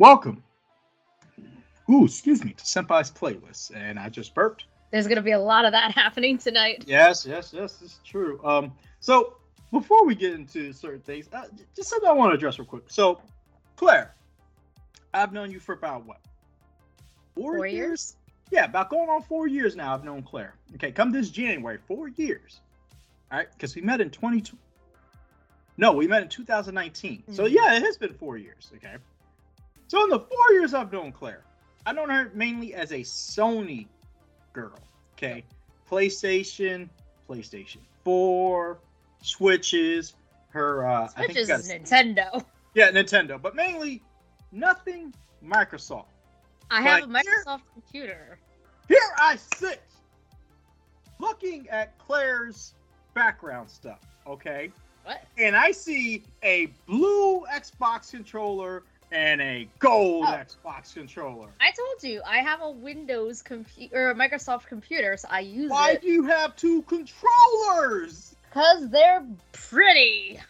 Welcome. Ooh, excuse me, to Senpai's playlist. And I just burped. There's gonna be a lot of that happening tonight. Yes, yes, yes, is true. Um, so before we get into certain things, uh, just something I want to address real quick. So, Claire, I've known you for about what? Four, four years? years? Yeah, about going on four years now. I've known Claire. Okay, come this January, four years. All right, because we met in 20. No, we met in 2019. Mm-hmm. So yeah, it has been four years. Okay. So in the four years I've known Claire, I've known her mainly as a Sony girl. Okay, PlayStation, PlayStation 4, Switches. Her uh, Switches I think is Nintendo. Yeah, Nintendo, but mainly nothing Microsoft. I have a Microsoft here, computer. Here I sit, looking at Claire's background stuff. Okay. What? And I see a blue Xbox controller and a gold oh. Xbox controller. I told you I have a Windows computer, Microsoft computer, so I use Why it. Why do you have two controllers? Cause they're pretty.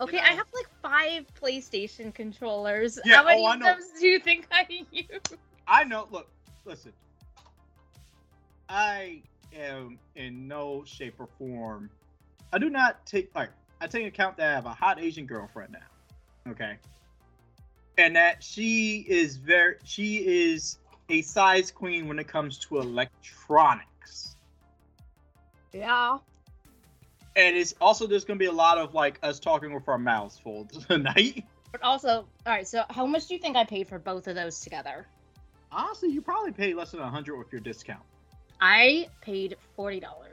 Okay, you know, I have like five PlayStation controllers. Yeah, How many oh, of them do you think I use? I know. Look, listen. I am in no shape or form. I do not take like I take account that I have a hot Asian girlfriend now. Okay. And that she is very she is a size queen when it comes to electronics. Yeah. And it's also there's gonna be a lot of like us talking with our mouths full tonight. But also, all right. So, how much do you think I paid for both of those together? Honestly, you probably paid less than a hundred with your discount. I paid forty dollars.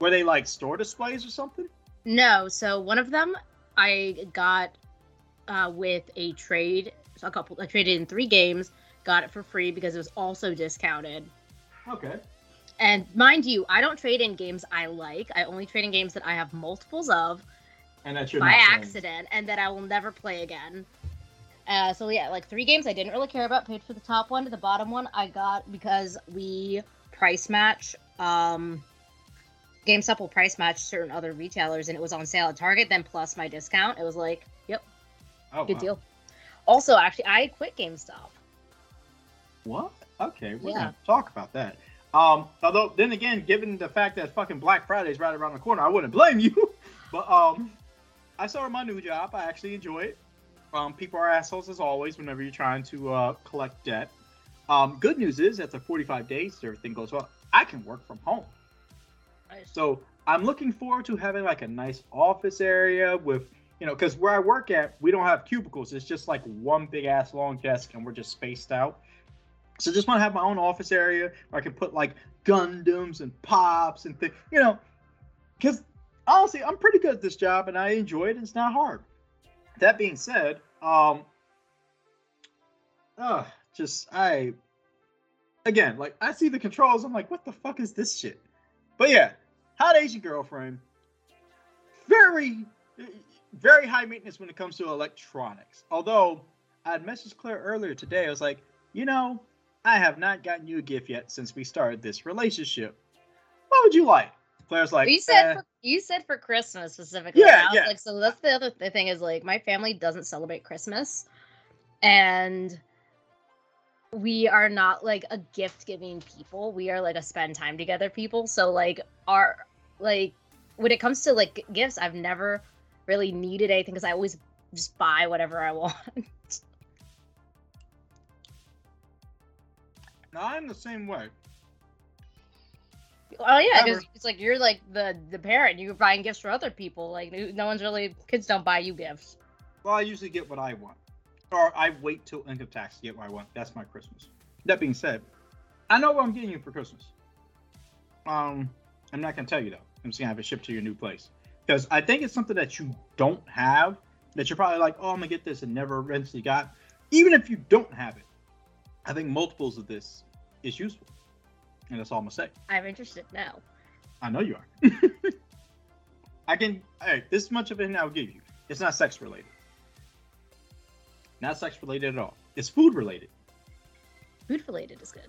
Were they like store displays or something? No. So one of them I got uh, with a trade. So a couple. I traded in three games. Got it for free because it was also discounted. Okay. And mind you, I don't trade in games I like. I only trade in games that I have multiples of. And that's your by accident, and that I will never play again. Uh, so yeah, like three games I didn't really care about. Paid for the top one. The bottom one I got because we price match. Um, GameStop will price match certain other retailers, and it was on sale at Target. Then plus my discount, it was like, yep, oh, good wow. deal. Also, actually, I quit GameStop. What? Okay, we're yeah. gonna talk about that. Um, although then again, given the fact that fucking Black Friday is right around the corner, I wouldn't blame you. but um, I started my new job. I actually enjoy it. Um, people are assholes as always whenever you're trying to uh, collect debt. Um, good news is after 45 days, everything goes well. I can work from home. Nice. So I'm looking forward to having like a nice office area with, you know, because where I work at, we don't have cubicles. It's just like one big ass long desk, and we're just spaced out. So just want to have my own office area where I can put like Gundams and pops and things, you know, because honestly, I'm pretty good at this job and I enjoy it. It's not hard. That being said, um, uh, just I, again, like I see the controls, I'm like, what the fuck is this shit? But yeah, hot Asian girlfriend, very, very high maintenance when it comes to electronics. Although I had messaged Claire earlier today, I was like, you know, I have not gotten you a gift yet since we started this relationship. What would you like? Claire's like, you said eh. for, you said for Christmas specifically. Yeah, yeah. Like, so that's the other thing is like my family doesn't celebrate Christmas, and we are not like a gift giving people. We are like a spend time together people. So like our like when it comes to like gifts, I've never really needed anything because I always just buy whatever I want. Now I'm the same way. Oh yeah, because it's like you're like the the parent. You're buying gifts for other people. Like no one's really kids don't buy you gifts. Well, I usually get what I want, or I wait till income tax to get what I want. That's my Christmas. That being said, I know what I'm getting you for Christmas. Um, I'm not gonna tell you though. I'm just gonna have it shipped to your new place because I think it's something that you don't have that you're probably like, oh, I'm gonna get this and never eventually got. Even if you don't have it, I think multiples of this is useful. And that's all I'm gonna say. I'm interested now. I know you are. I can hey, this much of it I'll give you. It's not sex related. Not sex related at all. It's food related. Food related is good.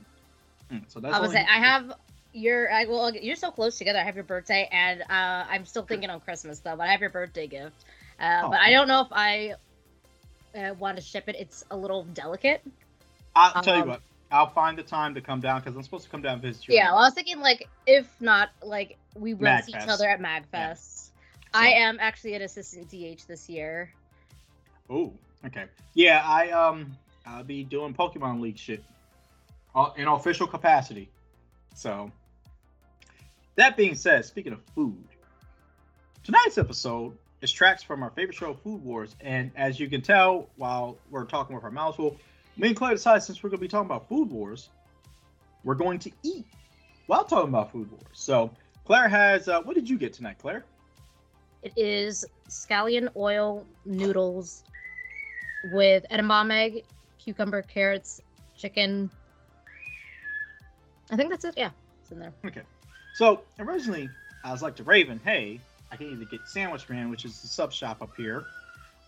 Mm, so that's I was say I have your I well you're so close together. I have your birthday and uh I'm still thinking on Christmas though, but I have your birthday gift. Uh, oh. But I don't know if I uh, want to ship it. It's a little delicate. I'll um, tell you um, what. I'll find the time to come down because I'm supposed to come down and visit you. Yeah, well, I was thinking like if not, like we will see each other at Magfest. Yeah. So. I am actually an assistant DH this year. Oh, okay. Yeah, I um I'll be doing Pokemon League shit uh, in official capacity. So that being said, speaking of food, tonight's episode is tracks from our favorite show, Food Wars, and as you can tell while we're talking with our mouths full me and Claire decided since we're going to be talking about Food Wars, we're going to eat while talking about Food Wars. So Claire has, uh, what did you get tonight, Claire? It is scallion oil noodles with edamame, cucumber, carrots, chicken. I think that's it. Yeah, it's in there. Okay. So originally, I was like to Raven, hey, I can either get Sandwich Man, which is the sub shop up here,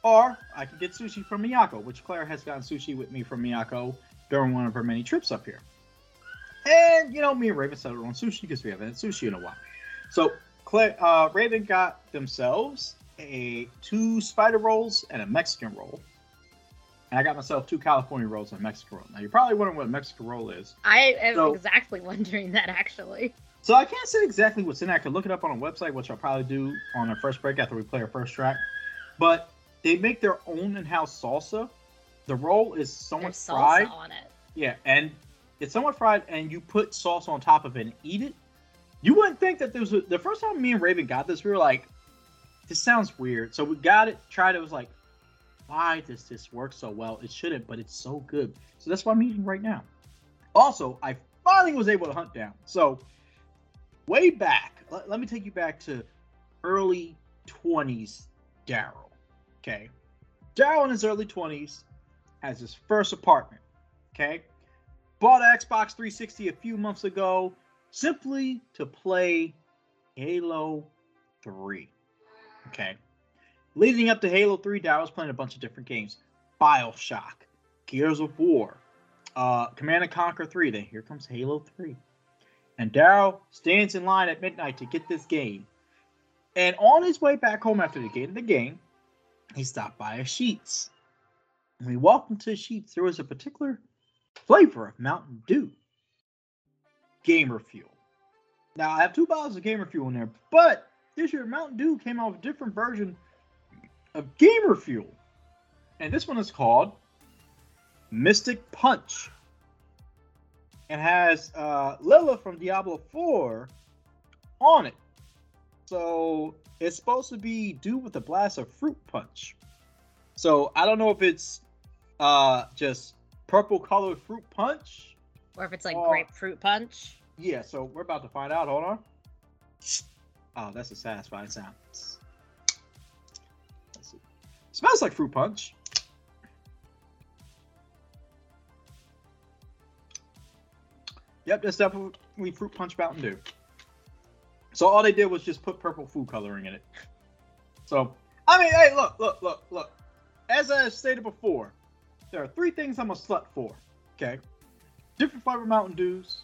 or I can get sushi from Miyako, which Claire has gotten sushi with me from Miyako during one of her many trips up here. And, you know, me and Raven settled on sushi because we haven't had sushi in a while. So Claire, uh, Raven got themselves a two spider rolls and a Mexican roll. And I got myself two California rolls and a Mexican roll. Now, you're probably wondering what a Mexican roll is. I am so, exactly wondering that, actually. So I can't say exactly what's in it. I could look it up on a website, which I'll probably do on our first break after we play our first track. But they make their own in-house salsa. The roll is somewhat fried. on it. Yeah, and it's somewhat fried, and you put sauce on top of it and eat it. You wouldn't think that there was a, the first time me and Raven got this, we were like, "This sounds weird." So we got it, tried it. Was like, "Why does this work so well? It shouldn't, but it's so good." So that's what I'm eating right now. Also, I finally was able to hunt down. So way back, let, let me take you back to early 20s Daryl. Okay. Daryl in his early 20s has his first apartment. Okay. Bought an Xbox 360 a few months ago simply to play Halo 3. Okay. Leading up to Halo 3, Daryl was playing a bunch of different games Bioshock, Gears of War, uh, Command and Conquer 3. Then here comes Halo 3. And Daryl stands in line at midnight to get this game. And on his way back home after the game, the game, he stopped by a Sheetz. When we walked into Sheetz, there was a particular flavor of Mountain Dew. Gamer Fuel. Now, I have two bottles of Gamer Fuel in there, but this year Mountain Dew came out with a different version of Gamer Fuel. And this one is called Mystic Punch. And has uh, Lilith from Diablo 4 on it. So it's supposed to be Dew with a blast of fruit punch. So I don't know if it's uh just purple colored fruit punch. Or if it's like or... grapefruit punch. Yeah, so we're about to find out. Hold on. Oh, that's a satisfying sound. Smells like fruit punch. Yep, that's definitely fruit punch Mountain Dew. So all they did was just put purple food coloring in it. So I mean, hey, look, look, look, look. As I stated before, there are three things I'm a slut for. Okay, different flavored Mountain Dews,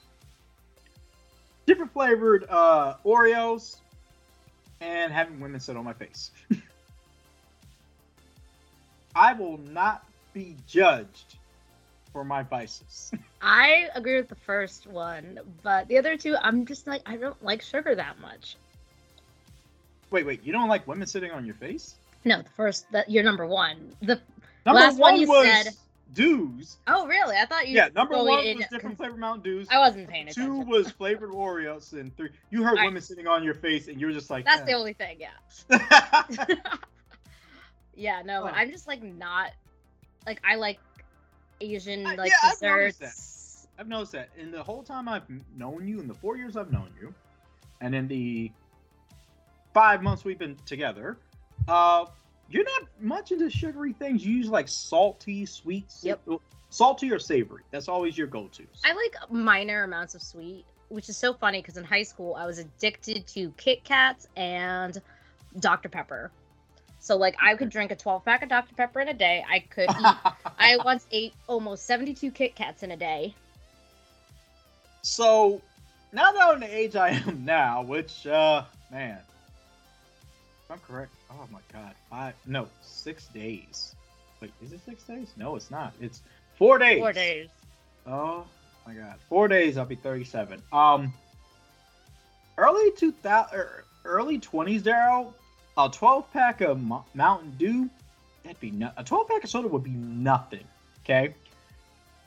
different flavored uh, Oreos, and having women sit on my face. I will not be judged for my vices. I agree with the first one, but the other two, I'm just like, I don't like sugar that much. Wait, wait, you don't like women sitting on your face? No, the first, that you're number one. The number last one, one you said. Dews. Oh, really? I thought you. Yeah, number one was different flavored Mountain Dews. I wasn't paying attention. Two was flavored Oreos, and three. You heard women sitting on your face, and you were just like. That's eh. the only thing, yeah. yeah, no, but oh. I'm just like not. Like I like Asian uh, like yeah, desserts. I've noticed, that. In the whole time I've known you, in the four years I've known you, and in the five months we've been together, uh, you're not much into sugary things. You use like salty, sweet, yep. salty or savory. That's always your go-to. I like minor amounts of sweet, which is so funny because in high school I was addicted to Kit Kats and Dr Pepper. So like I could drink a 12 pack of Dr. Pepper in a day. I could eat I once ate almost 72 Kit Kats in a day. So now that I'm the age I am now, which uh man. I'm correct. Oh my god. Five no, six days. Wait, is it six days? No, it's not. It's four days. Four days. Oh my god. Four days I'll be 37. Um early 2000 er, early 20s, Daryl, a 12 pack of Mountain Dew, that'd be no- a 12 pack of soda would be nothing. Okay.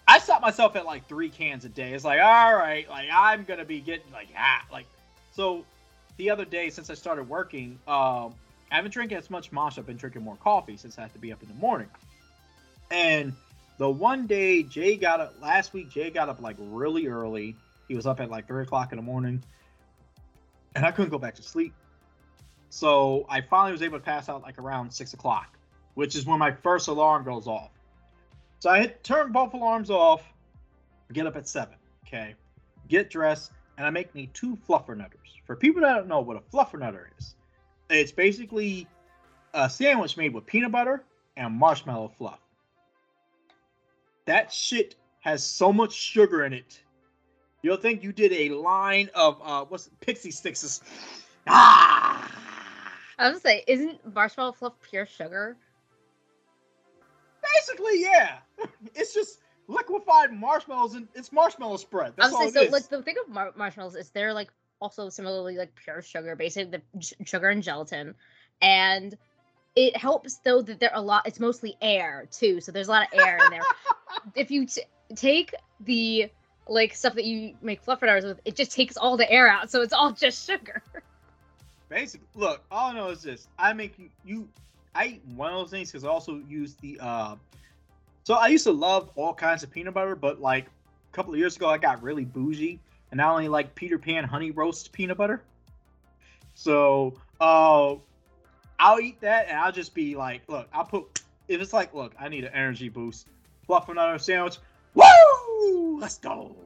I stopped myself at like three cans a day. It's like, all right, like I'm gonna be getting like ah, like so. The other day, since I started working, um, I haven't drinking as much mosh. I've been drinking more coffee since I have to be up in the morning. And the one day Jay got up last week, Jay got up like really early. He was up at like three o'clock in the morning, and I couldn't go back to sleep. So I finally was able to pass out like around six o'clock, which is when my first alarm goes off. So I hit turn both alarms off, get up at seven, okay, get dressed, and I make me two fluffernutters. For people that don't know what a fluffernutter is, it's basically a sandwich made with peanut butter and marshmallow fluff. That shit has so much sugar in it. You'll think you did a line of uh what's it, pixie sticks. Ah! I was gonna say, isn't marshmallow fluff pure sugar? Basically, yeah. It's just liquefied marshmallows and it's marshmallow spread. That's all say, so. Is. Like the thing of mar- marshmallows is they're like also similarly like pure sugar, basically the j- sugar and gelatin, and it helps though that there are a lot. It's mostly air too, so there's a lot of air in there. if you t- take the like stuff that you make fluffernutters with, it just takes all the air out, so it's all just sugar. Basically, look, all I know is this: I make you, you I eat one of those things because I also use the. Uh, so I used to love all kinds of peanut butter, but like a couple of years ago, I got really bougie, and I only like Peter Pan honey roast peanut butter. So uh, I'll eat that, and I'll just be like, look, I'll put if it's like, look, I need an energy boost, fluff another sandwich, woo, let's go.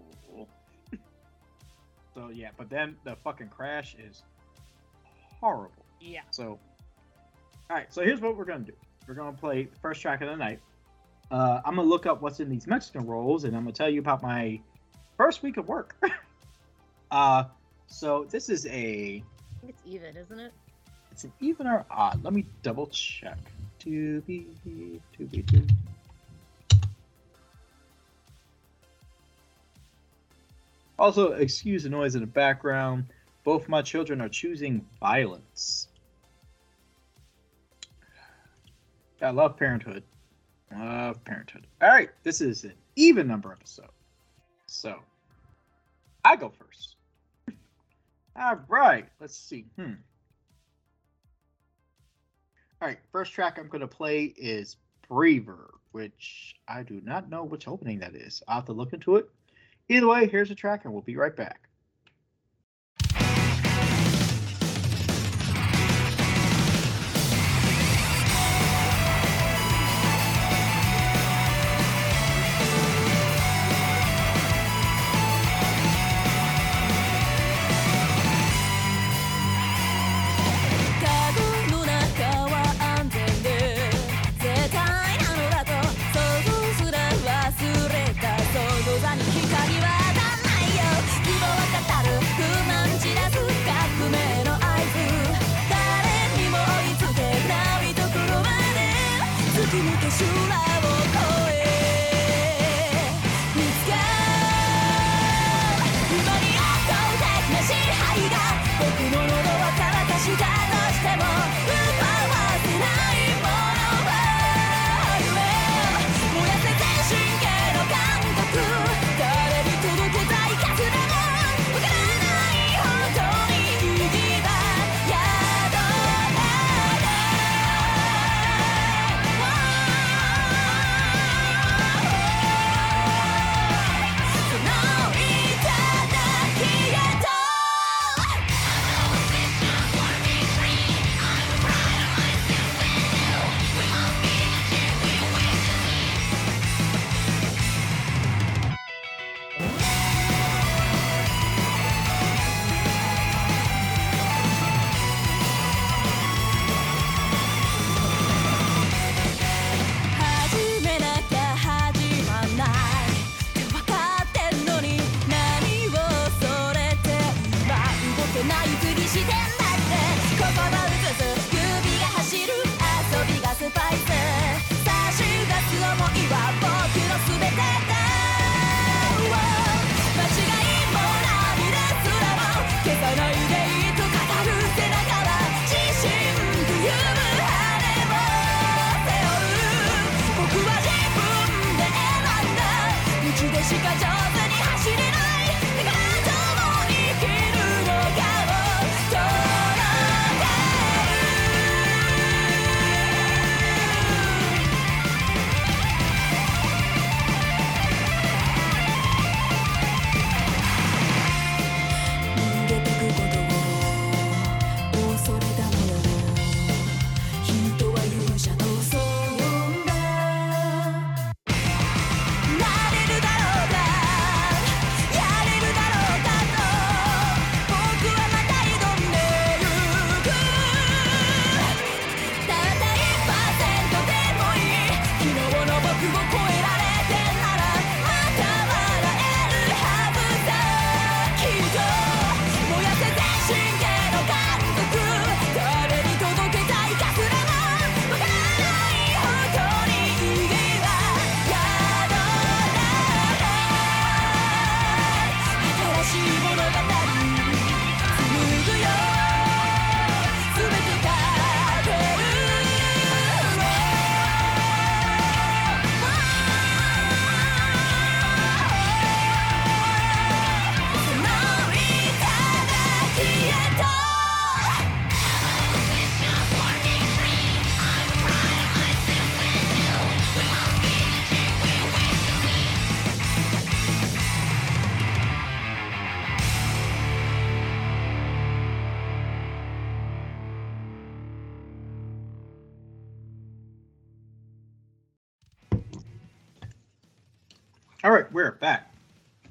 so yeah, but then the fucking crash is horrible. Yeah. So all right, so here's what we're gonna do. We're gonna play the first track of the night. Uh, I'm gonna look up what's in these Mexican rolls, and I'm gonna tell you about my first week of work. uh, so this is a. I think it's even, isn't it? It's an even or odd. Let me double check. To be, to be, to. Also, excuse the noise in the background. Both my children are choosing violence. I love Parenthood. Love Parenthood. All right, this is an even number episode. So, I go first. All right, let's see. Hmm. All right, first track I'm going to play is Braver, which I do not know which opening that is. I'll have to look into it. Either way, here's the track, and we'll be right back.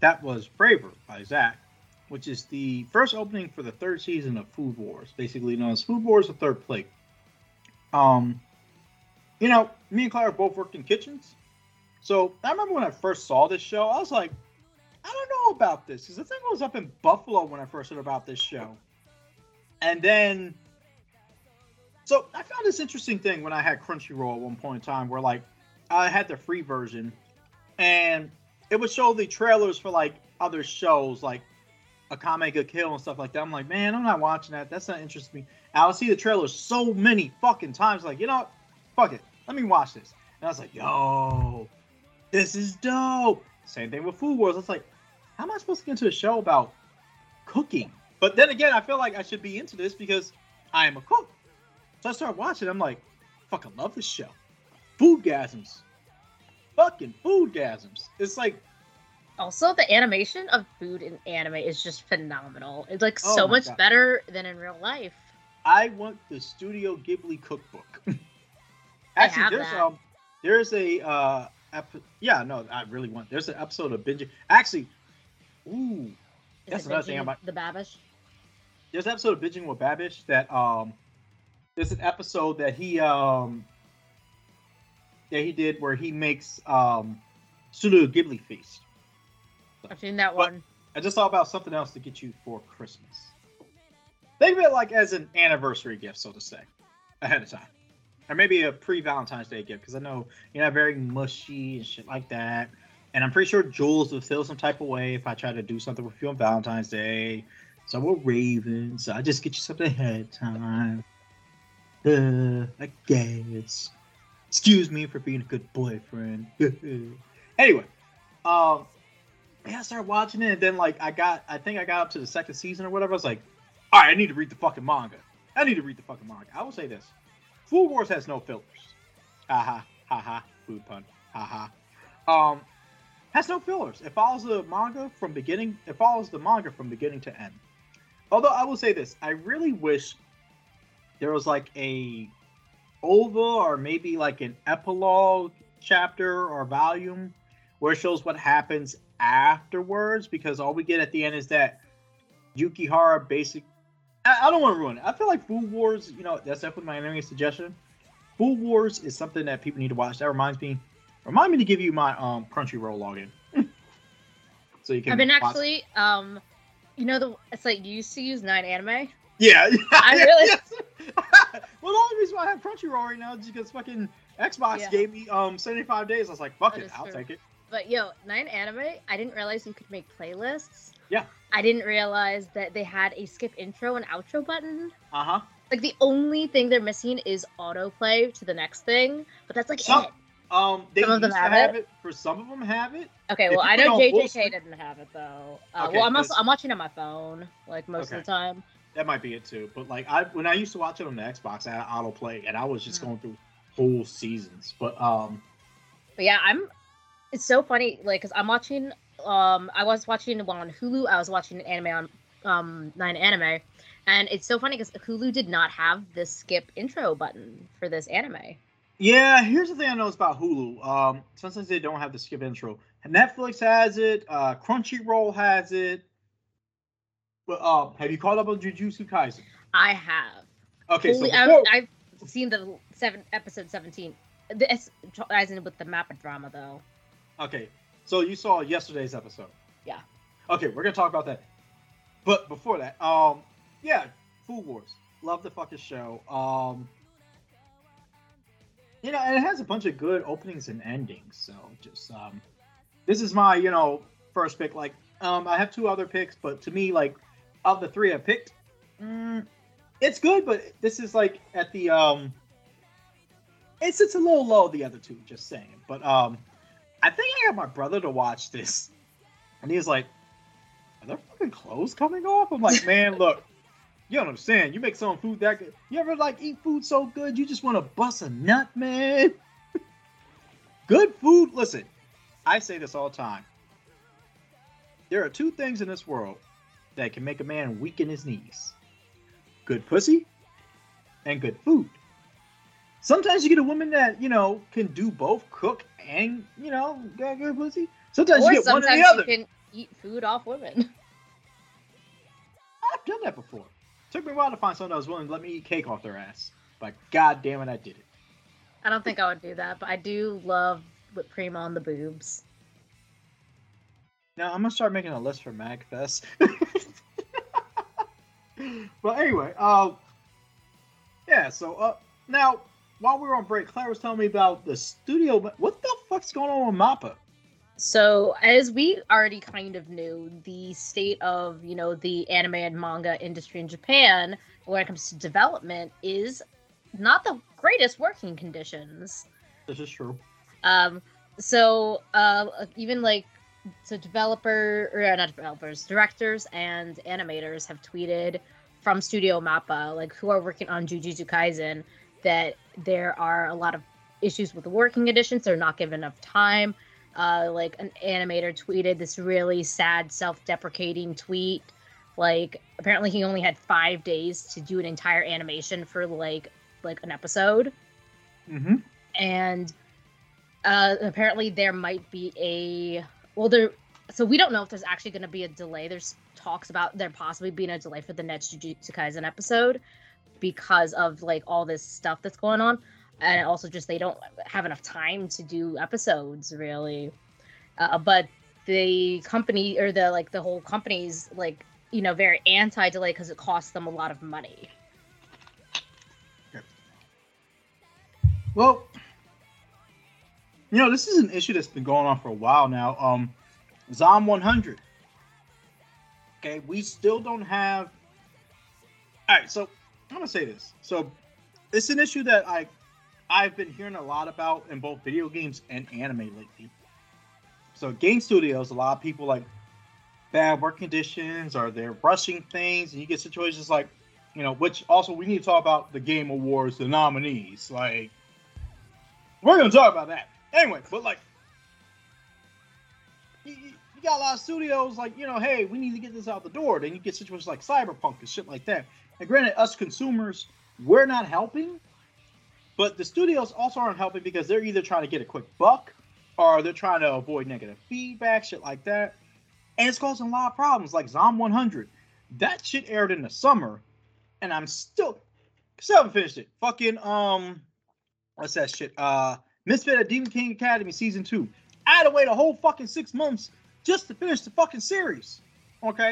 That was Braver by ZAQ, which is the first opening for the third season of Food Wars, basically known as Food Wars: The Third Plate. Um, you know, me and Claire both worked in kitchens, so I remember when I first saw this show, I was like, I don't know about this because the thing was up in Buffalo when I first heard about this show, and then. So I found this interesting thing when I had Crunchyroll at one point in time, where like I had the free version, and it would show the trailers for like other shows like Akame ga Kill and stuff like that. I'm like, man, I'm not watching that. That's not interesting me. I would see the trailers so many fucking times, like, you know what? Fuck it. Let me watch this. And I was like, yo, this is dope. Same thing with Food Wars. I was like, how am I supposed to get into a show about cooking? But then again, I feel like I should be into this because I am a cook. So I started watching. I'm like, fucking love this show. Food Foodgasms fucking food foodgasms. It's like also the animation of food in anime is just phenomenal. It's like oh so much God. better than in real life. I want the Studio Ghibli cookbook. Actually, there's that. um there's a uh ep- yeah, no, I really want there's an episode of Binge Actually, ooh, is that's another thing about the Babish. There's an episode of Binging with Babish that um there's an episode that he um that he did where he makes um Studio Ghibli feast. So, I've seen that one. I just thought about something else to get you for Christmas. Think of it like as an anniversary gift, so to say, ahead of time, or maybe a pre-Valentine's Day gift, because I know you're not very mushy and shit like that. And I'm pretty sure Jules would feel some type of way if I try to do something with you on Valentine's Day. So we're Raven, so I just get you something ahead of time. Uh, I guess. Excuse me for being a good boyfriend. anyway, um, yeah, I started watching it, and then like I got, I think I got up to the second season or whatever. I was like, all right, I need to read the fucking manga. I need to read the fucking manga. I will say this: Food Wars has no fillers. Ha ha ha ha. Food pun. Ha ha. Um, has no fillers. It follows the manga from beginning. It follows the manga from beginning to end. Although I will say this, I really wish there was like a OVA or maybe like an epilogue chapter or volume where it shows what happens afterwards because all we get at the end is that Yukihira basic. I, I don't want to ruin it. I feel like Food Wars, you know, that's definitely my anime suggestion. Food Wars is something that people need to watch. That reminds me, remind me to give you my um Crunchyroll login. so you can. I've been watch. actually, um, you know, the it's like you used to use Nine Anime. Yeah, I really. Yes. well, the only reason why I have Crunchyroll right now is because fucking Xbox yeah. gave me um 75 days. I was like, fuck that it, I'll true. take it. But yo, Nine Anime, I didn't realize you could make playlists. Yeah. I didn't realize that they had a skip intro and outro button. Uh huh. Like the only thing they're missing is autoplay to the next thing, but that's like some, it. Um, they some of them have, have it. it. For some of them, have it. Okay, well, I know JJK didn't have it though. Uh, okay, well, I'm also I'm watching on my phone like most okay. of the time. That might be it too. But like I when I used to watch it on the Xbox, I had autoplay, and I was just mm. going through whole seasons. But um, but yeah, I'm. It's so funny, like, cause I'm watching. Um, I was watching one on Hulu. I was watching an anime on um Nine Anime, and it's so funny because Hulu did not have this skip intro button for this anime. Yeah, here's the thing I know about Hulu. Um, sometimes they don't have the skip intro. Netflix has it. Uh, Crunchyroll has it. But uh, have you caught up on Jujutsu Kaisen? I have. Okay, Holy, so before... I've, I've, seen the seven episode seventeen. This ties in with the Mappa drama though. Okay, so you saw yesterday's episode. Yeah. Okay, we're gonna talk about that. But before that, um, yeah, Food Wars. Love the fucking show. Um, you know, and it has a bunch of good openings and endings. So just um, this is my you know first pick. Like um, I have two other picks, but to me, like of the three I picked, mm, it's good, but this is like at the um, it's it's a little low. The other two, just saying. But um, I think I got my brother to watch this, and he's like, "Are there fucking clothes coming off?" I'm like, "Man, look." You don't understand. You make some food that good. You ever like eat food so good you just want to bust a nut, man? good food. Listen, I say this all the time. There are two things in this world that can make a man weaken his knees good pussy and good food. Sometimes you get a woman that, you know, can do both cook and, you know, get good pussy. Sometimes or you get one or the other. You can eat food off women. I've done that before. Took me a while to find someone that was willing to let me eat cake off their ass. But god damn it, I did it. I don't think I would do that, but I do love whipped cream on the boobs. Now I'm gonna start making a list for Magfest. but anyway, uh, yeah. So uh, now while we were on break, Claire was telling me about the studio. What the fuck's going on with Mappa? So, as we already kind of knew, the state of, you know, the anime and manga industry in Japan when it comes to development is not the greatest working conditions. This is true. Um, so uh, even like so developer or uh, not developers, directors and animators have tweeted from Studio Mappa, like who are working on Jujutsu Kaisen, that there are a lot of issues with the working conditions. They're not given enough time uh, like an animator tweeted this really sad self-deprecating tweet like apparently he only had five days to do an entire animation for like like an episode mm-hmm. and uh, apparently there might be a well there so we don't know if there's actually going to be a delay. There's talks about there possibly being a delay for the next jujutsu kaisen episode because of like all this stuff that's going on. And also just they don't have enough time to do episodes really. Uh, but the company or the like the whole company's like you know very anti delay because it costs them a lot of money. Well you know this is an issue that's been going on for a while now um zom 100 okay we still don't have all right so i'm gonna say this so it's an issue that i I've been hearing a lot about in both video games and anime lately. So game studios, a lot of people like bad work conditions or they're rushing things, and you get situations like, you know, which also we need to talk about the game awards, the nominees. Like, we're gonna talk about that anyway. But like, you, you got a lot of studios like, you know, hey, we need to get this out the door. Then you get situations like Cyberpunk and shit like that. And granted, us consumers, we're not helping but the studios also aren't helping because they're either trying to get a quick buck or they're trying to avoid negative feedback, shit like that. And it's causing a lot of problems, like Zom 100. That shit aired in the summer, and I'm still still haven't finished it. Fucking um, what's that shit? Uh, Misfit at Demon King Academy season two. I had to wait a whole fucking six months just to finish the fucking series. Okay,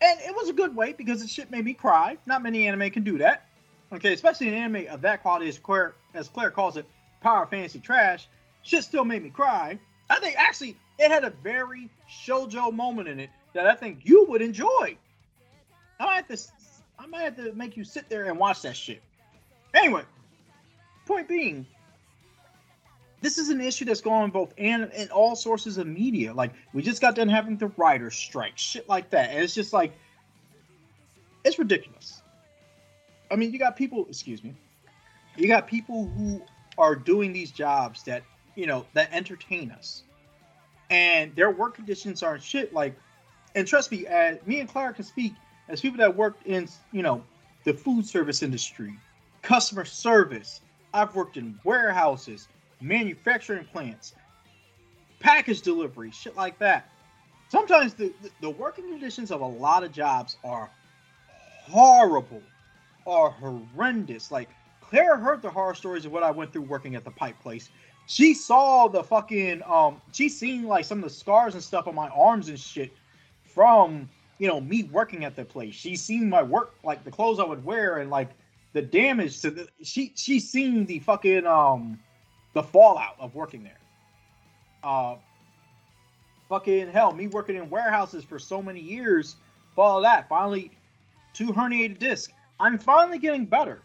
and it was a good wait because the shit made me cry. Not many anime can do that. Okay, especially an anime of that quality as Claire, as Claire calls it, power fantasy trash, shit still made me cry. I think actually it had a very shojo moment in it that I think you would enjoy. I might have to, I might have to make you sit there and watch that shit. Anyway, point being, this is an issue that's going on both and in all sources of media. Like we just got done having the writer strike, shit like that, and it's just like it's ridiculous. I mean, you got people. Excuse me. You got people who are doing these jobs that you know that entertain us, and their work conditions aren't shit. Like, and trust me, as me and Clara can speak as people that worked in you know the food service industry, customer service. I've worked in warehouses, manufacturing plants, package delivery, shit like that. Sometimes the, the, working conditions of a lot of jobs are horrible, are horrendous. Like Claire heard the horror stories of what I went through working at the pipe place. She saw the fucking um she seen like some of the scars and stuff on my arms and shit from you know me working at the place. She seen my work like the clothes I would wear and like the damage to the she she seen the fucking um the fallout of working there. Uh fucking hell, me working in warehouses for so many years, all that. Finally two herniated discs. I'm finally getting better.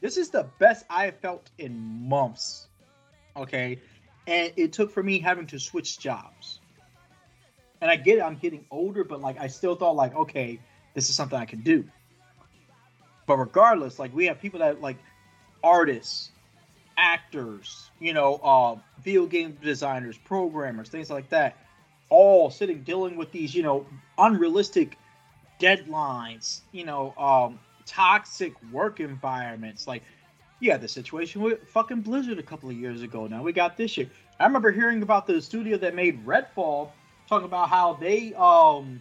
This is the best I have felt in months. Okay. And it took for me having to switch jobs. And I get it, I'm getting older, but like I still thought like, okay, this is something I can do. But regardless, like we have people that like artists, actors, you know, uh, video game designers, programmers, things like that, all sitting dealing with these, you know, unrealistic deadlines, you know, um, toxic work environments. Like, yeah, the situation with fucking Blizzard a couple of years ago. Now we got this shit. I remember hearing about the studio that made Redfall talking about how they um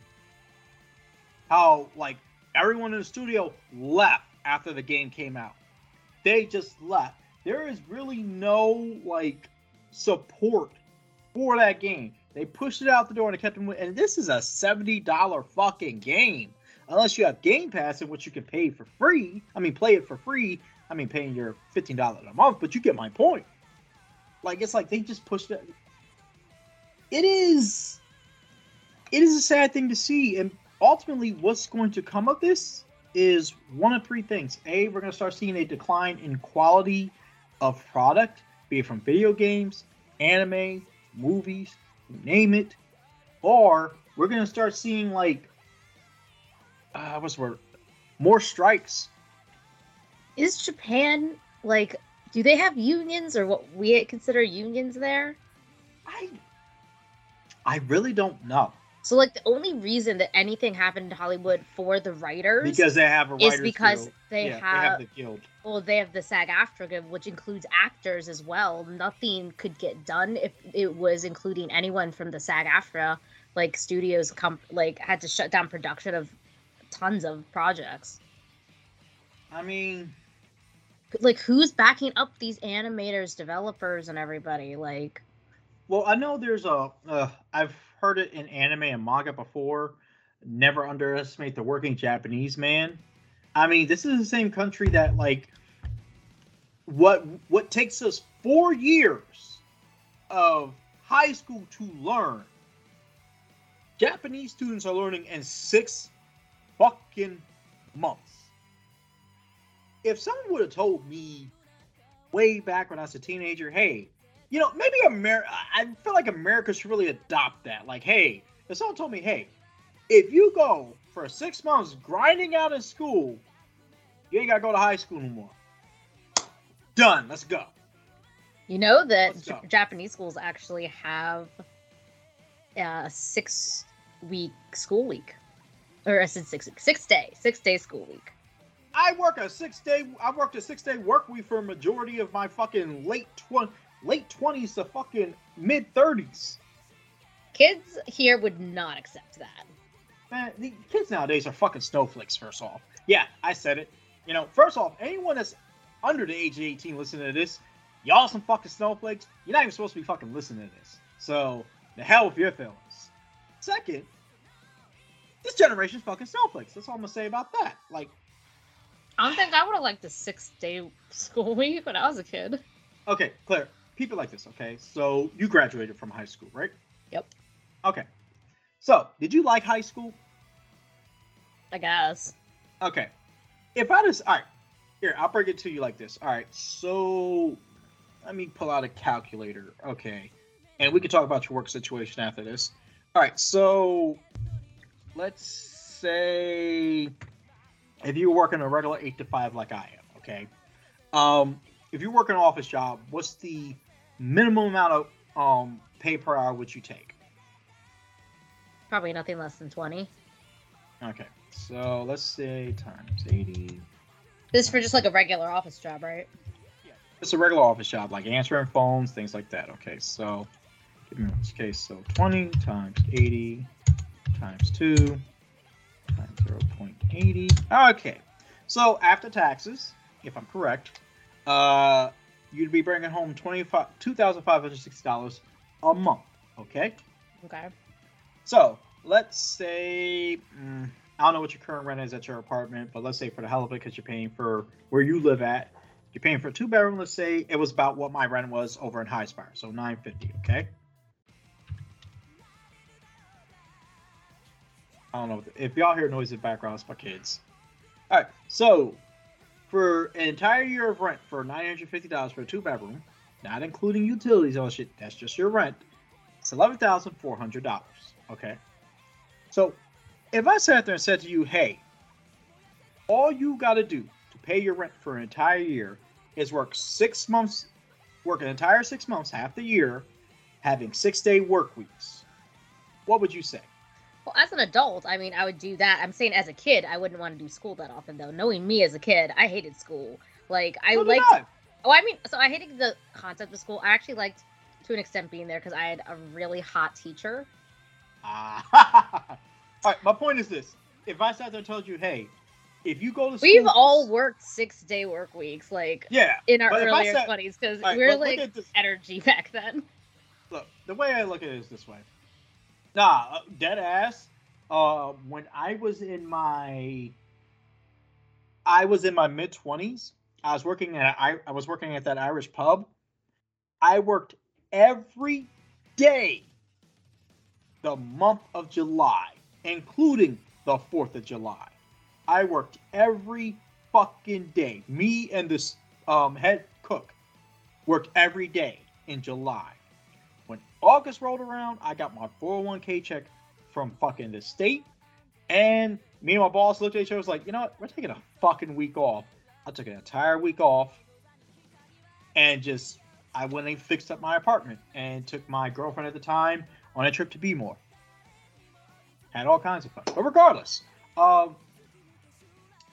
how like everyone in the studio left after the game came out. They just left. There is really no like support for that game. They pushed it out the door and it kept them. And this is a seventy dollar fucking game. Unless you have Game Pass, in which you can pay for free. I mean, play it for free. I mean, paying your fifteen dollars a month, but you get my point. Like it's like they just pushed it. It is. It is a sad thing to see, and ultimately, what's going to come of this is one of three things. A, we're going to start seeing a decline in quality of product, be it from video games, anime, movies, name it, or we're gonna start seeing like uh, what's the word? More strikes. Is Japan like? Do they have unions or what we consider unions there? I I really don't know. So like the only reason that anything happened in Hollywood for the writers because they have a writers is because guild. they, yeah, have, they have the guild. Well, they have the SAG-AFTRA guild, which includes actors as well. Nothing could get done if it was including anyone from the SAG-AFTRA. Like studios, com- like had to shut down production of tons of projects. I mean, like who's backing up these animators, developers, and everybody? Like, well, I know there's a. Uh, I've heard it in anime and manga before. Never underestimate the working Japanese man. I mean, this is the same country that like what what takes us four years of high school to learn. Japanese students are learning in six fucking months. If someone would have told me way back when I was a teenager, hey, you know, maybe America, I feel like America should really adopt that. Like, hey, if someone told me, hey, if you go for six months grinding out in school, you ain't got to go to high school no more. Done. Let's go. You know that J- Japanese schools actually have a six week school week. Or I said six week, six day, six day school week. I work a six day. I worked a six day work week for a majority of my fucking late twenty late 20s to fucking mid 30s. Kids here would not accept that. Man, the kids nowadays are fucking snowflakes, first off. Yeah, I said it. You know, first off, anyone that's under the age of 18 listening to this, y'all some fucking snowflakes. You're not even supposed to be fucking listening to this. So, the hell with your feelings. Second, this generation's fucking snowflakes. That's all I'm gonna say about that. Like, I don't think I would have liked the six day school week when I was a kid. Okay, Claire, keep it like this, okay? So you graduated from high school, right? Yep. Okay. So, did you like high school? I guess. Okay. If I just all right, here I'll break it to you like this. All right, so let me pull out a calculator. Okay, and we can talk about your work situation after this. All right, so let's say if you work in a regular eight to five like I am, okay. Um, if you're working an office job, what's the minimum amount of um pay per hour would you take? Probably nothing less than twenty. Okay, so let's say times eighty. This is for just like a regular office job, right? Yeah, it's a regular office job, like answering phones, things like that. Okay, so in this case. So twenty times eighty times two times zero point eighty. Okay, so after taxes, if I'm correct, uh, you'd be bringing home twenty five two thousand five hundred sixty dollars a month. Okay. Okay. So let's say mm, I don't know what your current rent is at your apartment, but let's say for the hell of it, because you're paying for where you live at, you're paying for a two bedroom. Let's say it was about what my rent was over in Highspire, so nine fifty. Okay. I don't know if y'all hear noise in the background. It's my kids. All right, so for an entire year of rent for nine hundred fifty dollars for a two bedroom, not including utilities, all shit. That's just your rent. It's eleven thousand four hundred dollars. Okay. So if I sat there and said to you, hey, all you got to do to pay your rent for an entire year is work six months, work an entire six months, half the year, having six day work weeks, what would you say? Well, as an adult, I mean, I would do that. I'm saying as a kid, I wouldn't want to do school that often, though. Knowing me as a kid, I hated school. Like, I so liked. I. Oh, I mean, so I hated the concept of school. I actually liked, to an extent, being there because I had a really hot teacher. Ah. All right, my point is this: if I sat there and told you, "Hey, if you go to school, we've all worked six day work weeks, like yeah, in our earlier twenties, because we are like energy back then. Look, the way I look at it is this way. Nah, uh, dead ass. Uh, when I was in my, I was in my mid twenties. I was working at I, I was working at that Irish pub. I worked every day the month of July including the 4th of July. I worked every fucking day. Me and this um, head cook worked every day in July. When August rolled around, I got my 401k check from fucking the state. And me and my boss looked at each other was like, you know what? We're taking a fucking week off. I took an entire week off and just I went and fixed up my apartment and took my girlfriend at the time on a trip to Bmore had all kinds of fun. But regardless, um,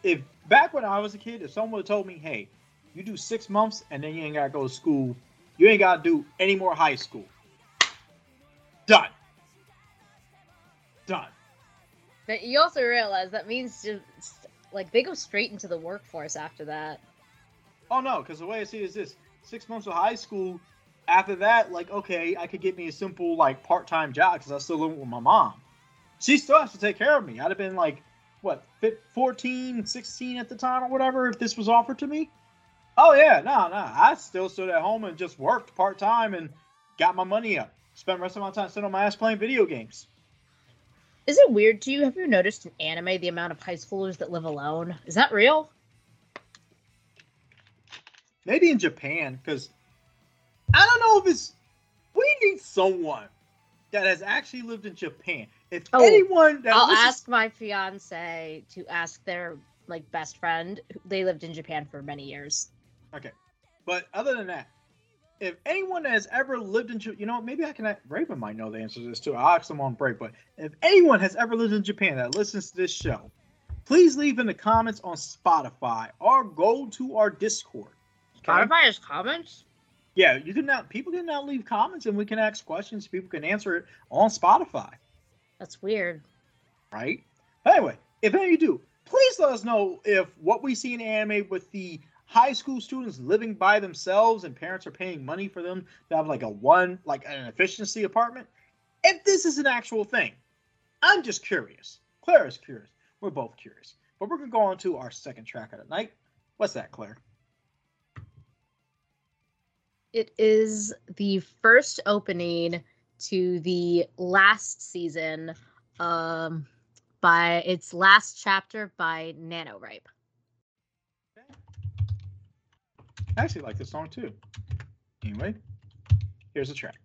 if back when I was a kid, if someone told me, "Hey, you do six months and then you ain't gotta go to school, you ain't gotta do any more high school," done, done. But you also realize that means just like they go straight into the workforce after that. Oh no, because the way I see it is this: six months of high school. After that, like, okay, I could get me a simple like part-time job because I still live with my mom she still has to take care of me. I'd have been like, what, 14, 16 at the time or whatever if this was offered to me. Oh, yeah, no, no. I still stood at home and just worked part time and got my money up. Spent the rest of my time sitting on my ass playing video games. Is it weird to you? Have you noticed in anime the amount of high schoolers that live alone? Is that real? Maybe in Japan, because I don't know if it's. We need someone that has actually lived in Japan. If oh, anyone, I'll listens... ask my fiance to ask their like best friend. They lived in Japan for many years. Okay, but other than that, if anyone has ever lived in, Japan, you know, maybe I can. Raven might know the answer to this too. I'll ask them on break. But if anyone has ever lived in Japan that listens to this show, please leave in the comments on Spotify or go to our Discord. Okay? Spotify has comments. Yeah, you can now. People can now leave comments, and we can ask questions. People can answer it on Spotify. That's weird. Right? Anyway, if any of you do, please let us know if what we see in anime with the high school students living by themselves and parents are paying money for them to have like a one, like an efficiency apartment, if this is an actual thing. I'm just curious. Claire is curious. We're both curious. But we're going to go on to our second track of the night. What's that, Claire? It is the first opening to the last season um, by its last chapter by Nano Ripe. I actually like this song too. Anyway, here's the track.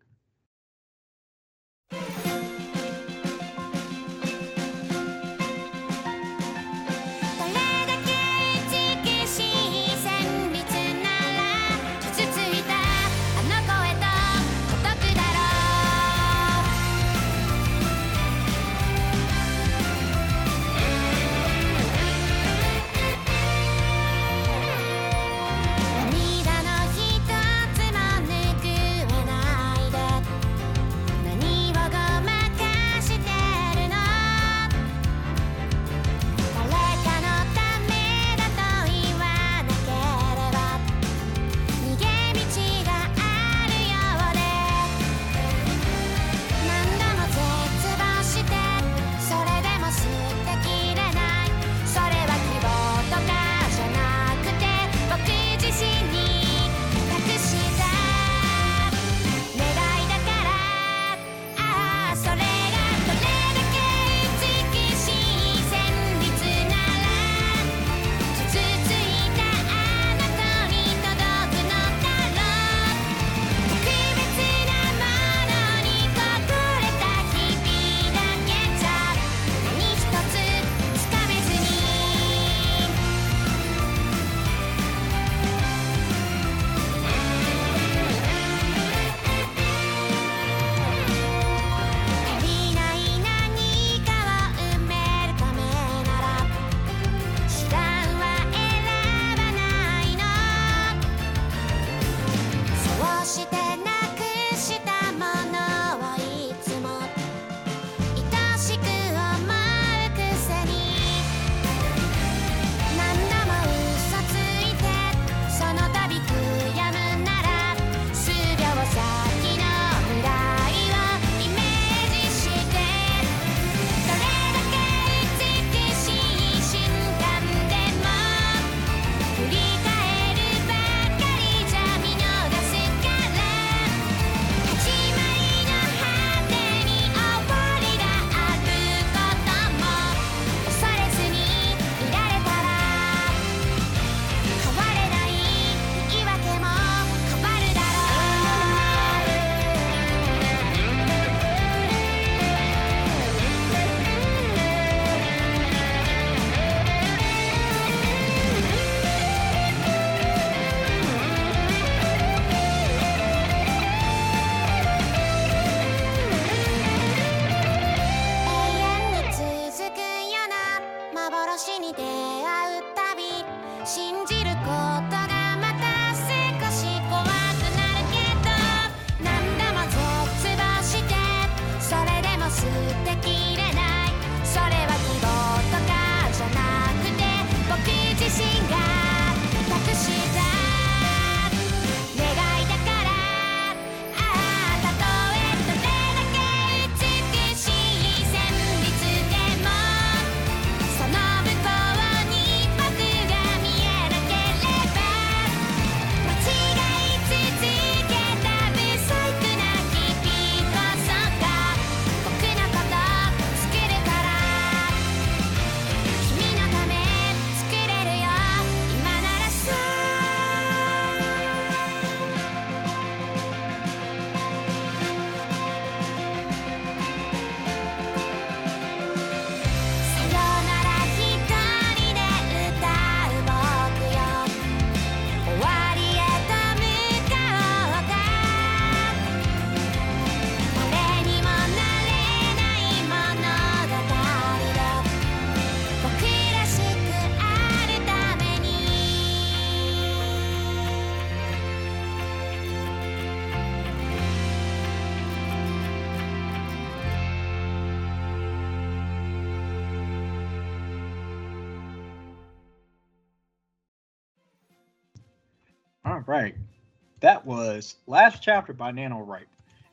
Was last chapter by Nano Ripe.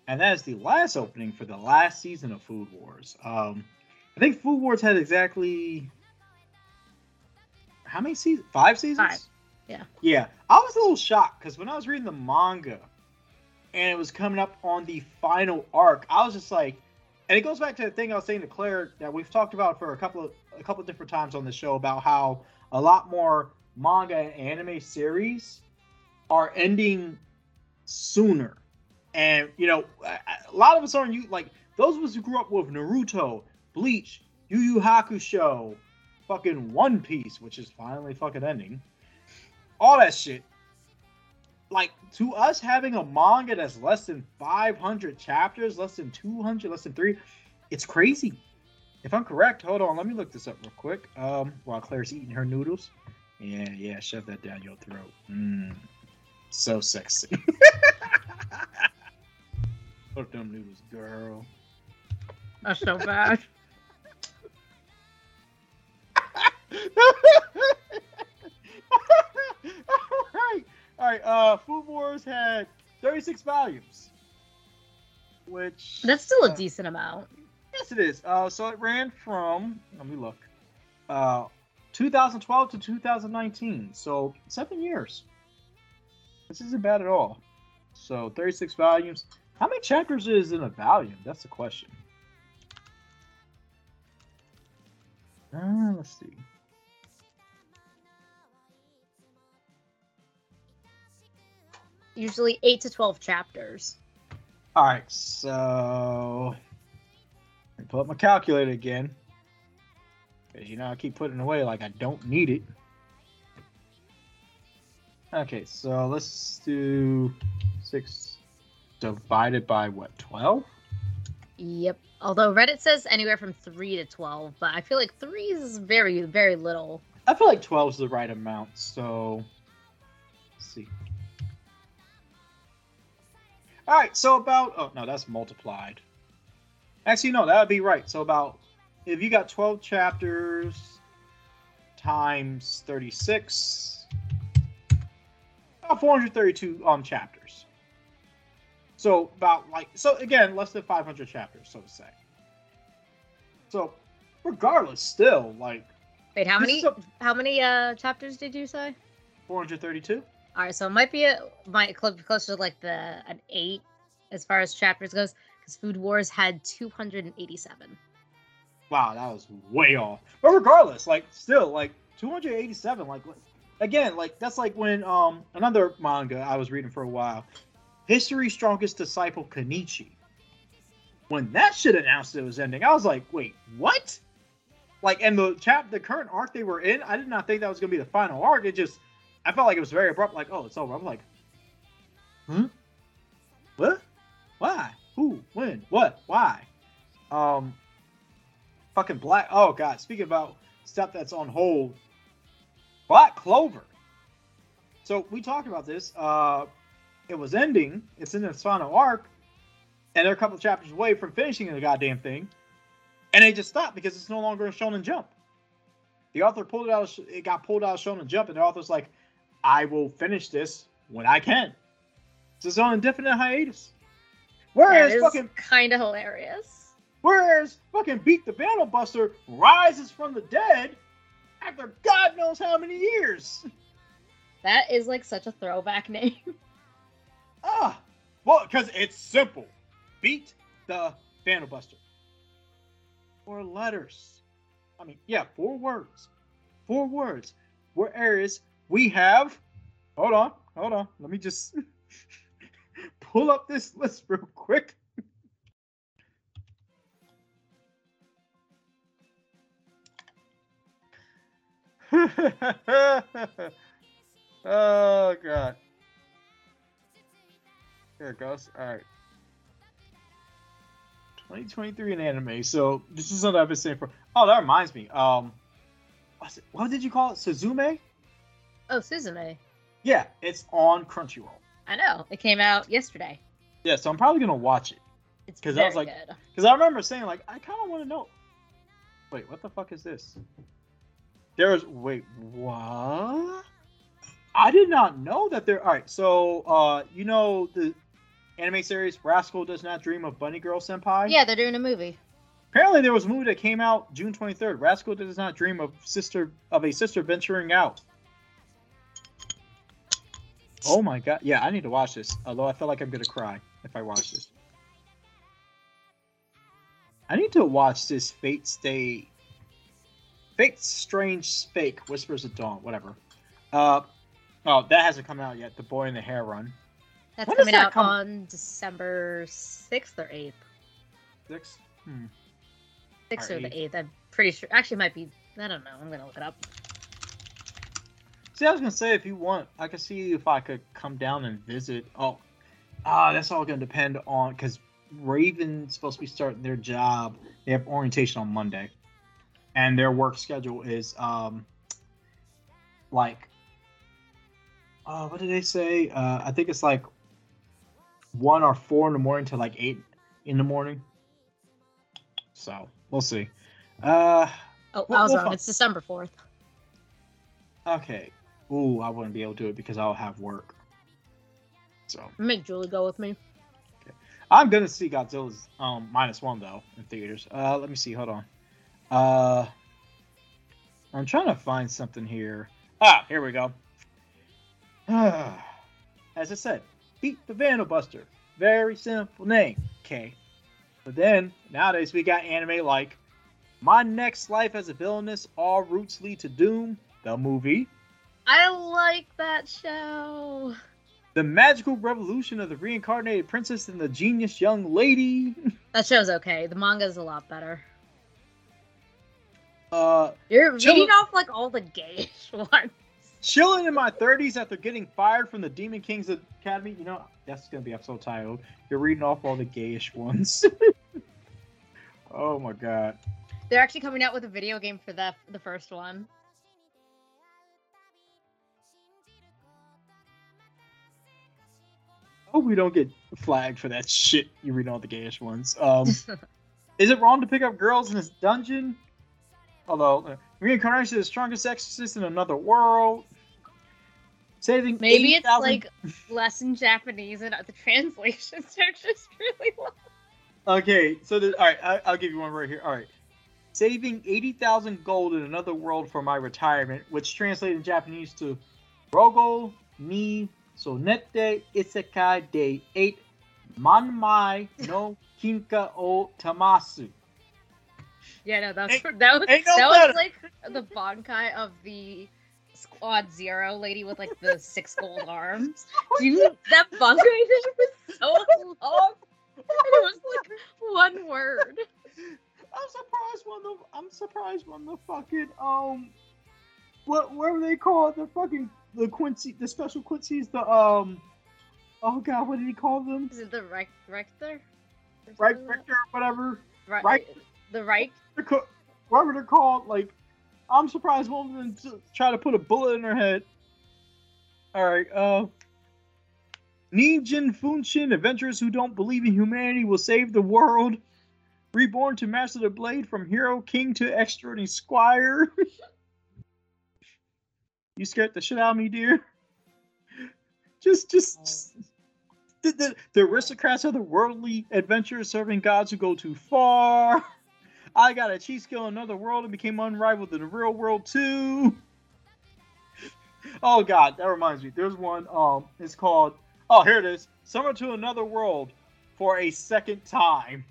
And that is the last opening for the last season of Food Wars. Um, I think Food Wars had exactly how many seasons? Five seasons? Five. Yeah. Yeah. I was a little shocked because when I was reading the manga and it was coming up on the final arc, I was just like, and it goes back to the thing I was saying to Claire that we've talked about for a couple of a couple of different times on the show about how a lot more manga and anime series are ending sooner. And you know, a lot of us aren't you like those of us who grew up with Naruto, Bleach, Yu Yu Hakusho, fucking One Piece, which is finally fucking ending. All that shit. Like to us having a manga that's less than 500 chapters, less than 200, less than 3, it's crazy. If I'm correct, hold on, let me look this up real quick. Um while Claire's eating her noodles. Yeah, yeah, shove that down your throat. Mmm. So sexy. Fuck them noodles, girl. That's so bad. all right, all right. Uh, Food Wars had 36 volumes, which that's still a uh, decent amount. Yes, it is. Uh, so it ran from let me look, uh, 2012 to 2019. So seven years. This isn't bad at all. So 36 volumes. How many chapters is in a volume? That's the question. Uh, let's see. Usually 8 to 12 chapters. All right, so I pull up my calculator again. Because you know I keep putting it away like I don't need it. Okay, so let's do six divided by what, 12? Yep. Although Reddit says anywhere from 3 to 12, but I feel like 3 is very, very little. I feel like 12 is the right amount, so let's see. All right, so about, oh no, that's multiplied. Actually, no, that would be right. So about, if you got 12 chapters times 36, about 432 um chapters. So about like so again, less than 500 chapters, so to say. So regardless, still like. Wait, how many? A, how many uh chapters did you say? 432. All right, so it might be a might closer to like the an eight as far as chapters goes, because Food Wars had 287. Wow, that was way off. But regardless, like still like 287, like again, like that's like when um another manga I was reading for a while, History's Strongest Disciple Kenichi. When that shit announced it was ending, I was like, wait, what? Like, and the chap, the current arc they were in, I did not think that was gonna be the final arc. It just, I felt like it was very abrupt. Like, oh, it's over. I'm like, hmm, What? Why? Who? When? What? Why? Um, fucking black. Oh god. Speaking about stuff that's on hold, Black Clover. So we talked about this. Uh, it was ending. It's in its final arc, and they're a couple chapters away from finishing the goddamn thing, and they just stopped because it's no longer a Shonen Jump. The author pulled it out. Of, it got pulled out of Shonen Jump, and the author's like, "I will finish this when I can." So it's on indefinite hiatus. Whereas fucking kind of hilarious. Whereas fucking Beet the Vandel Buster rises from the dead after God knows how many years. That is like such a throwback name. Ah, well, because it's simple. Beet the Vandel Buster. Four letters. I mean, yeah, four words. Four words. Whereas we have. Hold on, hold on. Let me just pull up this list real quick. oh god. Here it goes. All right. 2023 in anime. So this is something I've been saying for. Oh, that reminds me. Um, what did you call it? Suzume. Oh, Suzume. Yeah, it's on Crunchyroll. I know. It came out yesterday. Yeah, so I'm probably gonna watch it. It's because I was like, because I remember saying like, I kind of want to know. Wait, what the fuck is this? There was wait, what? I did not know that there. All right, so uh, you know the anime series Rascal Does Not Dream of Bunny Girl Senpai. Yeah, they're doing a movie. Apparently, there was a movie that came out June 23rd. Rascal Does Not Dream of sister of a sister venturing out. Oh my god! Yeah, I need to watch this. Although I feel like I'm gonna cry if I watch this. I need to watch this Fate Stay. Fate Strange Fake Whispers of Dawn, whatever. Uh, oh, that hasn't come out yet. The Boy and the Heron. That's when coming that out come? on December sixth or eighth. Sixth. Hmm. Sixth or, or the eighth. I'm pretty sure. Actually, might be. I don't know. I'm gonna look it up. See, I was gonna say if you want, I could see if I could come down and visit. Oh, ah, that's all gonna depend on because Raven's supposed to be starting their job. They have orientation on Monday, and their work schedule is um like, uh, what did they say? Uh, I think it's like one or four in the morning to like eight in the morning. So we'll see. Uh, oh, we'll, I was we'll wrong. It's December fourth. Okay, Ooh, I wouldn't be able to do it because I'll have work. So make Julie go with me. Okay. I'm gonna see Godzilla's um minus one though in theaters. Uh, let me see. Hold on. Uh, I'm trying to find something here. Ah, here we go. As I said, Beet the Vandel Buster. Very simple name. Okay. But then nowadays we got anime like My Next Life as a Villainess, All Routes Lead to Doom, the movie, I like that show. The Magical Revolution of the Reincarnated Princess and the Genius Young Lady. That show's okay. The manga's a lot better. Uh, You're reading off like all the gayish ones. Chilling in my 30s after getting fired from the Demon Kings Academy. You know, that's going to be episode title. You're reading off all the gayish ones. oh my god. They're actually coming out with a video game for the the first one. hope we don't get flagged for that shit. You read all the gayish ones. Um, is it wrong to pick up girls in this dungeon? Although uh, reincarnation is the strongest exorcist in another world. Saving maybe 8, it's 000... like less in Japanese and the translations are just really long. Okay, so the, all right, I, I'll give you one right here. All right, saving eighty thousand gold in another world for my retirement, which translated in Japanese to Rogo ni so nete isekai de eight manmai no kinka o tamasu. Yeah, no, that's ain't, that was no that was like the bankai of the Squad Zero lady with like the six gold arms. Dude, that bankai was so long. And it was like one word. I'm surprised when the I'm surprised when the fucking um what what were they called? The fucking the Quincy, the special Quincy's, the um, oh god, what did he call them? Is it the Reich, Richter? Right, Richter, whatever. Right, right. The Reich. Whatever they're called, like, I'm surprised one of them to try to put a bullet in her head. All right, uh. Ningen Fushin, adventurers who don't believe in humanity will save the world. Reborn to master the blade from hero king to extraordinary squire. You scared the shit out of me, dear. Just, just, just the, the, the aristocrats are the worldly adventurers serving gods who go too far. I got a cheat skill in another world and became unrivaled in the real world too. Oh god, that reminds me. There's one. Um, it's called. Oh, here it is. Summoned to another world for a second time.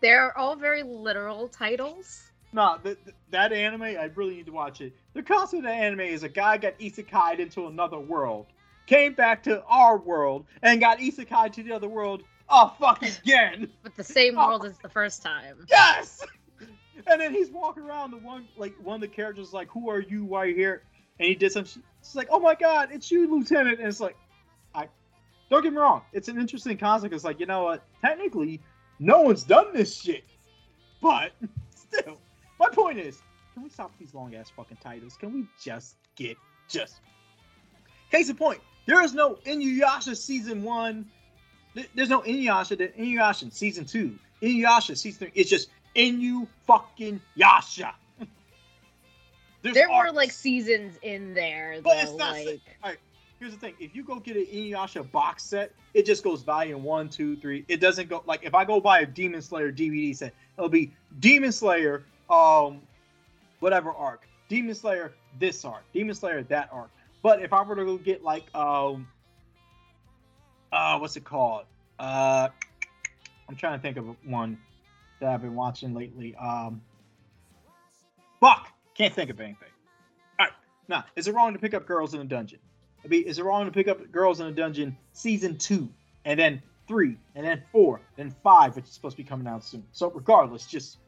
They're all very literal titles. No, the, the, that anime, I really need to watch it. The concept of the anime is a guy got isekai into another world, came back to our world, and got isekai to the other world. Oh, fuck again! But the same oh. world as the first time. Yes! And then he's walking around. The one, like, one of the characters is like, "Who are you? Why are you here?" And he did some. It's like, "Oh my god, it's you, Lieutenant!" And it's like, I don't get me wrong. It's an interesting concept. It's like, you know what? Technically, no one's done this shit, but still. My point is, can we stop these long ass fucking titles? Can we just get just case in point? There is no Inuyasha season one. There's no Inuyasha. The Inuyasha in season two. Inuyasha season three. It's just Inu fucking Yasha. there arcs. were like seasons in there, but though, it's not. Like... All right, here's the thing: if you go get an Inuyasha box set, it just goes volume one, two, three. It doesn't go like if I go buy a Demon Slayer DVD set, it'll be Demon Slayer um whatever arc. Demon Slayer this arc. Demon Slayer that arc. But if I were to go get like um uh what's it called? Uh I'm trying to think of one that I've been watching lately. Um, fuck, can't think of anything. All right, now is it wrong to pick up girls in a dungeon? I mean, is it wrong to pick up girls in a dungeon season two, and then three, and then four, then five, which is supposed to be coming out soon. So regardless, just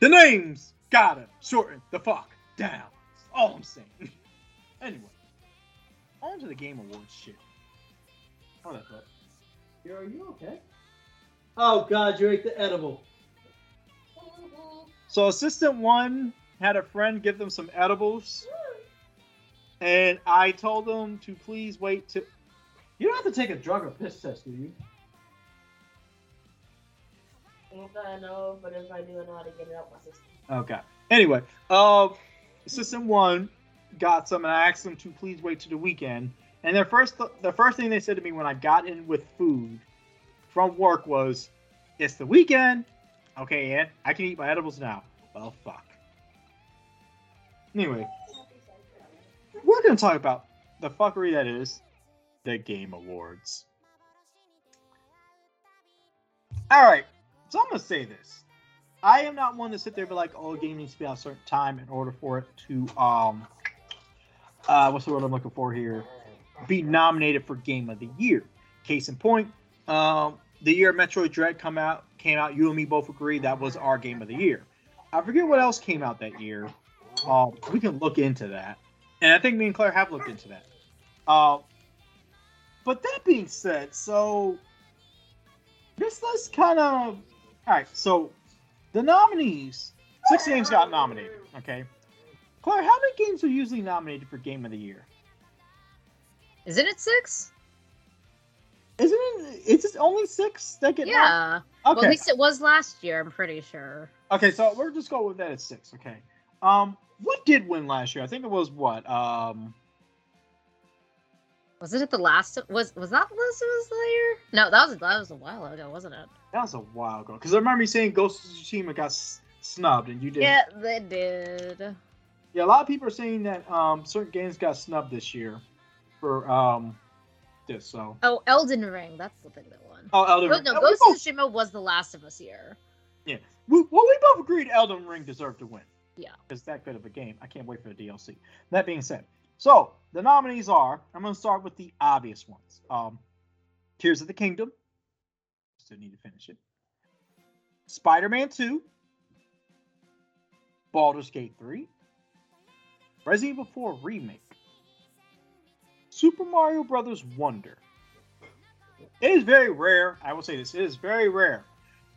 the names gotta shorten the fuck down. That's all I'm saying. anyway, on to the Game Awards shit. Hold up, up. Yo, are you okay? Oh god, you ate the edible. So assistant one had a friend give them some edibles, and I told them to please wait to. You don't have to take a drug or piss test, do you? I know, but if I do, I know how to get it out my system. Okay. Anyway, uh, assistant one got some, and I asked them to please wait to the weekend. And their first, the first thing they said to me when I got in with food from work was, "It's the weekend, okay, yeah, I can eat my edibles now." Well, fuck. Anyway, we're gonna talk about the fuckery that is the Game Awards. All right, so I'm gonna say this. I am not one to sit there and be like, "Oh, game needs to be at a certain time in order for it to um, uh, what's the word I'm looking for here? Be nominated for Game of the Year." Case in point, um, the year Metroid Dread come out came out. You and me both agree that was our Game of the Year. I forget what else came out that year. Um, we can look into that, and I think me and Claire have looked into that. Uh, but that being said, so this list kind of all right. So the nominees, six games got nominated. Okay, Claire, how many games are usually nominated for Game of the Year? Isn't it six? Isn't it? Is it only six that get? Yeah. Okay. Well, at least it was last year. I'm pretty sure. Okay, so we're just going with that at six. Okay. Um, what did win last year? I think it was what? Um. Was it at the last? Was was that the last was the year? No, that was that was a while ago, wasn't it? That was a while ago. Because I remember you saying Ghost of Tsushima got snubbed, and you did. Yeah, they did. Yeah, a lot of people are saying that um, certain games got snubbed this year for um, this. So. Oh, Elden Ring. That's the thing that won. Oh, Elden Ring. No, Ghost of Tsushima was the Last of Us year. Yeah. We, well, we both agreed Elden Ring deserved to win. Yeah. It's that good of a game. I can't wait for the DLC. That being said, so the nominees are. I'm going to start with the obvious ones. Um, Tears of the Kingdom. Still need to finish it. Spider-Man 2. Baldur's Gate 3. Resident Evil 4 Remake. Super Mario Brothers Wonder. It is very rare, I will say this, it is very rare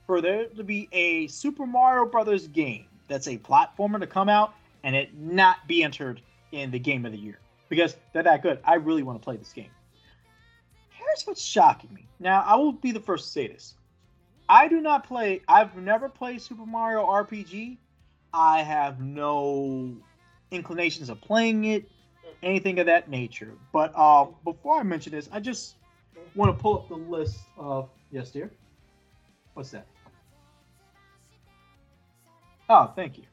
for there to be a Super Mario Brothers game that's a platformer to come out and it not be entered in the game of the year. Because they're that good. I really want to play this game. Here's what's shocking me. Now, I will be the first to say this. I do not play, I've never played Super Mario RPG. I have no inclinations of playing it, anything of that nature. But uh, before I mention this, I just want to pull up the list of. Yes, dear? What's that? Oh, thank you.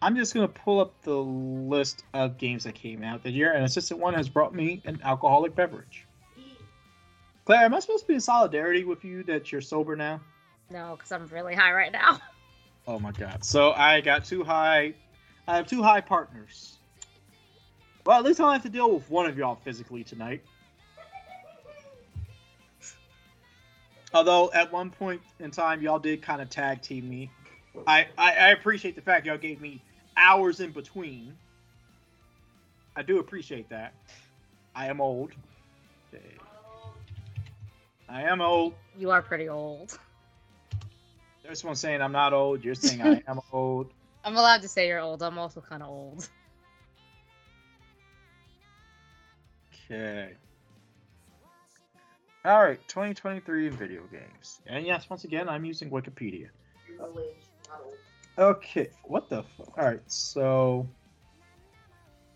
I'm just going to pull up the list of games that came out that year, and Assistant One has brought me an alcoholic beverage. Claire, am I supposed to be in solidarity with you that you're sober now? No, because I'm really high right now. Oh my god. So I got two high. I have two high partners. Well, at least I don't have to deal with one of y'all physically tonight. Although at one point in time, y'all did kind of tag team me. I, I, I appreciate the fact y'all gave me hours in between. I do appreciate that. I am old. I am old. You are pretty old. There's one saying I'm not old. You're saying I am old. I'm allowed to say you're old. I'm also kind of old. Okay. All right, 2023 in video games. And yes, once again, I'm using Wikipedia. Okay, what the fuck? All right, so.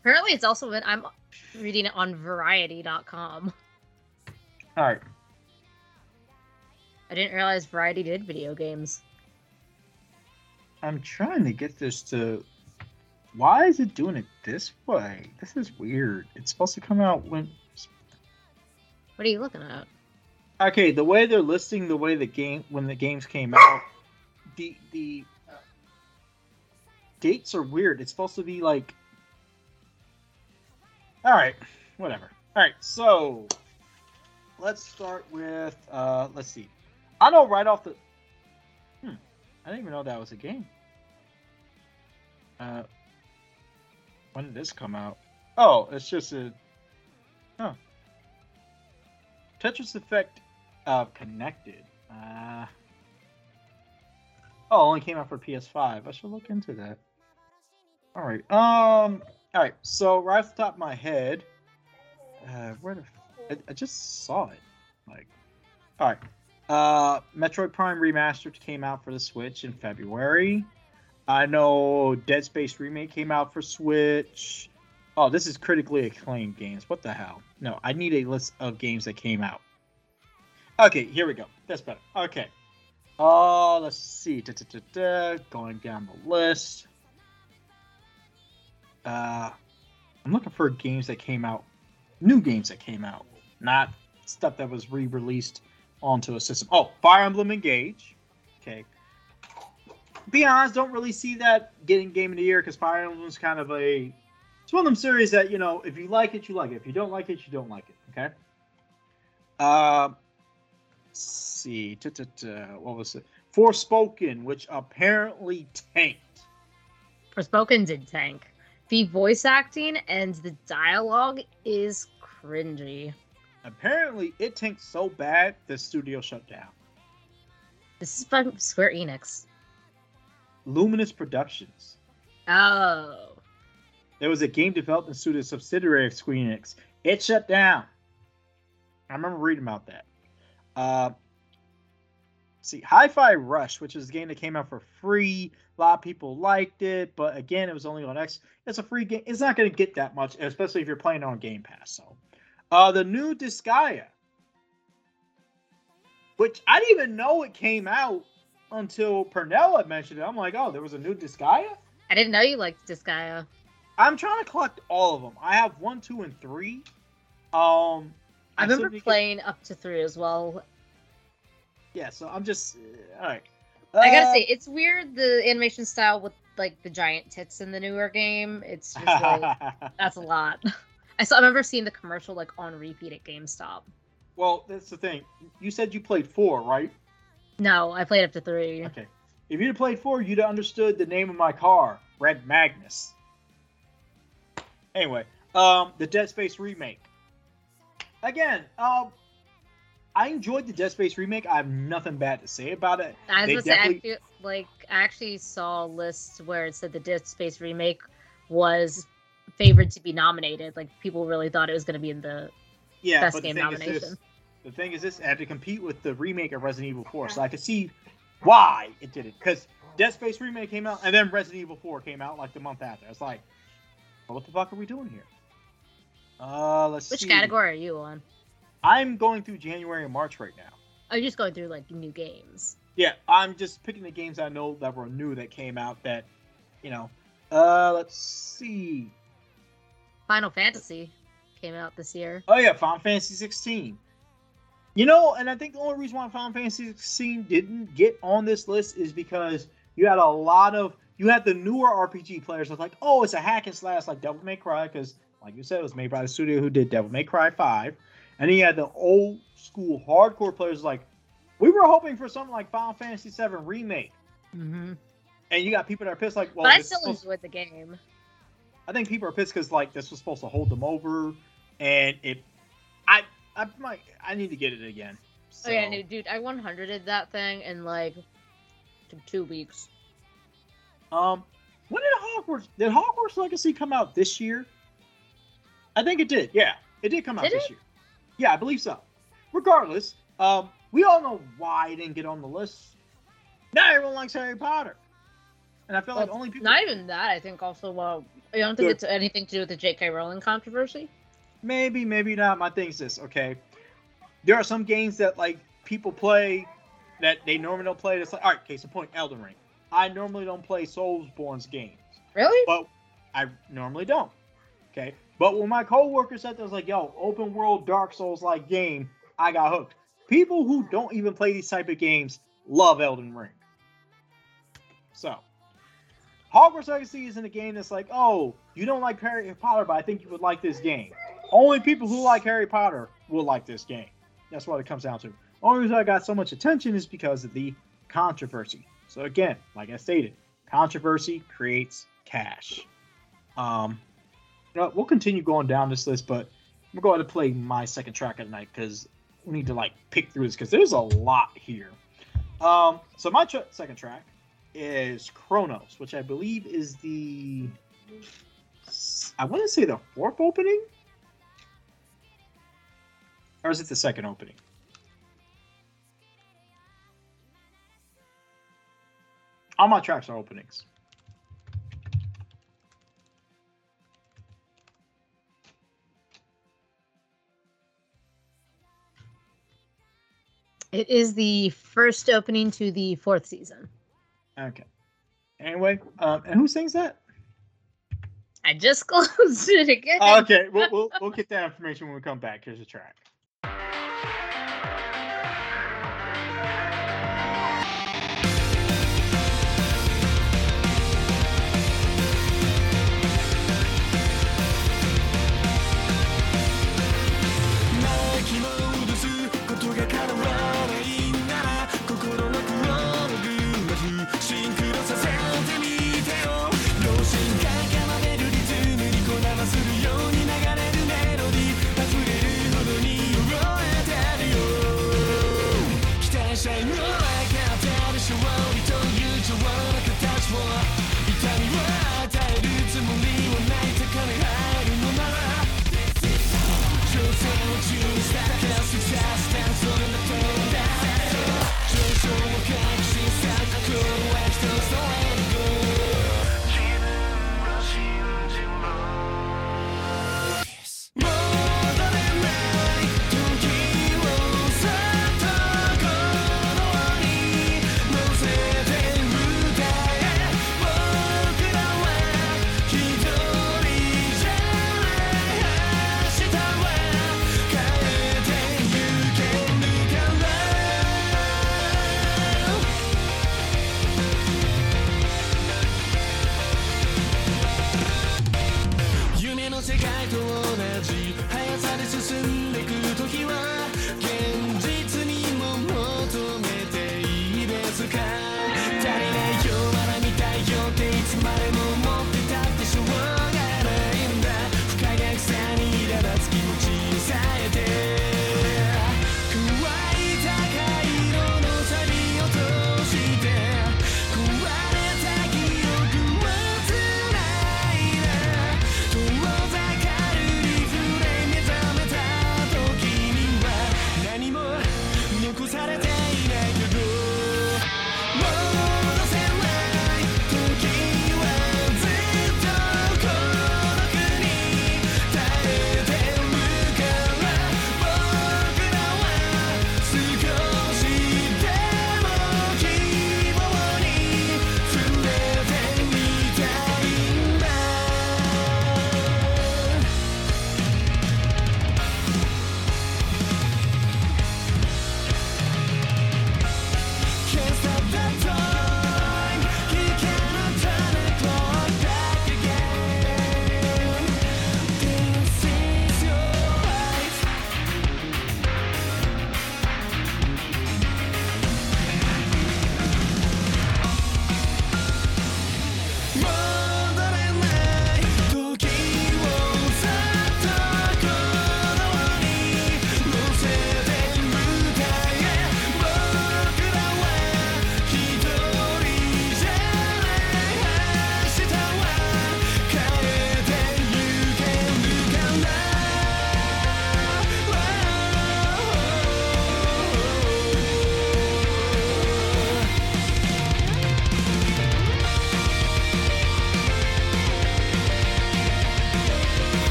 Apparently, it's also been. I'm reading it on Variety.com. All right. I didn't realize Variety did video games. I'm trying to get this to. Why is it doing it this way? This is weird. It's supposed to come out when. What are you looking at? Okay, the way they're listing the way the game when the games came out, the the dates are weird. It's supposed to be like. All right, whatever. All right, so let's start with uh let's see. I know right off the. Hmm, I didn't even know that was a game. Uh, when did this come out? Oh, it's just a. Oh. Tetris Effect uh, connected. Uh, oh, only came out for PS5. I should look into that. All right. Um. All right. So right off the top of my head, uh, where the I, I just saw it. Like, all right. Uh, Metroid Prime Remastered came out for the Switch in February. I know Dead Space Remake came out for Switch. Oh, this is critically acclaimed games. What the hell? No, I need a list of games that came out. Okay, here we go. That's better. Okay. Oh, uh, let's see. Da, da, da, Going down the list. Uh, I'm looking for games that came out, new games that came out, not stuff that was re-released onto a system. Oh, Fire Emblem Engage. Okay. Be honest, don't really see that getting Game of the Year because Fire Emblem's kind of a it's one of them series that you know if you like it, you like it. If you don't like it, you don't like it. Okay. Uh, see, what was it? Forspoken, which apparently tanked. Forspoken did tank. The voice acting and the dialogue is cringy. Apparently, it tanked so bad the studio shut down. This is from Square Enix. Luminous Productions. Oh. There was a game development studio subsidiary of Square Enix. It shut down. I remember reading about that. Uh, see, Hi-Fi Rush, which is a game that came out for free. A lot of people liked it, but again, it was only on X. It's a free game. It's not going to get that much, especially if you're playing on Game Pass. So, uh, the new Disgaea, which I didn't even know it came out until Pernell had mentioned it. I'm like, oh, there was a new Disgaea. I didn't know you liked Disgaea. I'm trying to collect all of them. I have one, two, and three. Um, I, remember playing get... up to three as well. Yeah, so I'm just uh, all right. Uh, I gotta uh, say, it's weird the animation style with like the giant tits in the newer game. It's just like that's a lot. I saw. I remember seeing the commercial like on repeat at GameStop. Well, that's the thing. You said you played four, right? No, I played up to three. Okay. If you'd have played four, you'd have understood the name of my car, Red Magnus. Anyway, um, the Dead Space remake. Again, um, I enjoyed the Dead Space remake. I have nothing bad to say about it. I was gonna definitely... say, I feel like I actually saw lists where it said the Dead Space remake was favored to be nominated. Like people really thought it was going to be in the yeah, best game nomination. This, the thing is, this I had to compete with the remake of Resident Evil 4, so I could see why it did it. Because Dead Space remake came out, and then Resident Evil 4 came out like the month after. It's like, well, what the fuck are we doing here? Uh, let's Which see. category are you on? I'm going through January and March right now. Are you just going through like new games? Yeah, I'm just picking the games I know that were new that came out that, you know. Uh, let's see. Final Fantasy came out this year. Oh yeah, Final Fantasy 16. You know, and I think the only reason why Final Fantasy 16 didn't get on this list is because you had a lot of you had the newer RPG players that's like, oh, it's a hack and slash like Devil May Cry, because like you said, it was made by the studio who did Devil May Cry 5. And then you had the old school hardcore players like, we were hoping for something like Final Fantasy 7 remake. Mm-hmm. And you got people that are pissed like, well, but I still enjoyed the game. I think people are pissed because like this was supposed to hold them over, and it, I, might, I need to get it again. So. Oh yeah, dude, I 100ed that thing in like two weeks. Um, when did Hogwarts? Did Hogwarts Legacy come out this year? I think it did. Yeah, it did come out did this it? year. Yeah, I believe so. Regardless, um, we all know why it didn't get on the list. Now everyone likes Harry Potter, and I feel well, like only people. Not even that. I think also, well, I don't think it's anything to do with the J.K. Rowling controversy. Maybe, maybe not. My thing is this. Okay, there are some games that like people play that they normally don't play. It's like, all right, case in point, Elden Ring. I normally don't play Soulsborne's games. Really? But I normally don't. Okay. But when my coworker said that, I was like, yo, open world Dark Souls like game, I got hooked. people who don't even play these type of games love Elden Ring. So, Hogwarts Legacy isn't a game that's like, oh, you don't like Harry Potter, but I think you would like this game. Only people who like Harry Potter will like this game. That's what it comes down to. Only reason I got so much attention is because of the controversy. So again, like I stated, controversy creates cash. Um, you know, we'll continue going down this list, but I'm going to play my second track of the night because we need to like pick through this because there's a lot here. Um, so my tra- second track is Chronos, which I believe is the I want to say the fourth opening, or is it the second opening? All my tracks are openings. It is the first opening to the fourth season. Okay. Anyway, um, and who sings that? I just closed it again. Okay, we'll, we'll, we'll get that information when we come back. Here's a track.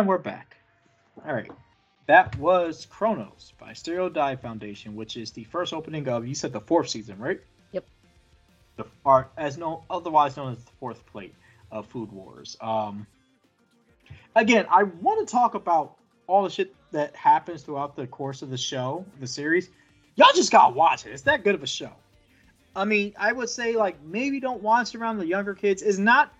And we're back. All right. That was Chronos by Stereo Dive Foundation, which is the first opening of, you said the fourth season, right? Yep. the or as no otherwise known as the fourth plate of Food Wars. Um, again, I want to talk about all the shit that happens throughout the course of the show, the series. Y'all just gotta watch it. It's that good of a show. I mean, I would say like maybe don't watch around the younger kids. Is not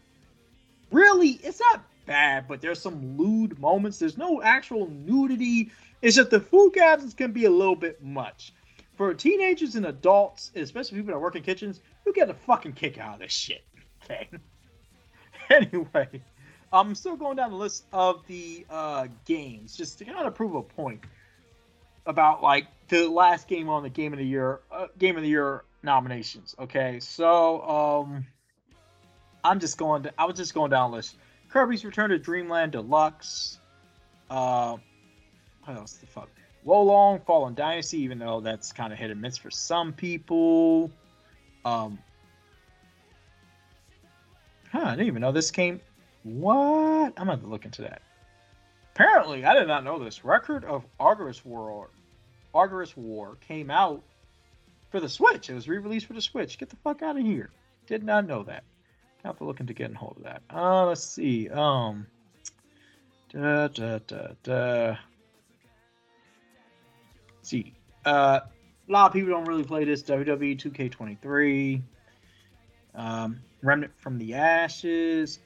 really. It's not bad, but there's some lewd moments. There's no actual nudity. It's just the food captions can be a little bit much. For teenagers and adults, especially people that work in kitchens, you get a fucking kick out of this shit. Okay. anyway, I'm still going down the list of the uh, games just to kind of prove a point about like the last game on the game of the year uh, game of the year nominations. Okay, so um, I'm just going. To, I was just going down the list. Kirby's Return to Dreamland Deluxe. Uh, what else the fuck? Wo Long Fallen Dynasty, even though that's kind of hit and miss for some people. Um, huh, I didn't even know this came. What? I'm gonna look into that. Apparently, I did not know this. Record of Argus War, Argus War came out for the Switch. It was re-released for the Switch. Get the fuck out of here. Did not know that. I have to into getting hold of that. Uh, let's see. Um, da da da da. Let's see. Uh, a lot of people don't really play this. WWE 2K23. Um, Remnant from the Ashes.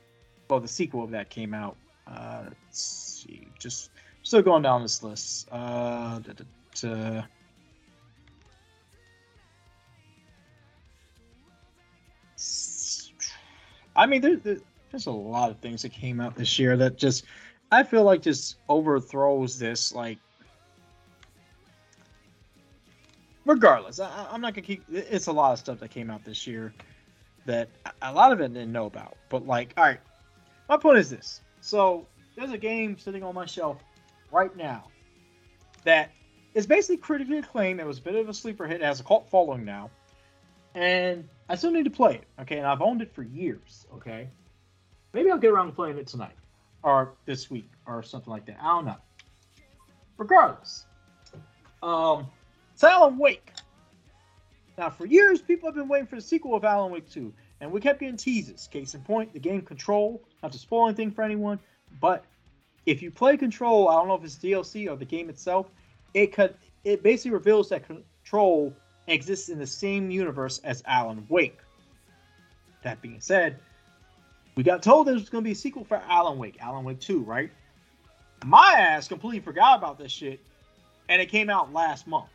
Well, the sequel of that came out. Uh, let's see. Just still going down this list. Uh, da, da, da. I mean, there, there, there's a lot of things that came out this year that just I feel like just overthrows this. Like, regardless, I, am not gonna keep. It's a lot of stuff that came out this year that a lot of it didn't know about. But like, all right, my point is this. So there's a game sitting on my shelf right now that is basically critically acclaimed. It was a bit of a sleeper hit. It has a cult following now and I still need to play it. Okay, and I've owned it for years. Okay, maybe I'll get around to playing it tonight, or this week, or something like that. I don't know. Regardless, um, it's Alan Wake. Now, for years, people have been waiting for the sequel of Alan Wake 2, and we kept getting teases. Case in point, the game Control. Not to spoil anything for anyone, but if you play Control, I don't know if it's DLC or the game itself, it could it basically reveals that Control exists in the same universe as Alan Wake. That being said, we got told there was going to be a sequel for Alan Wake, Alan Wake 2, right? My ass completely forgot about this shit, and it came out last month.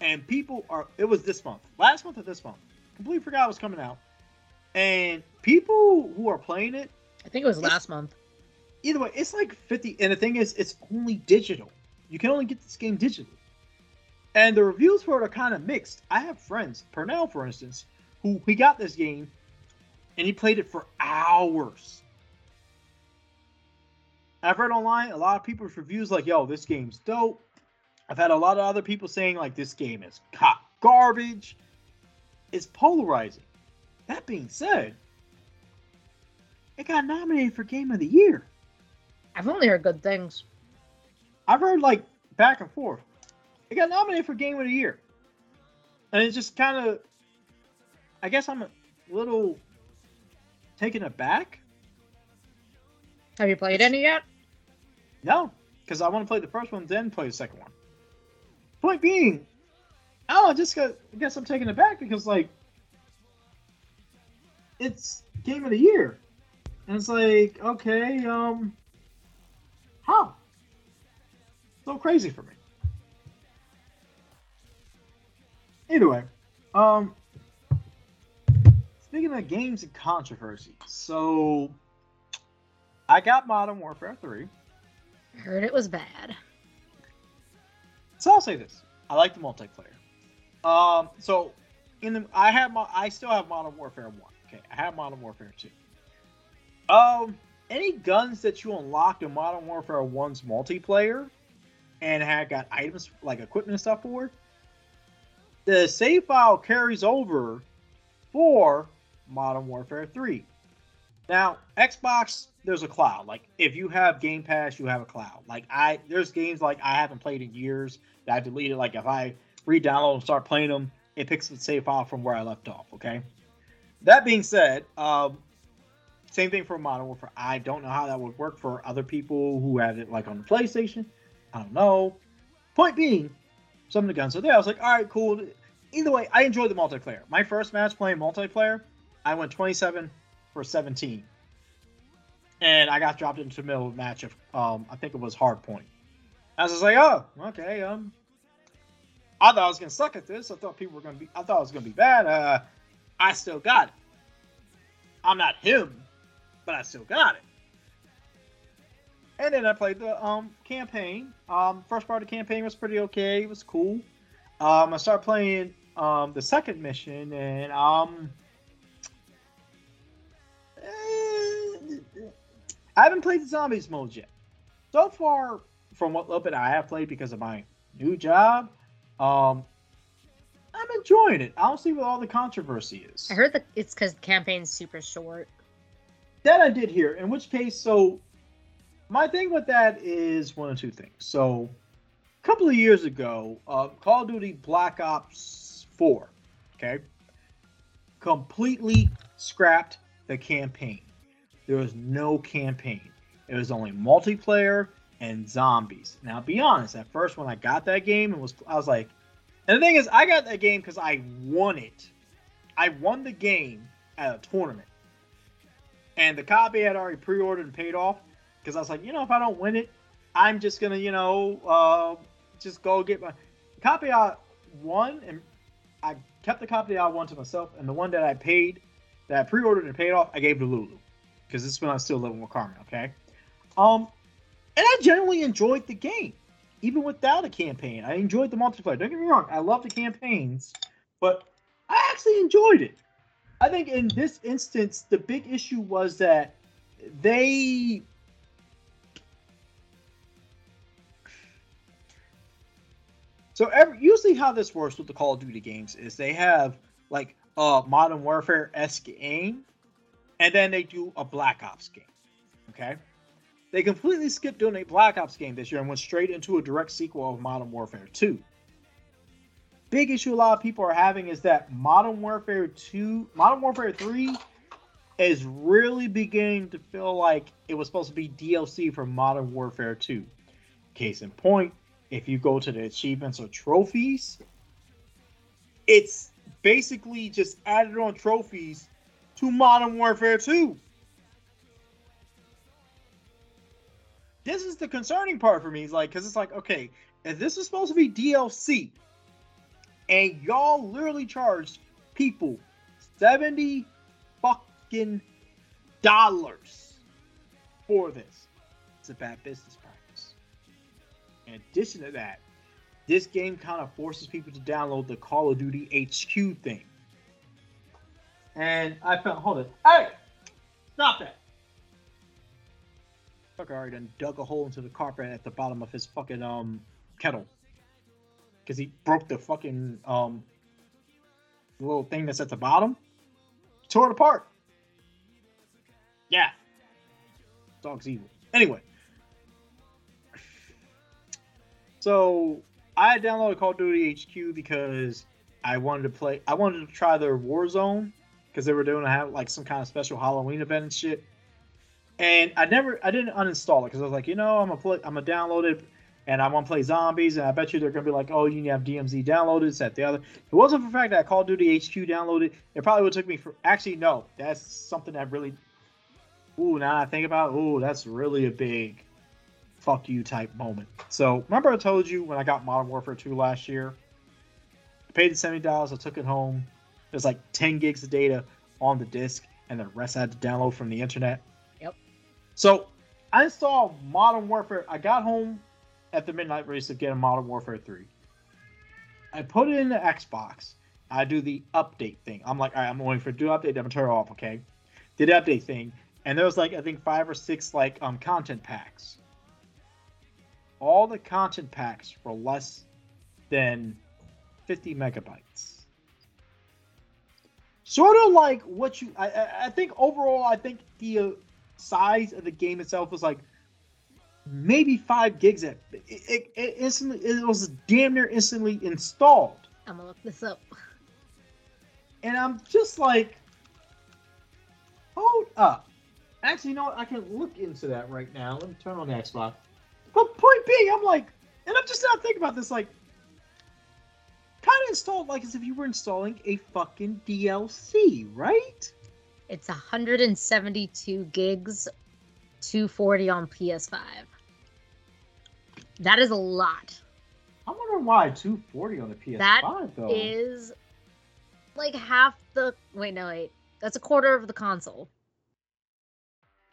And people are, it was this month, last month or this month. Completely forgot it was coming out. And people who are playing it, I think it was last month. Either way, it's like 50. And the thing is, it's only digital. You can only get this game digitally. And the reviews for it are kind of mixed. I have friends, Pernell, for instance, who he got this game and he played it for hours. I've read online a lot of people's reviews like, yo, this game's dope. I've had a lot of other people saying like this game is hot garbage. It's polarizing. That being said, it got nominated for Game of the Year. I've only heard good things. I've heard like back and forth. It got nominated for Game of the Year. And it's just kind of, I guess I'm a little taken aback. Have you played any yet? No, because I want to play the first one, then play the second one. Point being, Oh, I don't know, just got, I guess I'm taken aback because, like, it's Game of the Year. And it's like, okay, um, how? So crazy for me. Anyway, um, speaking of games and controversy, so I got Modern Warfare 3. Heard it was bad. So I'll say this: I like the multiplayer. Um, so in the I have my I still have Modern Warfare 1. Okay, I have Modern Warfare 2. Um, any guns that you unlocked in Modern Warfare 1's multiplayer and had got items like equipment and stuff for the save file carries over for Modern Warfare 3. Now, Xbox, there's a cloud. Like if you have Game Pass, you have a cloud. Like I there's games like I haven't played in years that I deleted. Like if I re-download and start playing them, it picks the save file from where I left off. Okay. That being said, um, same thing for Modern Warfare. I don't know how that would work for other people who have it like on the PlayStation. I don't know. Point being, some of the guns are there. I was like, all right, cool. Either way, I enjoyed the multiplayer. My first match playing multiplayer, I went 27 for 17. And I got dropped into the middle of the match of, um, I think it was Hardpoint. I was just like, oh, okay. Um, I thought I was gonna suck at this. I thought people were gonna be. I thought it was gonna be bad. Uh, I still got it. I'm not him, but I still got it. And then I played the um campaign. Um, first part of the campaign was pretty okay. It was cool. Um, I started playing um the second mission, and um, eh, I haven't played the zombies mode yet. So far, from what little bit I have played because of my new job, um, I'm enjoying it. I don't see what all the controversy is. I heard that it's because the campaign's super short. That I did hear. In which case, so my thing with that is one of two things. So a couple of years ago, uh, Call of Duty Black Ops 4, okay, completely scrapped the campaign. There was no campaign. It was only multiplayer and zombies. Now, be honest, at first when I got that game, it was I was like, and the thing is, I got that game because I won it. I won the game at a tournament, and the copy had already pre-ordered and paid off because I was like, you know, if I don't win it, I'm just gonna, you know, uh, just go get my copy I won, and I kept the copy I won to myself, and the one that I paid, that I pre-ordered and paid off, I gave to Lulu because this is when I still living with Carmen. Okay, um, and I generally enjoyed the game, even without a campaign. I enjoyed the multiplayer. Don't get me wrong, I love the campaigns, but I actually enjoyed it. I think in this instance, the big issue was that they So every, usually how this works with the Call of Duty games is they have like a Modern Warfare esque game, and then they do a Black Ops game. Okay, they completely skipped doing a Black Ops game this year and went straight into a direct sequel of Modern Warfare 2. Big issue a lot of people are having is that Modern Warfare 2, Modern Warfare 3 is really beginning to feel like it was supposed to be DLC for Modern Warfare 2. Case in point, if you go to the achievements or trophies, it's basically just added on trophies to Modern Warfare 2. this is the concerning part for me. Is like, because it's like, okay, if this is supposed to be DLC, and y'all literally charged people seventy fucking dollars for this, it's a bad business. In addition to that, this game kind of forces people to download the Call of Duty HQ thing. And I felt, hold it, hey, stop that. Fucker already done dug a hole into the carpet at the bottom of his fucking um kettle. Cause he broke the fucking um little thing that's at the bottom. Tore it apart. Yeah. Dog's evil. Anyway. So I downloaded Call of Duty HQ because I wanted to play I wanted to try their Warzone because they were doing to have like some kind of special Halloween event and shit and I never, I didn't uninstall it because I was like, you know, I'm gonna play, I'm gonna download it, and I want to play zombies, and I bet you they're gonna be like, oh, you need to have DMZ downloaded, set the other. It wasn't for the fact that Call of Duty HQ downloaded, it probably would have took me for. Actually, no, that's something that really. Ooh, now I think about, ooh, that's really a big, fuck you type moment. So remember I told you when I got Modern Warfare 2 last year, I paid the seventy dollars, I took it home. There's like 10 gigs of data on the disc, and the rest I had to download from the internet. Yep. So I installed Modern Warfare. I got home at the midnight race to get a Modern Warfare 3. I put it in the Xbox. I do the update thing. I'm like, all right, I'm waiting for do update. I'm gonna turn it off, okay? Did the update thing, and there was like I think five or six like um content packs. All the content packs for less than 50 megabytes. Sort of like what you, I, I think overall, I think the uh, size of the game itself was like maybe five gigs. At it, it, it instantly it was damn near instantly installed. I'm gonna look this up. And I'm just like, hold up. Actually, you know what? I can look into that right now. Let me turn on the Xbox. But point being, I'm like, and I'm just not thinking about this. Like, kind of installed like as if you were installing a fucking DLC, right? It's 172 gigs, 240 on PS5. That is a lot. I wonder why 240 on the PS5 that though. is like half the wait no wait that's a quarter of the console.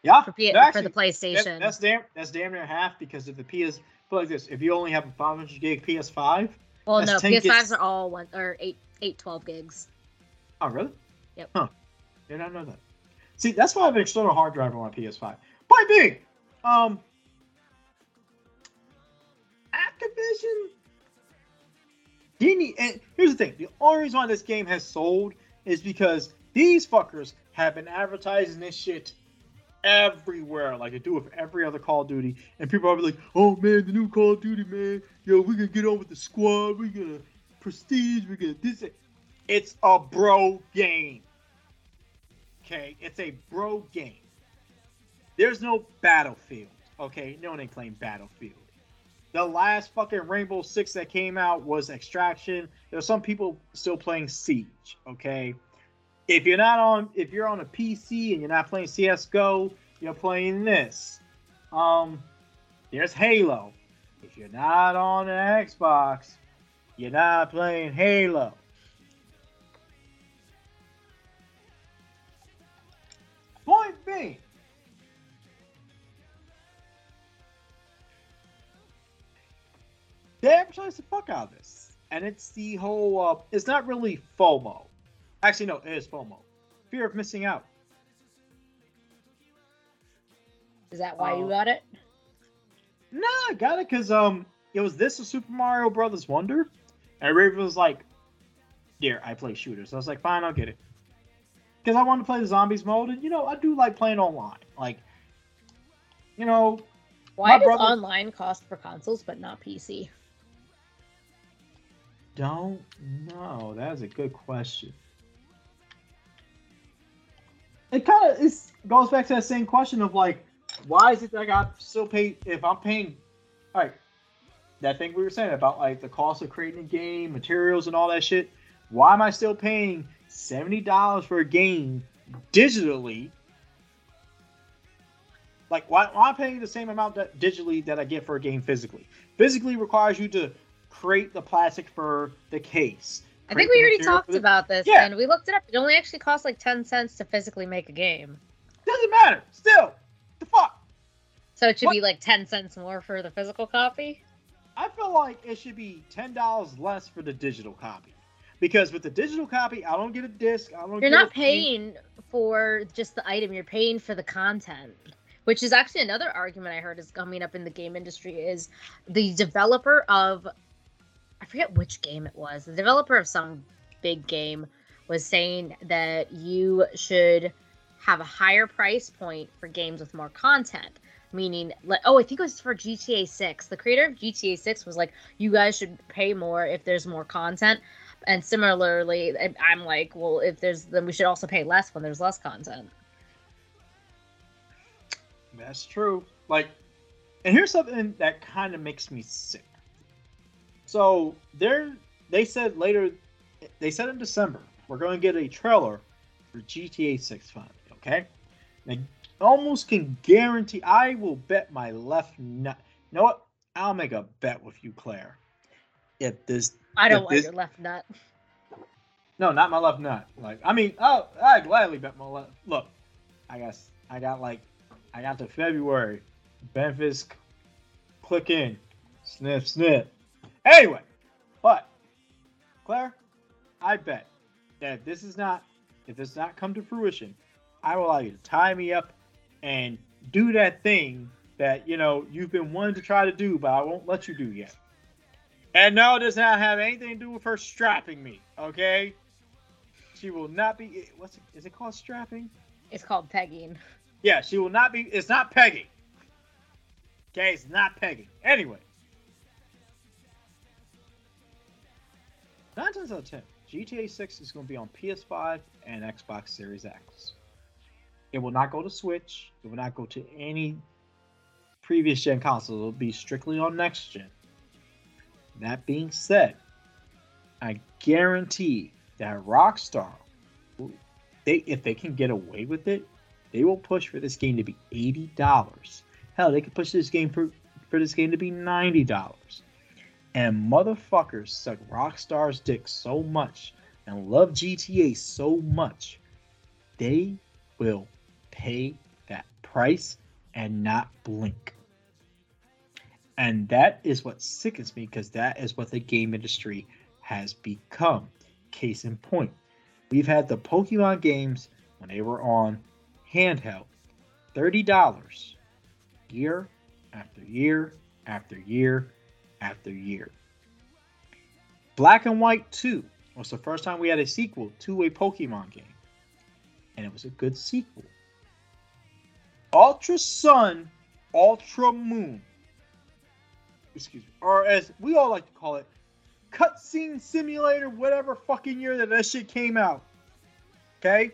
Yeah, for, P- actually, for the PlayStation. That, that's damn that's damn near half because if the PS put like this, if you only have a 500 gig PS5. Well, no, PS5s gigs. are all one or eight eight twelve gigs. Oh really? Yep. Huh. Did not know that. See, that's why I have an external hard drive on my PS5. Point being, um, Activision didn't. And here's the thing: the only reason why this game has sold is because these fuckers have been advertising this shit everywhere, like they do with every other Call of Duty. And people are like, "Oh man, the new Call of Duty, man! Yo, we gonna get on with the squad. We gonna prestige. We gonna this." It's a bro game. Okay, it's a bro game. There's no battlefield. Okay, no one ain't playing battlefield. The last fucking Rainbow Six that came out was Extraction. There's some people still playing Siege. Okay, if you're not on, if you're on a PC and you're not playing CS:GO, you're playing this. Um, there's Halo. If you're not on an Xbox, you're not playing Halo. Point being, they advertise the fuck out of this, and it's the whole. Uh, it's not really FOMO. Actually, no, it is FOMO, fear of missing out. Is that why you got it? Nah, I got it because um, it was this or Super Mario Brothers Wonder, and Raven was like, "Dear, I play shooters." So I was like, "Fine, I'll get it." because I want to play the zombies mode, and you know I do like playing online. Like, you know, why does brother... online cost for consoles but not PC? Don't know. That is a good question. It kind of is goes back to that same question of like, why is it that I got still pay if I'm paying? All right, that thing we were saying about like the cost of creating a game, materials, and all that shit. Why am I still paying $70 for a game digitally. Like, why, why am I paying the same amount that, digitally that I get for a game physically? Physically requires you to create the plastic for the case. I think we already talked about this, yeah. and we looked it up. It only actually costs like 10 cents to physically make a game. Doesn't matter. Still, the fuck. So it should what? be like 10 cents more for the physical copy? I feel like it should be $10 less for the digital copy because with the digital copy, I don't get a disc. I don't. You're not paying for just the item. You're paying for the content, which is actually another argument I heard is coming up in the game industry. Is the developer of, I forget which game it was. The developer of some big game was saying that you should have a higher price point for games with more content meaning like oh i think it was for gta 6 the creator of gta 6 was like you guys should pay more if there's more content and similarly, I'm like, well, if there's, then we should also pay less when there's less content. That's true. Like, and here's something that kind of makes me sick. So they're they said later, they said in December we're going to get a trailer for GTA 6 finally. Okay, I almost can guarantee I will bet my left nut. You know what? I'll make a bet with you, Claire. If this I don't want this... your left nut. No, not my left nut. Like, I mean, oh, I gladly bet my left. Look, I guess I got like, I got to February. Memphis, click in, sniff, sniff. Anyway, but Claire, I bet that this is not, if this not come to fruition, I will allow you to tie me up and do that thing that you know you've been wanting to try to do, but I won't let you do yet. And no, it does not have anything to do with her strapping me. Okay, she will not be. What's it, is it called strapping? It's called pegging. Yeah, she will not be. It's not pegging. Okay, it's not pegging. Anyway. Nine times out of ten, GTA 6 is going to be on PS5 and Xbox Series X. It will not go to Switch. It will not go to any previous gen console. It will be strictly on next gen. That being said, I guarantee that Rockstar, they if they can get away with it, they will push for this game to be eighty dollars. Hell, they could push this game for, for this game to be ninety dollars. And motherfuckers suck Rockstar's dick so much and love GTA so much, they will pay that price and not blink. And that is what sickens me because that is what the game industry has become. Case in point, we've had the Pokemon games when they were on handheld, $30 year after year after year after year. Black and White 2 was the first time we had a sequel to a Pokemon game, and it was a good sequel. Ultra Sun, Ultra Moon, excuse me, or as we all like to call it, Cutscene Simulator, whatever fucking year that that shit came out. Okay?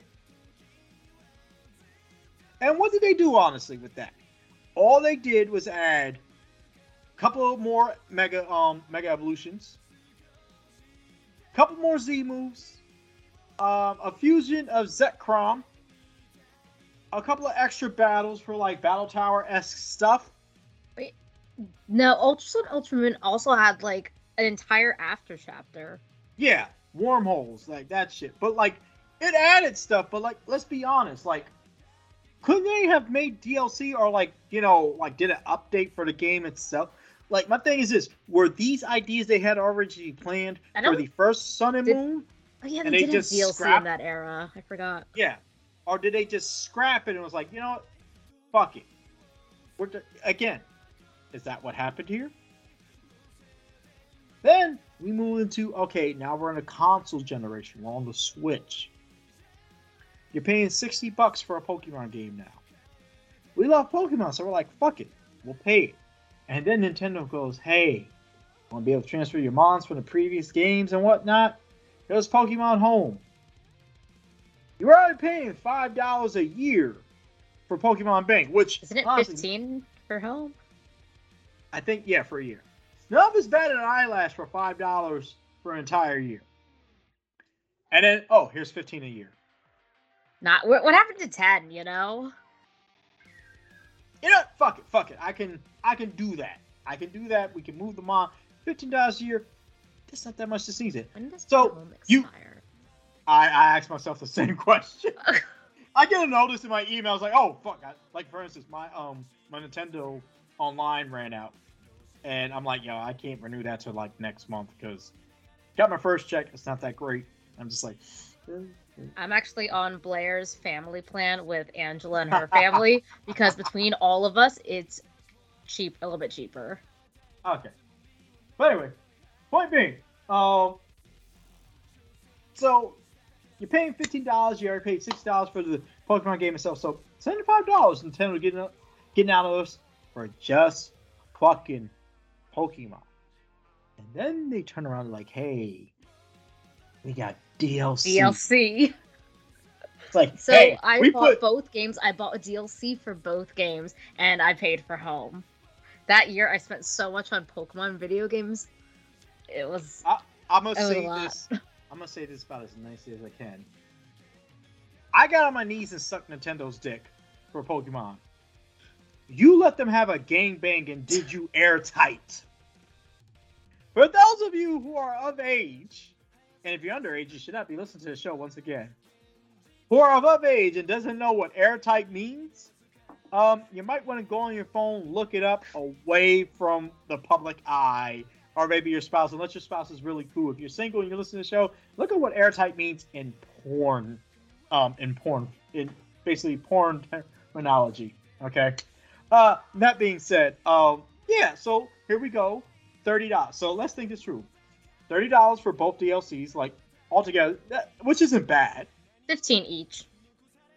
And what did they do, honestly, with that? All they did was add couple more mega um mega evolutions, couple more Z moves, um, a fusion of Zekrom, a couple of extra battles for like Battle Tower esque stuff. Wait, no, Ultra Sun Ultra Moon also had like an entire after chapter. Yeah, wormholes, like that shit. But like, it added stuff. But like, let's be honest, like couldn't they have made DLC or like you know like did an update for the game itself? Like my thing is this: were these ideas they had already planned for the first Sun and did, Moon? Oh yeah, they, did just DLC scrap, in that era. I forgot. Yeah, or did they just scrap it and was like, you know what, fuck it? We're d- again, is that what happened here? Then we move into okay, now we're in a console generation. We're on the Switch. You're paying 60 bucks for a Pokemon game now. We love Pokemon, so we're like, fuck it. We'll pay it. And then Nintendo goes, hey, want to be able to transfer your mons from the previous games and whatnot? Here's Pokemon Home. You're already paying $5 a year for Pokemon Bank, which. Isn't it honestly, 15 for home? I think, yeah, for a year. Snuff is better than eyelash for $5 for an entire year. And then, oh, here's 15 a year. Not what, what happened to ten? You know. You know, fuck it, fuck it. I can, I can do that. I can do that. We can move them on. Fifteen dollars a year. That's not that much to season. So you, I, I ask myself the same question. I get a notice in my emails like, oh fuck, I, like for instance, my um my Nintendo Online ran out, and I'm like, yo, I can't renew that till like next month because got my first check. It's not that great. I'm just like, I'm actually on Blair's family plan with Angela and her family because between all of us, it's cheap, a little bit cheaper. Okay. But anyway, point being, um, so you're paying fifteen dollars. You already paid six dollars for the Pokemon game itself. So seventy-five dollars Nintendo getting getting out of us for just fucking Pokemon. And then they turn around like, hey, we got DLC. DLC. It's like so hey, I bought put... both games. I bought a DLC for both games, and I paid for home. That year, I spent so much on Pokemon video games. It was. I, am gonna say this. I'm gonna say this about as nicely as I can. I got on my knees and sucked Nintendo's dick for Pokemon. You let them have a gangbang and did you airtight. For those of you who are of age, and if you're underage, you should not be listening to the show once again. Who are of age and doesn't know what airtight means, um, you might want to go on your phone, look it up away from the public eye, or maybe your spouse, unless your spouse is really cool. If you're single and you're listening to the show, look at what airtight means in porn, um, in porn, in basically porn terminology. Okay. Uh, that being said, um, yeah. So here we go, thirty dollars. So let's think this through thirty dollars for both DLCs, like altogether, that, which isn't bad. Fifteen each.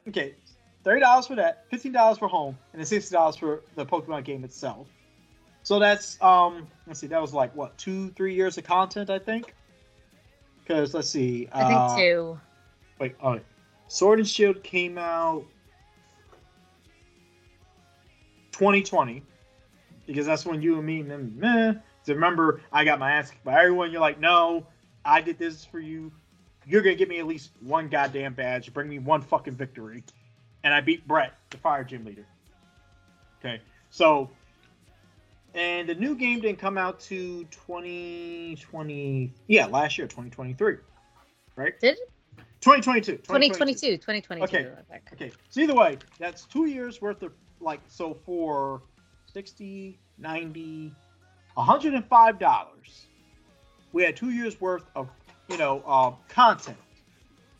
Okay, thirty dollars for that, fifteen dollars for home, and then sixty dollars for the Pokemon game itself. So that's um, let's see, that was like what two, three years of content, I think. Because let's see. I think uh, two. Wait, oh, Sword and Shield came out 2020 because that's when you and me and. Meh. So remember, I got my ass kicked by everyone. You're like, no, I did this for you. You're gonna give me at least one goddamn badge. Bring me one fucking victory, and I beat Brett, the fire gym leader. Okay, so and the new game didn't come out to 2020. Yeah, last year, 2023. Right? Did 2022. 2022. 2022. Okay. Okay. So either way, that's two years worth of like so for 60, 90, 105 dollars. We had two years worth of you know uh, content,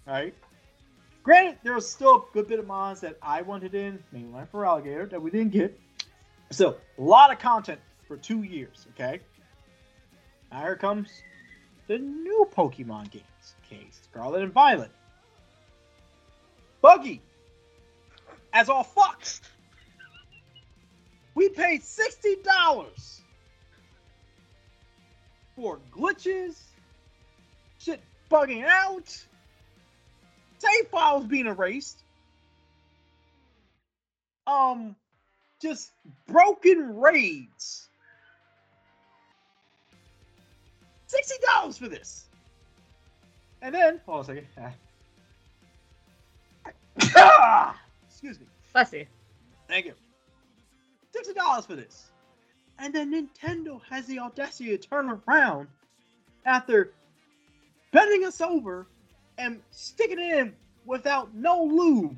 right? Granted, there was still a good bit of mods that I wanted in, mainly for Alligator, that we didn't get. So a lot of content for two years. Okay. Now here comes the new Pokemon games. Okay, Scarlet and Violet. Buggy, as all fuck. We paid sixty dollars for glitches, shit bugging out, save files being erased, um, just broken raids. Sixty dollars for this. And then, hold on a second. Ah. Excuse me. Bless you. Thank you. Sixty dollars for this. And then Nintendo has the audacity to turn around after bending us over and sticking it in without no lube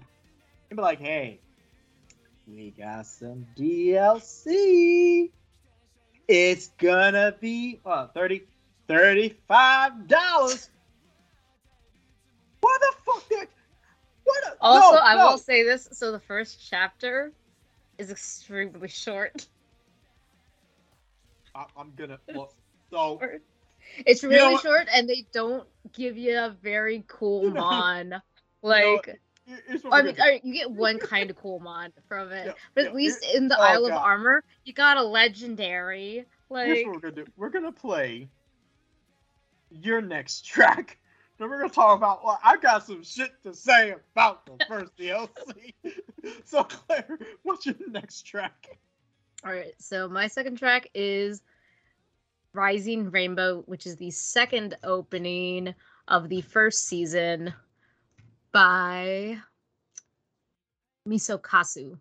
and be like, hey, we got some DLC. It's gonna be uh, 30 $35. What the fuck did what a, also no, I no. will say this so the first chapter is extremely short. I, am gonna look so it's really you know short and they don't give you a very cool mon. Like I mean, you get one kind of cool mod from it, yeah, but at yeah, least in the oh, Isle God. of Armor, you got a legendary. Like, here's what we're gonna do: we're gonna play your next track. Then we're gonna talk about. Well, I've got some shit to say about the first DLC. so Claire, what's your next track? All right. So my second track is Rising Rainbow, which is the second opening of the first season by Misokkasu.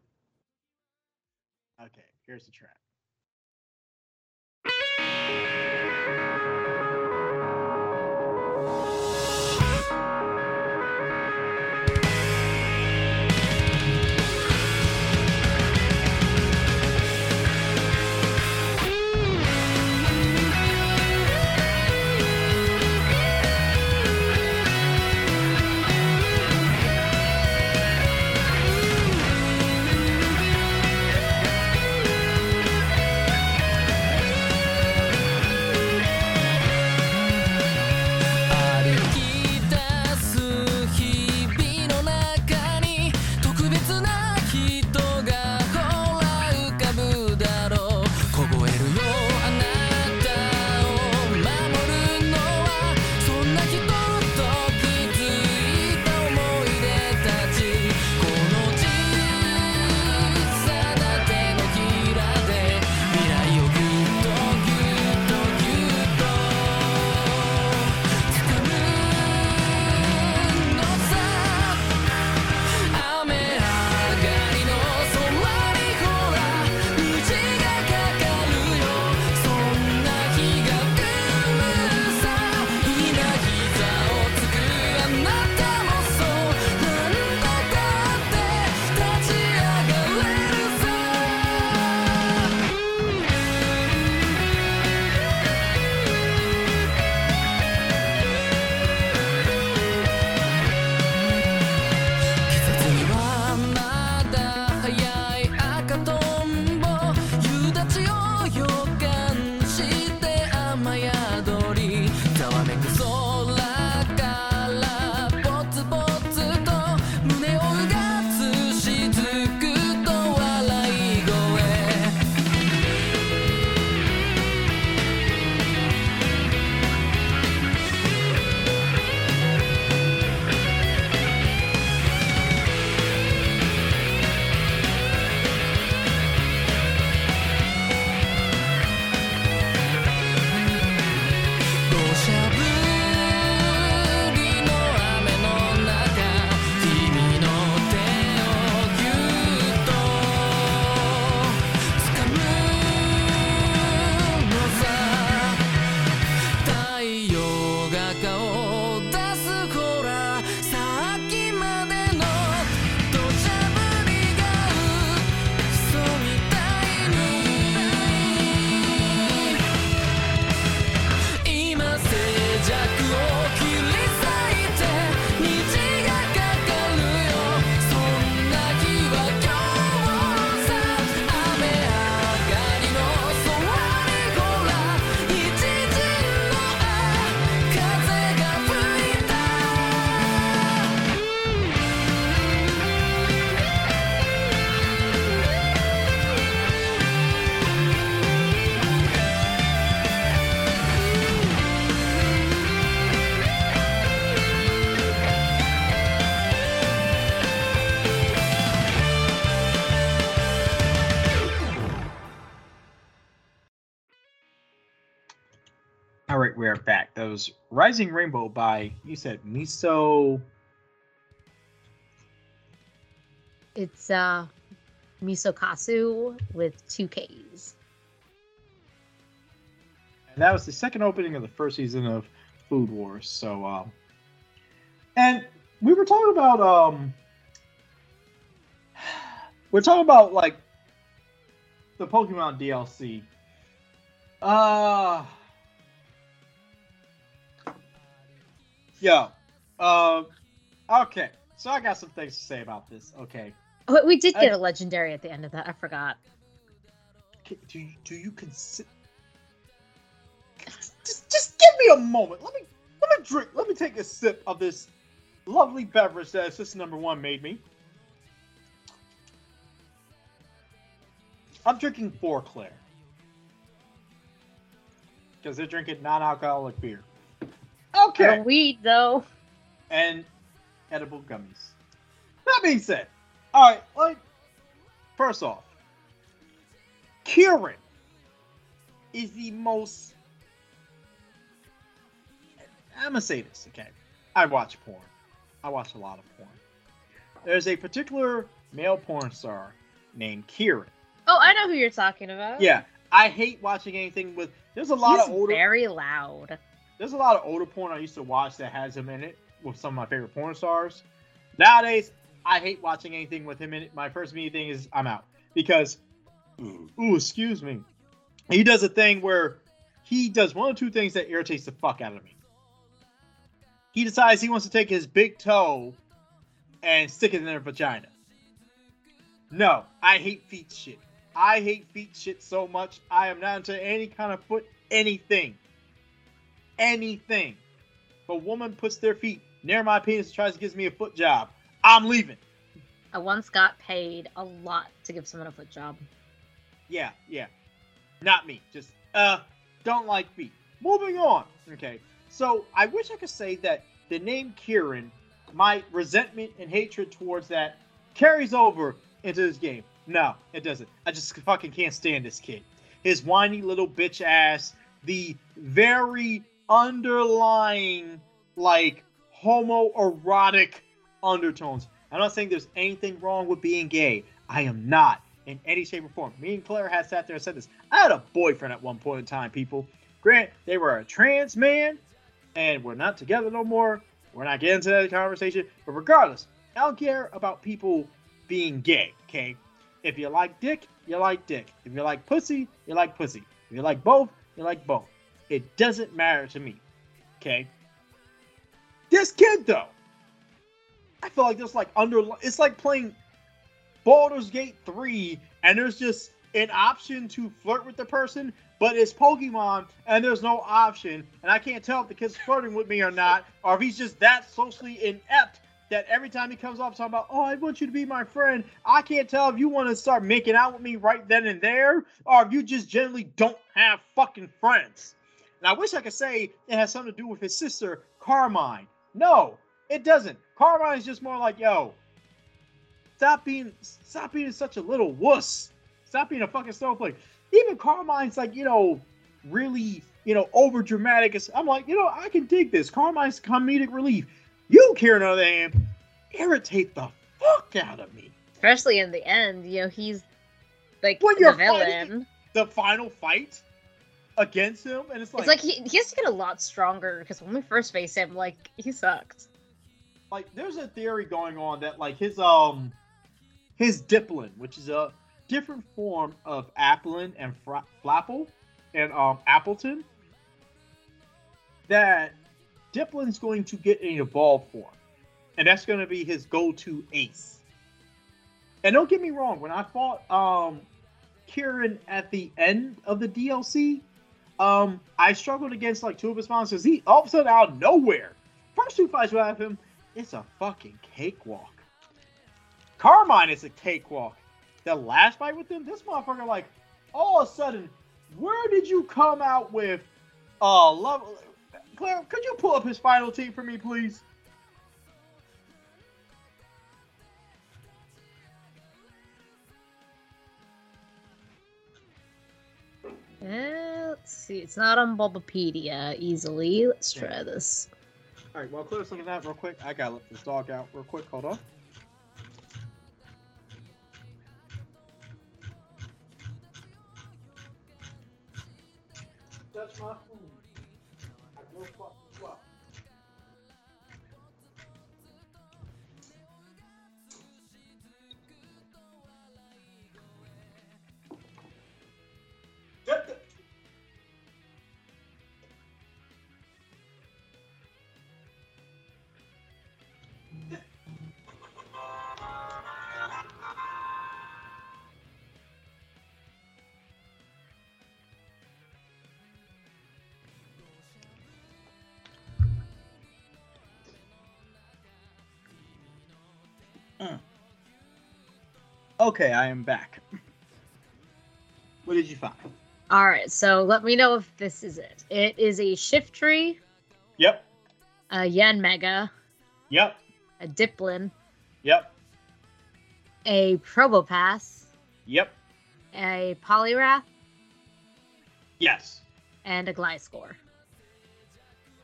Okay, here's the track. Rising Rainbow by you said Miso. It's uh Misokkasu with two K's. And that was the second opening of the first season of Food Wars. So um and we were talking about um we're talking about like the Pokemon DLC. Uh Yo. Uh, okay. So I got some things to say about this. Okay. Oh, we did get I, a legendary at the end of that. I forgot. Do you, do you consider? Just, just give me a moment. Let me let me drink. Let me take a sip of this lovely beverage that assistant number one made me. I'm drinking Four Claire because they're drinking non-alcoholic beer. Okay. weed though. And edible gummies. That being said, all right. Like, first off, Kieran is the most. I'm gonna say this, okay? I watch porn. I watch a lot of porn. There's a particular male porn star named Kieran. Oh, I know who you're talking about. Yeah, I hate watching anything with. There's a lot He's of older. Very loud. There's a lot of older porn I used to watch that has him in it with some of my favorite porn stars. Nowadays, I hate watching anything with him in it. My first immediate thing is I'm out because, mm. ooh, excuse me. He does a thing where he does one or two things that irritates the fuck out of me. He decides he wants to take his big toe and stick it in their vagina. No, I hate feet shit. I hate feet shit so much. I am not into any kind of foot anything. Anything. If a woman puts their feet near my penis and tries to give me a foot job, I'm leaving. I once got paid a lot to give someone a foot job. Yeah, yeah. Not me. Just uh don't like feet. Moving on. Okay. So I wish I could say that the name Kieran, my resentment and hatred towards that carries over into this game. No, it doesn't. I just fucking can't stand this kid. His whiny little bitch ass, the very underlying like homoerotic undertones. I'm not saying there's anything wrong with being gay. I am not in any shape or form. Me and Claire had sat there and said this. I had a boyfriend at one point in time, people. Grant, they were a trans man, and we're not together no more. We're not getting into that conversation. But regardless, I don't care about people being gay, okay? If you like dick, you like dick. If you like pussy, you like pussy. If you like both, you like both. It doesn't matter to me. Okay. This kid though, I feel like there's like under. It's like playing Baldur's Gate three, and there's just an option to flirt with the person, but it's Pokemon, and there's no option, and I can't tell if the kid's flirting with me or not, or if he's just that socially inept that every time he comes up talking about, oh, I want you to be my friend, I can't tell if you want to start making out with me right then and there, or if you just generally don't have fucking friends. And I wish I could say it has something to do with his sister, Carmine. No, it doesn't. Carmine is just more like, yo, stop being stop being such a little wuss. Stop being a fucking snowflake. Even Carmine's like, you know, really, you know, over dramatic. I'm like, you know, I can dig this. Carmine's comedic relief. You, Kieran, on the other hand, irritate the fuck out of me. Especially in the end, you know, he's like when you're the villain. The final fight against him, and it's like it's like he, he has to get a lot stronger because when we first faced him, like he sucked. Like there's a theory going on that like his um his Dipplin, which is a different form of Applin and Fra- Flapple and um Appletun, that Dipplin's going to get an evolved form, and that's going to be his go-to ace. And don't get me wrong, when I fought um Kieran at the end of the DLC, um, I struggled against like two of his monsters. He all of a sudden out of nowhere, first two fights have him, it's a fucking cakewalk. Carmine is a cakewalk. The last fight with him, this motherfucker like all of a sudden, where did you come out with? Uh, love. Claire, could you pull up his final team for me, please? Eh, let's see. It's not on Bulbapedia easily. Let's try this. All right. Well, clear looking at that real quick. I gotta let this dog out real quick. Hold on. That's my Okay, I am back. What did you find? All right, so let me know if this is it. It is a Shiftry. Yep. A Yanmega. Yep. A Dipplin. Yep. A Probopass. Yep. A Poliwrath. Yes. And a Gliscor.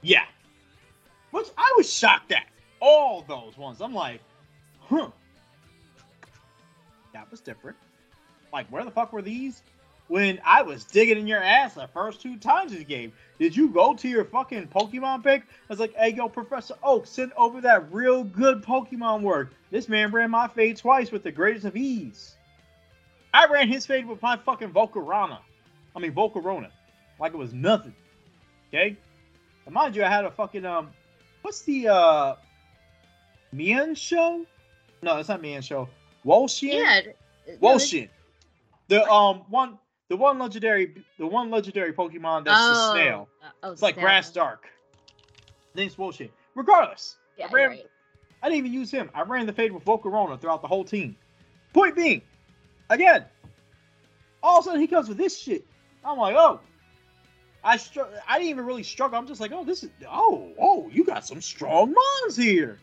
Yeah. Which I was shocked at. All those ones. I'm like, huh. That was different. Like, where the fuck were these? When I was digging in your ass the first two times this game, did you go to your fucking Pokemon pick? I was like, hey, yo, Professor Oak, send over that real good Pokemon work. This man ran my fade twice with the greatest of ease. I ran his fade with my fucking Volcarona. I mean, Volcarona. Like it was nothing. Okay? And mind you, I had a fucking, um, what's the, uh, Mian show? No, it's not Mienshao. Wo-Chien? Yeah. Wo-Chien. The um one the one legendary the one legendary Pokemon that's oh, the snail. Uh, oh, it's like. Grass Dark. Name's Wo-Chien. Regardless. Yeah, I, ran, right. I didn't even use him. I ran the fade with Volcarona throughout the whole team. Point being, again, all of a sudden he comes with this shit. I'm like, oh. I str- I didn't even really struggle. I'm just like, oh, this is oh, oh, you got some strong mons here.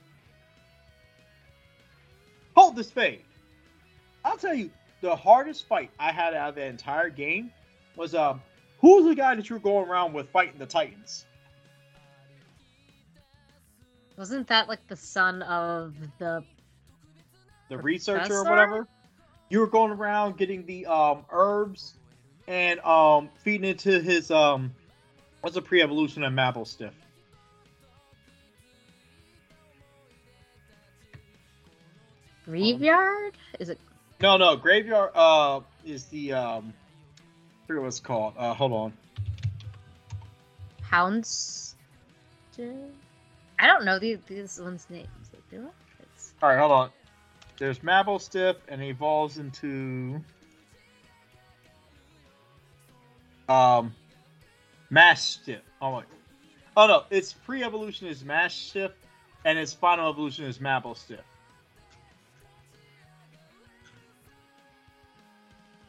Hold this fade. I'll tell you, the hardest fight I had out of the entire game was um, who's the guy that you were going around with fighting the Titans? Wasn't that like the son of the the researcher or whatever? You were going around getting the um herbs and um feeding it to his um what's a pre-evolution of Mabosstiff? Greavard? Is it no, no, Greavard uh is the um I forget what it's called. Uh hold on. Hounds I don't know these these one's names. Like, Alright, hold on. There's Mabosstiff and evolves into um Mastiff. Oh wait. Oh no, its pre-evolution is Mastiff and its final evolution is Mabosstiff.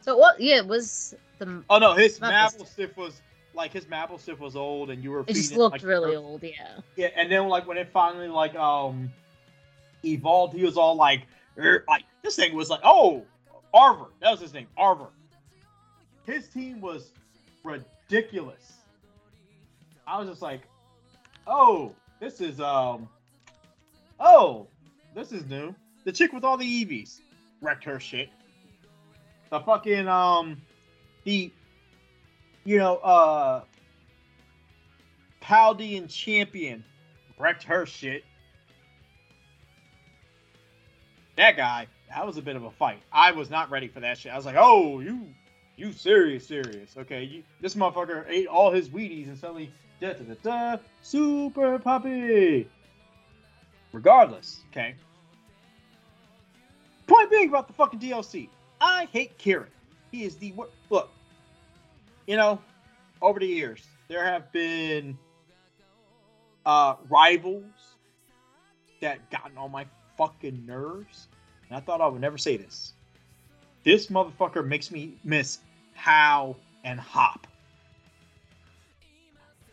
So what? Yeah, it was the. Oh no, his Mabosstiff was like his Mabosstiff was old, and you were. It just looked like, really old, yeah. Yeah, and then like when it finally like um evolved, he was all like, er, like this thing was like, oh, Arven, that was his name, Arven. His team was ridiculous. I was just like, oh, this is um, oh, this is new. The chick with all the Eevees wrecked her shit the fucking um the you know uh Paldean champion wrecked her shit. That guy, that was a bit of a fight. I was not ready for that shit. I was like, oh, you you serious, serious. Okay, you, this motherfucker ate all his Wheaties and suddenly da da da da super puppy. Regardless, okay. Point being about the fucking DLC. I hate Kieran. He is the worst. look. You know, over the years there have been uh, rivals that gotten on my fucking nerves, and I thought I would never say this. This motherfucker makes me miss Hau and Hop.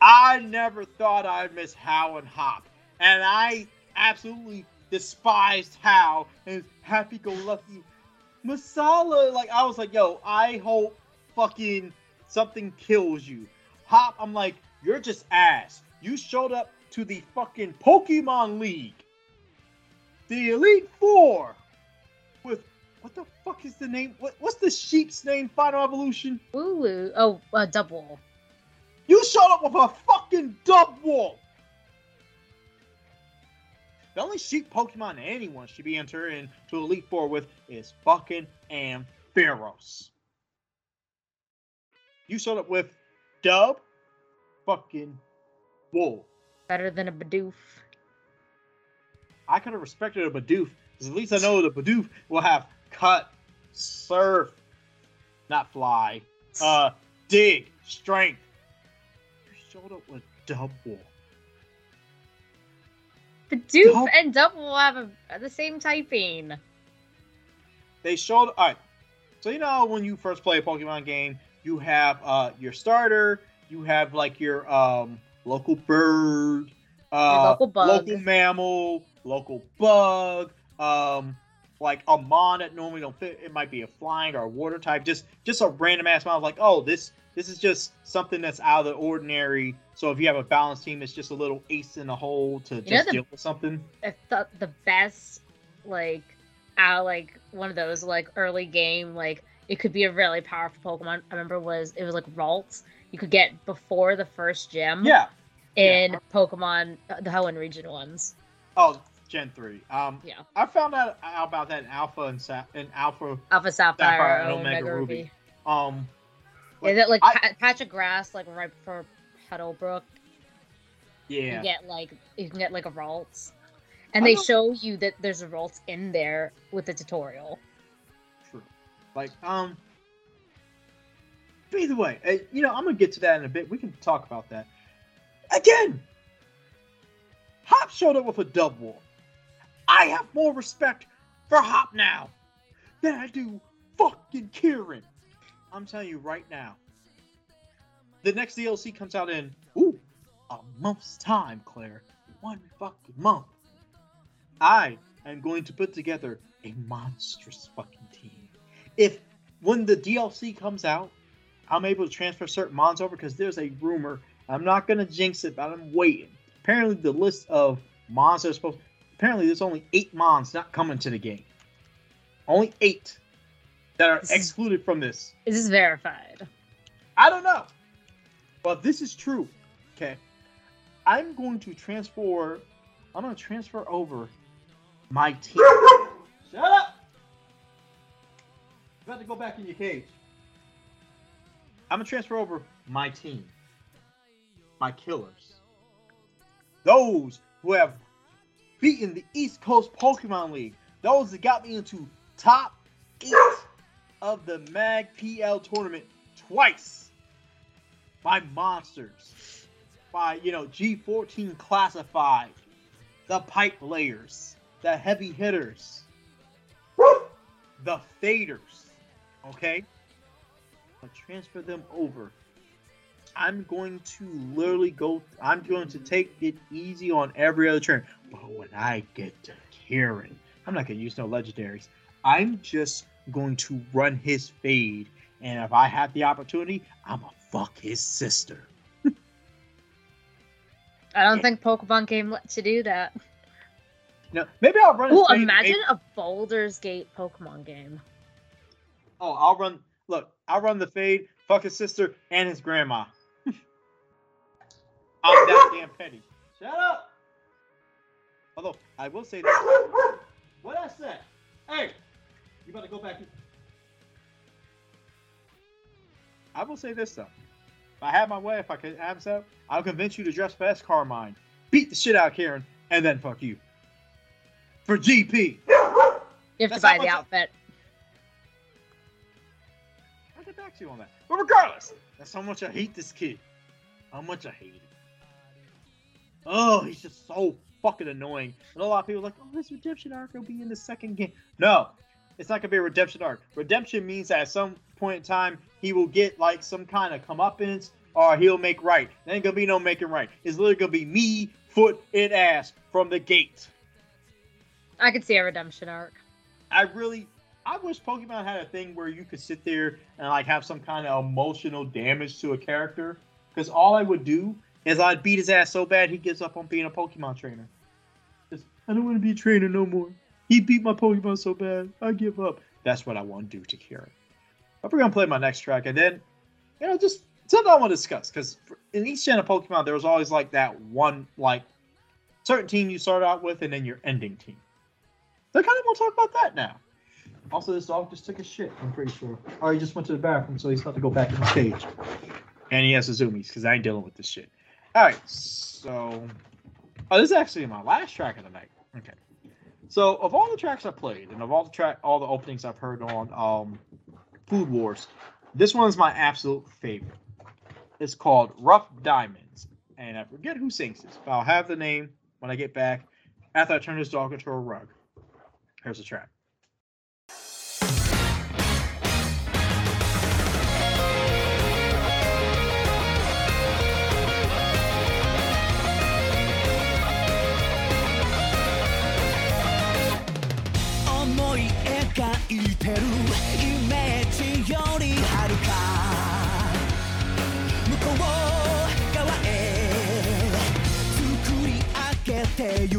I never thought I'd miss Hau and Hop, and I absolutely despised Hau and happy-go-lucky Masala, like I was like, yo, I hope fucking something kills you. Hop, I'm like, you're just ass. You showed up to the fucking Pokemon League, the Elite Four, with what the fuck is the name? What, what's the sheep's name? Final Evolution. Ooh, Oh, uh, double. You showed up with a fucking Dubwool. The only sheep Pokemon anyone should be entering into Elite Four with is fucking Ampharos. You showed up with Dub, fucking Wool. Better than a Bidoof. I could have respected a Bidoof, because at least I know the Bidoof will have cut, surf, not fly, uh, dig, strength. You showed up with Dubwool. Bidoof Dub- and Dubwool have a, the same typing. They showed. All right. So you know when you first play a Pokemon game, you have uh your starter, you have like your um local bird, uh, local, local mammal, local bug, um, like a mon that normally don't fit. It might be a flying or a water type. Just just a random ass mon. Like oh this this is just something that's out of the ordinary. So if you have a balanced team, it's just a little ace in the hole to you just the, deal with something. I thought the best like out like one of those like early game like it could be a really powerful Pokemon. I remember was it was like Ralts you could get before the first gym. Yeah. In yeah. Pokemon, uh, the Hoenn region ones. Oh, Gen three. Um, yeah. I found out about that in Alpha and Sa- in Alpha. Alpha Sapphire, Sapphire and Omega, Omega Ruby. Ruby. Um. Like, Is it like I, patch of grass like right before Petalburg? Yeah. You get like you can get like a Ralts. And they show you that there's a Ralts in there with the tutorial. True. Like, um, but either way, uh, you know, I'm gonna get to that in a bit. We can talk about that. Again, Hop showed up with a Dubwool. I have more respect for Hop now than I do fucking Kieran. I'm telling you right now. The next DLC comes out in ooh a month's time, Claire. One fucking month. I am going to put together a monstrous fucking team. If when the DLC comes out, I'm able to transfer certain mons over because there's a rumor. I'm not gonna jinx it, but I'm waiting. Apparently, the list of mons are supposed. Apparently, there's only eight mons not coming to the game. Only eight that are this excluded is, from this. Is this verified? I don't know, but this is true. Okay, I'm going to transfer. I'm going to transfer over my team. Shut up! You got to go back in your cage. I'm gonna transfer over my team, my killers, those who have beaten the East Coast Pokemon League, those that got me into top eight of the Mag PL tournament twice. by monsters, by you know G14 classified, the pipe layers, the heavy hitters, the faders. Okay I transfer them over. I'm going to literally go. I'm going to take it easy on every other turn. But when I get to Kieran, I'm not to use no legendaries. I'm just going to run his fade, and if I have the opportunity, I'm gonna fuck his sister. I don't yeah. think Pokemon game lets you do that. No, maybe I'll run. Oh, imagine a Baldur's Gate Pokemon game. Oh, I'll run. Look, I'll run the fade, fuck his sister and his grandma. I'm that damn petty. Shut up. Although I will say this. What I said. Hey, you about to go back. I will say this though. If I had my way, if I could have so, I'll convince you to dress for S Carmine, beat the shit out of Kieran, and then fuck you. For GP. You have That's to buy the outfit I'll get back to you on that. But regardless, that's how much I hate this kid. How much I hate him. Oh, he's just so fucking annoying. And a lot of people are like, oh, this redemption arc will be in the second game. No, it's not gonna be a redemption arc. Redemption means that at some point in time he will get like some kind of comeuppance or he'll make right. There ain't gonna be no making right. It's literally gonna be me, foot, and ass from the gate. I could see a redemption arc. I really I wish Pokemon had a thing where you could sit there and like have some kind of emotional damage to a character. because all I would do is I'd beat his ass so bad he gives up on being a Pokemon trainer. Just, I don't want to be a trainer no more. He beat my Pokemon so bad, I give up. That's what I want to do to Kieran. I'm gonna play my next track, and then, you know, just something I want to discuss because in each gen of Pokemon, there was always like that one like certain team you start out with, and then your ending team. So I kind of want to talk about that now. Also, this dog just took a shit. I'm pretty sure. Or he just went to the bathroom, so he's about to go back in the cage. And he has Azumis because I ain't dealing with this shit. All right, so oh, this is actually my last track of the night. Okay, so of all the tracks I played and of all the track, all the openings I've heard on um, Food Wars, this one is my absolute favorite. It's called Rough Diamonds, and I forget who sings this, but I'll have the name when I get back after I turn this dog into a rug. Here's the track.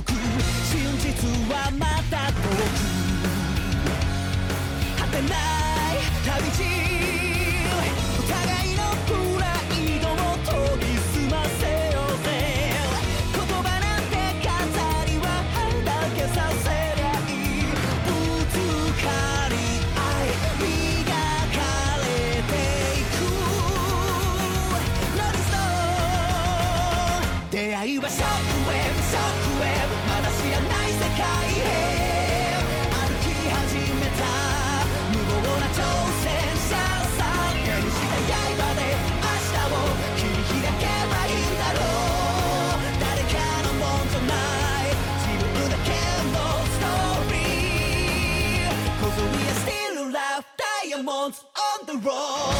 く真実はまた遠く果てない旅路互いのプライドを研ぎ澄ませようぜ言葉なんて飾りははだけさせりゃいぶつかり合い磨かれていく出会いはショック the road.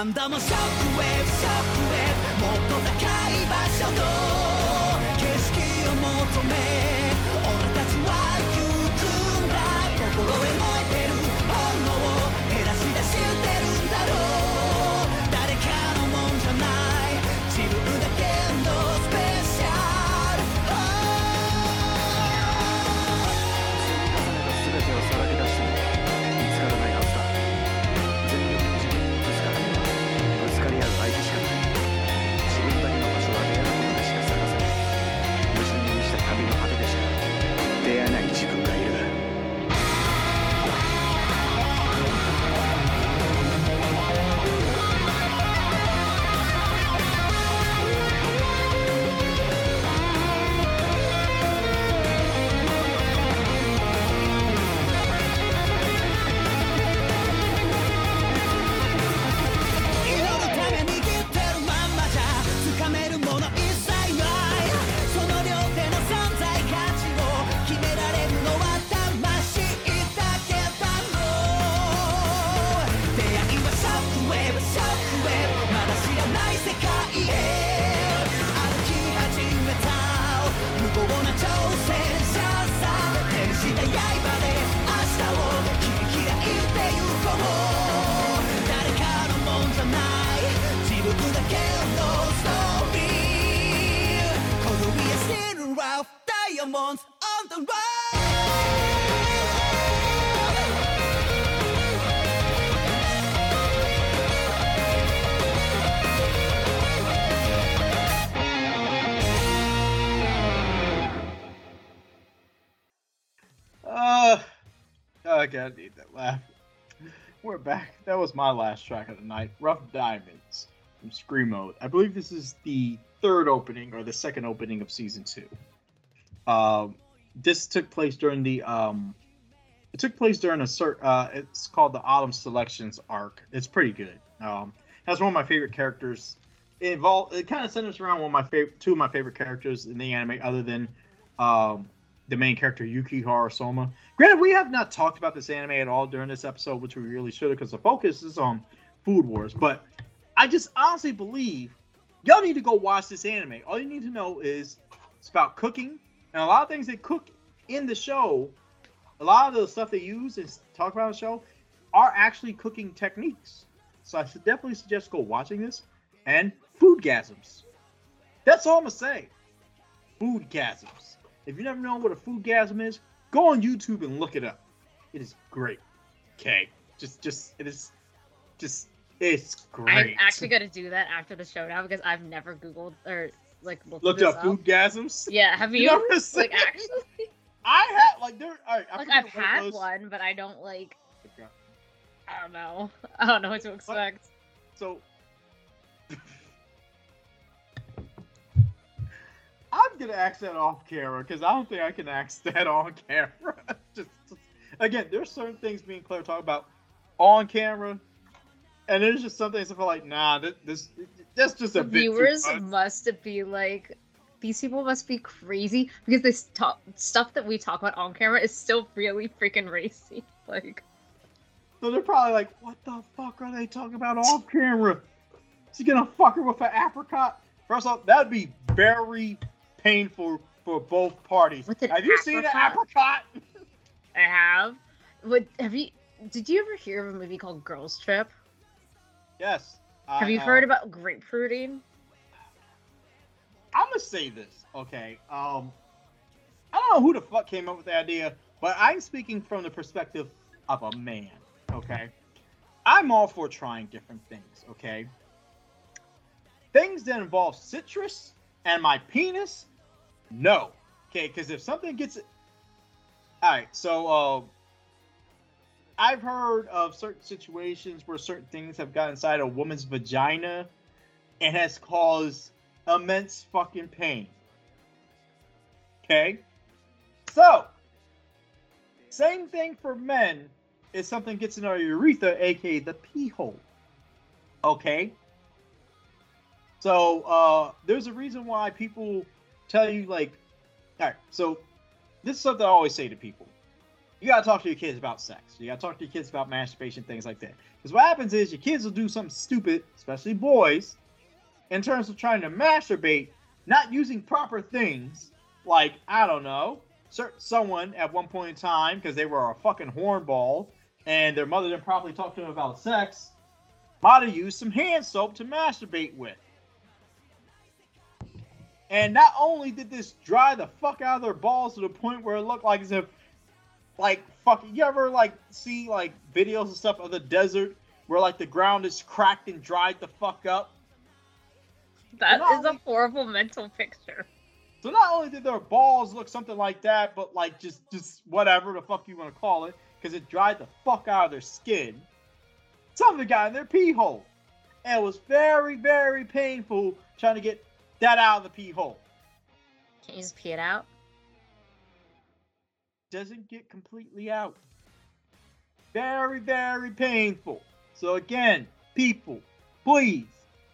andamos ao coelho. On the Uh, oh I need that laugh. we're back. That was my last track of the night. Rough Diamonds from Scream Screamo. I believe this is the third opening or the second opening of season two. Um, this took place during the um, it took place during a cert. Uh, it's called the Autumn Selections arc. It's pretty good. Um, that's one of my favorite characters. It involved. It kind of centers around one of my favorite, two of my favorite characters in the anime, other than um, the main character Yukihira Soma. Granted, we have not talked about this anime at all during this episode, which we really should have, because the focus is on Food Wars. But I just honestly believe y'all need to go watch this anime. All you need to know is it's about cooking, and a lot of things they cook in the show, a lot of the stuff they use and talk about the show are actually cooking techniques. So I should definitely suggest go watching this and food foodgasms. That's all I'm gonna say. Food Foodgasms. If you never know what a foodgasm is, go on YouTube and look it up. It is great. Okay, just just it is just it's great. I'm actually gonna do that after the show now because I've never googled or like looked, looked up, up foodgasms. Yeah, have you? you like actually? I had like there. All right, like I've had one, but I don't like. I don't know. I don't know what to expect. So I'm gonna ask that off camera because I don't think I can ask that on camera. just, just, again, there's certain things me and Claire talk about on camera, and there's just some things I feel like, nah, this, this that's just a the viewers must be like, these people must be crazy because this talk, stuff that we talk about on camera is still really freaking racy. Like, so they're probably like, what the fuck are they talking about off camera? Is he gonna fuck her with an apricot? First off, that'd be very painful for both parties. Have you apricot? seen an apricot? I have. What have you? Did you ever hear of a movie called Girls Trip? Yes. Have you heard about grapefruiting? I'm gonna say this, okay? Um, I don't know who the fuck came up with the idea, but I'm speaking from the perspective of a man, okay? I'm all for trying different things, okay? Things that involve citrus and my penis no. Okay, because if something gets. All right, so uh, I've heard of certain situations where certain things have got inside a woman's vagina and has caused immense fucking pain. Okay? So, same thing for men if something gets in our urethra, aka the pee hole. Okay? So, uh, there's a reason why people tell you like, all right. So this is something I always say to people. You gotta talk to your kids about sex. You gotta talk to your kids about masturbation, things like that. Because what happens is your kids will do something stupid, especially boys, in terms of trying to masturbate, not using proper things. Like I don't know, certain someone at one point in time because they were a fucking hornball and their mother didn't properly talk to them about sex, might have used some hand soap to masturbate with. And not only did this dry the fuck out of their balls to the point where it looked like as if, like, fucking, you ever, like, see, like, videos and stuff of the desert where, like, the ground is cracked and dried the fuck up? That is only, a horrible mental picture. So not only did their balls look something like that, but, like, just, just whatever the fuck you want to call it, because it dried the fuck out of their skin. Something got in their pee hole. And it was very, very painful trying to get that out of the pee hole. Can't you just pee it out? Doesn't get completely out. Very, very painful. So again, people, please,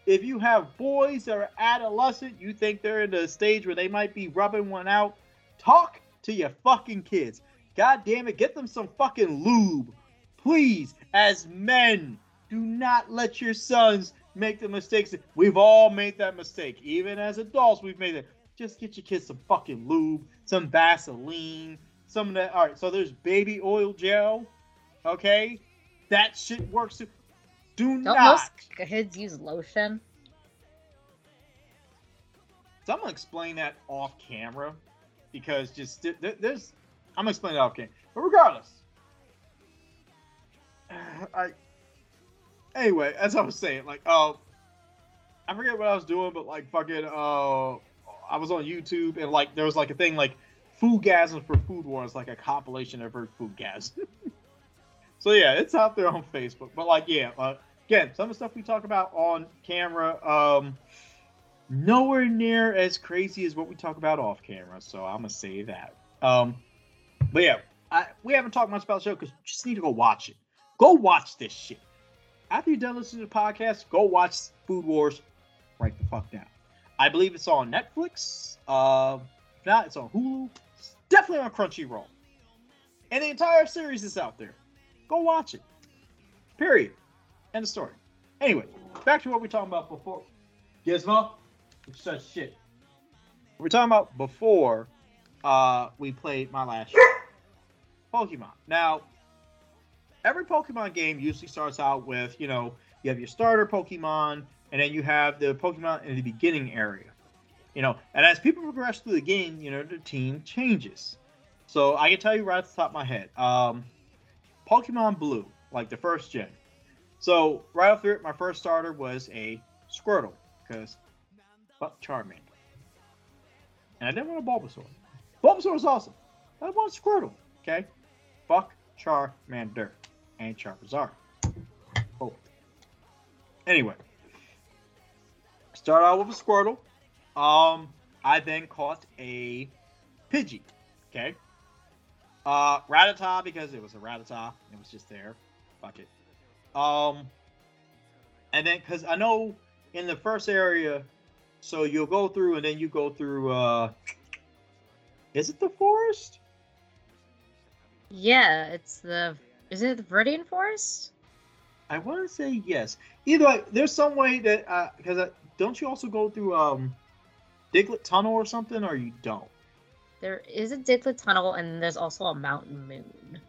if you have boys that are adolescent, you think they're in the stage where they might be rubbing one out, talk to your fucking kids. God damn it, get them some fucking lube. Please, as men, do not let your sons make the mistakes. We've all made that mistake. Even as adults, we've made it. Just get your kids some fucking lube, some Vaseline, some of that. All right, so there's baby oil gel. Okay, that shit works. Do Don't not. most kids use lotion? So I'm gonna explain that off camera because just there's. I'm gonna explain it off camera, but regardless, I anyway, as I was saying, like, oh, uh, I forget what I was doing, but like, fucking, uh, I was on YouTube and like, there was like a thing like, food gasms for food wars, like a compilation of her food gas. So yeah, it's out there on Facebook. But like, yeah, uh, again, some of the stuff we talk about on camera, um, nowhere near as crazy as what we talk about off camera. So I'm gonna say that. Um, but yeah, I, we haven't talked much about the show because you just need to go watch it. Go watch this shit. After you're done listening to the podcast, go watch Food Wars right the fuck down. I believe it's on Netflix. Uh, if not, it's on Hulu. It's definitely on Crunchyroll. And the entire series is out there. Go watch it. Period. End of story. Anyway, back to what we are talking about before. Gizmo, such shit. We're talking about before uh, we played my last Pokemon. Now, every Pokemon game usually starts out with, you know, you have your starter Pokemon, and then you have the Pokemon in the beginning area. You know, and as people progress through the game, you know, the team changes. So I can tell you right off the top of my head, um, Pokemon Blue, like the first gen. So right off the my first starter was a Squirtle, because fuck Charmander. And I didn't want a Bulbasaur. Bulbasaur was awesome. I want Squirtle, okay? Fuck Charmander and Charizard. Both. Anyway, start out with a Squirtle. Um, I then caught a Pidgey. Okay. Uh, Rattata because it was a Rattata. It was just there. Fuck it. Um, and then because I know in the first area, so you'll go through and then you go through. Uh, is it the forest? Yeah, it's the. Is it the Viridian Forest? I want to say yes. Either way, there's some way that because uh, don't you also go through um, Diglett Tunnel or something, or you don't? There is a Diglett Tunnel, and there's also a Mountain Moon.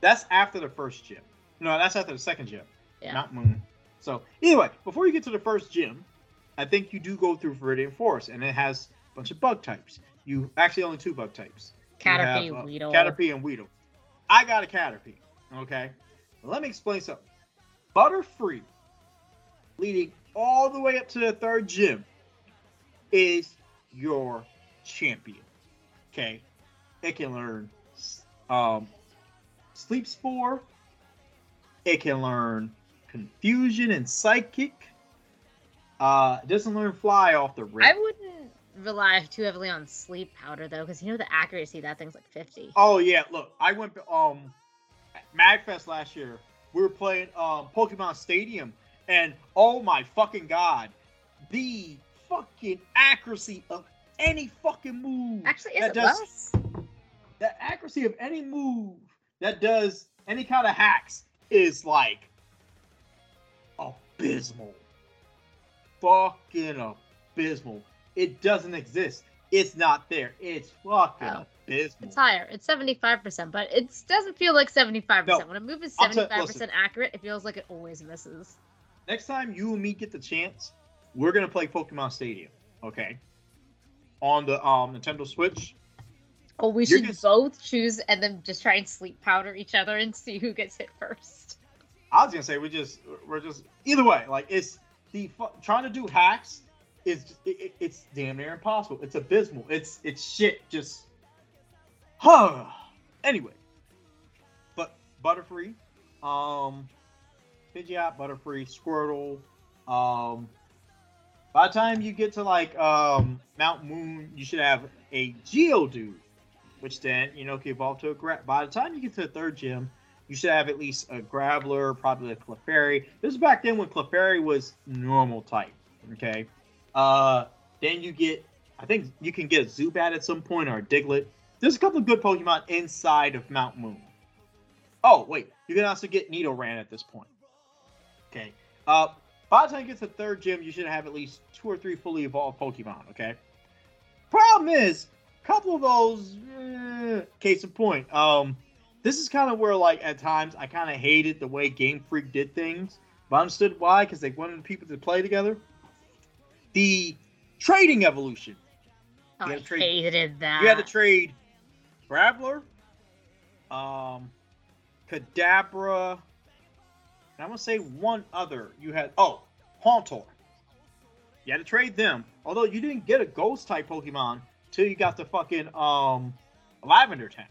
That's after the first gym. No, that's after the second gym. Yeah. Mountain Moon. So anyway, before you get to the first gym, I think you do go through Viridian Forest, and it has a bunch of bug types. You actually only two bug types. Caterpie, have, uh, Weedle. Caterpie and Weedle. I got a Caterpie. Okay. let me explain something. Butterfree, leading all the way up to the third gym, is your champion. Okay. It can learn um, Sleep Spore. It can learn Confusion and Psychic. Uh, it doesn't learn Fly off the rip. I wouldn't rely too heavily on sleep powder though, because you know the accuracy that thing's like fifty. Oh yeah, look, I went um Magfest last year. We were playing um Pokemon Stadium, and oh my fucking god, the fucking accuracy of any fucking move. Actually, is it does, less? The accuracy of any move that does any kind of hacks is like abysmal. Fucking abysmal. It doesn't exist. It's not there. It's fucking oh. abysmal. It's higher. It's 75%, but it doesn't feel like 75%. No, when a move is 75% t- accurate, it feels like it always misses. Next time you and me get the chance, we're going to play Pokemon Stadium, okay? On the um Nintendo Switch. Oh, we should gonna... both choose and then just try and sleep powder each other and see who gets hit first. I was gonna say we just we're just either way like it's the trying to do hacks is it, it's damn near impossible. It's abysmal. It's it's shit. Just huh. Anyway, but Butterfree, um, Pidgeot, Butterfree, Squirtle, um. By the time you get to like um Mount Moon, you should have a Geodude, which then you know can evolve to a Gra- By the time you get to the third gym, you should have at least a Graveler, probably a Clefairy. This is back then when Clefairy was normal type. Okay, uh, then you get, I think you can get a Zubat at some point or a Diglett. There's a couple of good Pokemon inside of Mount Moon. Oh, wait. You can also get Nidoran at this point. Okay. Uh, by the time you get to the third gym, you should have at least two or three fully evolved Pokemon, okay? Problem is, a couple of those, eh, case in point, um, this is kind of where, like, at times I kind of hated the way Game Freak did things, but I understood why, because they wanted people to play together the trading evolution. Oh, I trade, hated that. You had to trade Graveler, um, Kadabra, and I'm gonna say one other. You had oh Haunter. You had to trade them. Although you didn't get a ghost type Pokemon till you got the fucking um Lavender Town.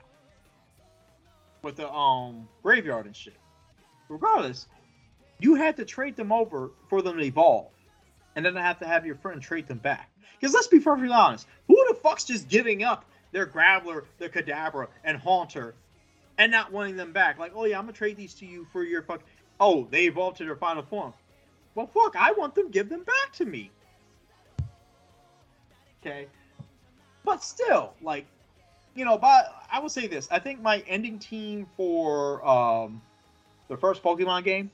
with the um graveyard and shit. Regardless, you had to trade them over for them to evolve, and then I have to have your friend trade them back. Because let's be perfectly honest, who the fuck's just giving up their Graveler, their Kadabra, and Haunter, and not wanting them back? Like, oh yeah, I'm gonna trade these to you for your fuck. Oh, they evolved to their final form. Well, fuck, I want them. Give them back to me. Okay, but still, like, you know, but I will say this: I think my ending team for um, the first Pokemon game,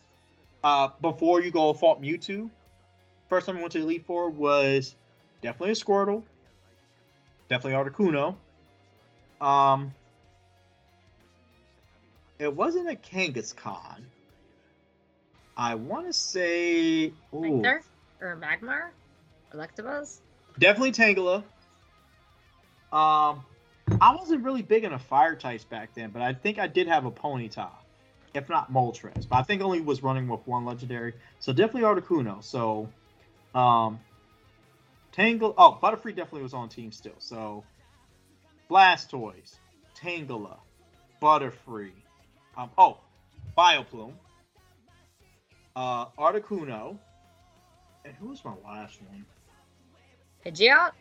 uh, before you go fought Mewtwo, first time I went to Elite Four was definitely a Squirtle, definitely Articuno. Um, it wasn't a Kangaskhan. I want to say Victor or Magmar, Electabuzz. Definitely Tangela. Um, I wasn't really big into fire types back then, but I think I did have a Ponyta, if not Moltres. But I think only was running with one legendary, so definitely Articuno. So, um, Tangle. Oh, Butterfree definitely was on team still. So, Blastoise, Tangela, Butterfree. Um, oh, Vileplume, uh, Articuno, and who was my last one? Pidgeot.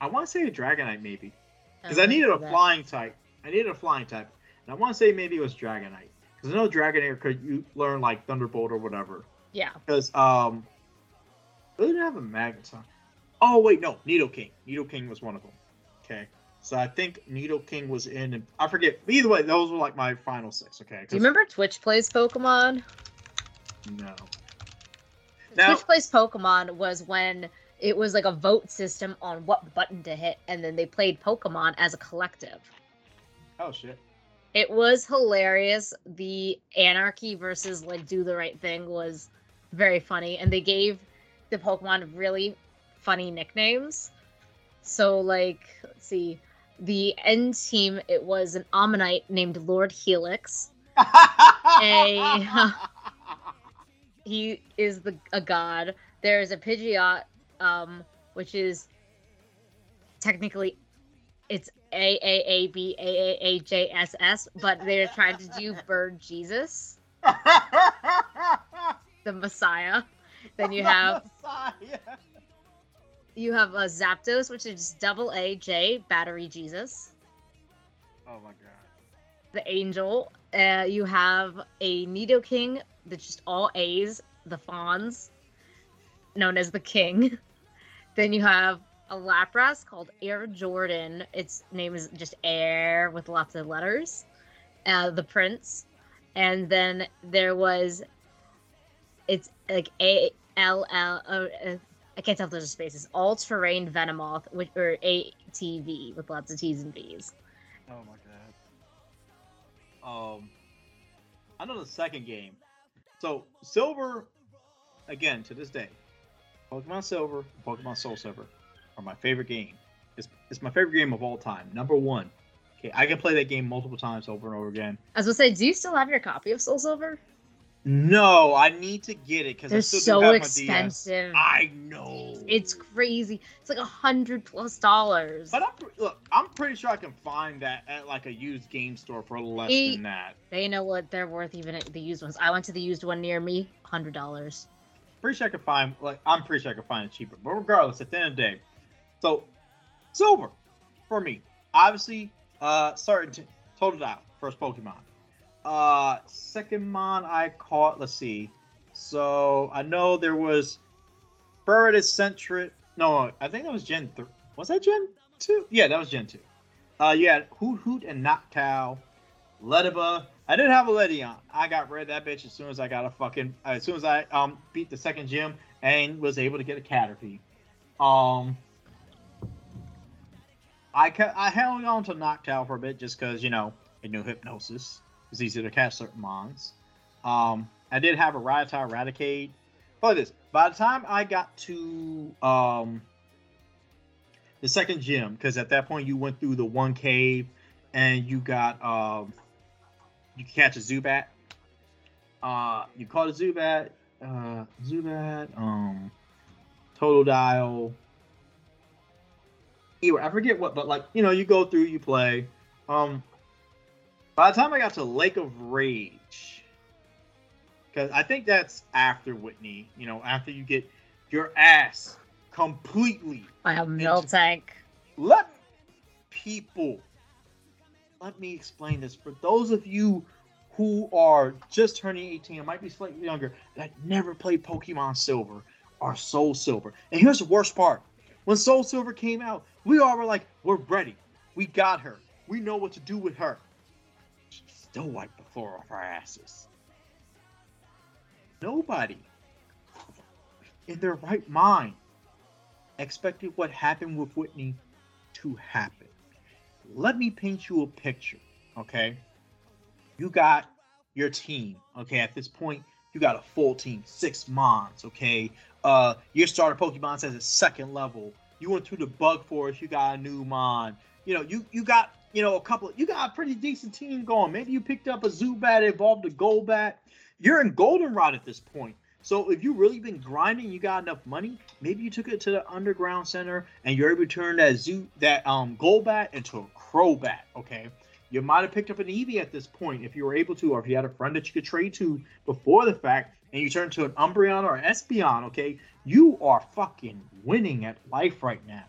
I want to say a Dragonite maybe, because I, I needed a that. flying type. I needed a flying type, and I want to say maybe it was Dragonite, because I know Dragonite could you learn like Thunderbolt or whatever. Yeah. Because um, they didn't have a Magneton. Oh wait, no, Nidoking. Needle King was one of them. Okay. So I think Nidoking was in, and I forget. Either way, those were like my final six. Okay. Do you remember Twitch plays Pokemon? No. Now, Twitch plays Pokemon was when it was like a vote system on what button to hit, and then they played Pokemon as a collective. Oh shit. It was hilarious. The anarchy versus like do the right thing was very funny, and they gave the Pokemon really funny nicknames. So like, let's see, the end team it was an Omanyte named Lord Helix. a he is the a god. There's a Pidgeot um, which is technically it's A A A B A A A J S S, but they're trying to do Bird Jesus, the Messiah. Then you have you have a Zapdos, which is double A J Battery Jesus. Oh my god. The Angel. Uh, you have a Nido King that's just all A's. The Fonz, known as the King. Then you have a Lapras called Air Jordan. Its name is just Air with lots of letters. Uh, the Prince, and then there was, it's like A L L. Uh, I can't tell if there's a space. It's all terrain Venomoth, which or ATV with lots of T's and V's. Oh my god. Um, I know the second game. So Silver, again to this day, Pokemon Silver, Pokemon Soul Silver are my favorite game. It's, it's my favorite game of all time. Number one. Okay, I can play that game multiple times over and over again. I was gonna say, do you still have your copy of Soul Silver? No, I need to get it because they're so expensive. I know it's crazy. It's like a hundred plus dollars. But I'm look, I'm pretty sure I can find that at like a used game store for less than that. They know what they're worth, even the used ones. I went to the used one near me, hundred dollars pretty sure I could find like I'm pretty sure I could find it cheaper. But regardless, at the end of the day, so silver for me. Obviously, uh starting total out first Pokemon. Uh second mon I caught, let's see. So I know there was Furret Sentret. No, I think that was Gen 3. Was that Gen 2? Yeah, that was Gen 2. Uh you had Hoothoot and Noctowl, Ledyba, I didn't have a Ledian. I got rid of that bitch as soon as I got a fucking as soon as I um beat the second gym and was able to get a Caterpie. Um I ca- I held on to Noctowl for a bit just because, you know, it knew hypnosis. It's easy to catch certain mons. Um I did have a Rattata Raticate. But this, by the time I got to um the second gym, because at that point you went through the one cave and you got um you catch a Zubat. Uh, you caught a Zubat, uh, Zubat, um, Totodile. Anyway, I forget what, but like you know, you go through, you play. Um, By the time I got to Lake of Rage, because I think that's after Whitney. You know, after you get your ass completely. I have Miltank. Let people. Let me explain this for those of you who are just turning 18 or might be slightly younger that never played Pokemon Silver or Soul Silver. And here's the worst part: when Soul Silver came out, we all were like, "We're ready. We got her. We know what to do with her." Still wipe the floor off our asses. Nobody in their right mind expected what happened with Whitney to happen. Let me paint you a picture, okay? You got your team, okay? At this point, you got a full team, six Mons, okay? Uh, your starter Pokemon says it's second level. You went through the bug forest, you got a new Mon. You know, you you got you know a couple. You got a pretty decent team going. Maybe you picked up a Zubat, evolved a Golbat. You're in Goldenrod at this point. So if you really been grinding, you got enough money. Maybe you took it to the underground center and you're able to turn that zoo that um Golbat into a Crobat. Okay, you might have picked up an Eevee at this point if you were able to, or if you had a friend that you could trade to before the fact, and you turn to an Umbreon or an Espeon. Okay, you are fucking winning at life right now.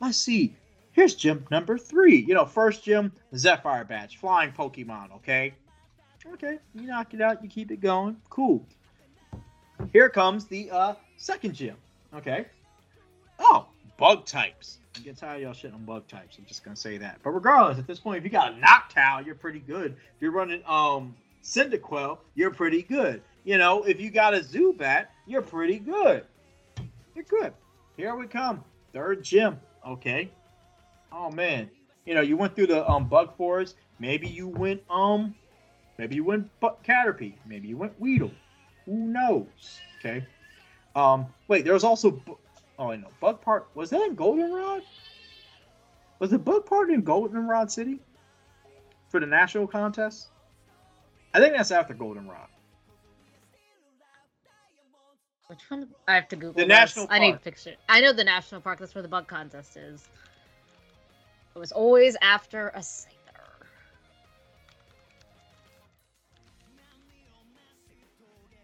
Let's see. Here's gym number three. You know, first gym, Zephyr badge, flying Pokemon. Okay, okay, you knock it out, you keep it going, cool. Here comes the uh, second gym. Okay. Oh, bug types. I get tired of y'all shit on bug types. I'm just gonna say that. But regardless, at this point, if you got a Noctowl, you're pretty good. If you're running um Cyndaquil, you're pretty good. You know, if you got a Zubat, you're pretty good. You're good. Here we come. Third gym. Okay. Oh man. You know, you went through the um bug forest. Maybe you went um maybe you went Caterpie. Maybe you went Weedle. Who knows? Okay. Um, wait, there was also. Oh, I know. Bug Part was that in Goldenrod? Was the Bug Part in Goldenrod City for the national contest? I think that's after Goldenrod. Which one? I have to Google. The this. national. Park. I need a picture. I know the national park. That's where the bug contest is. It was always after a cyber.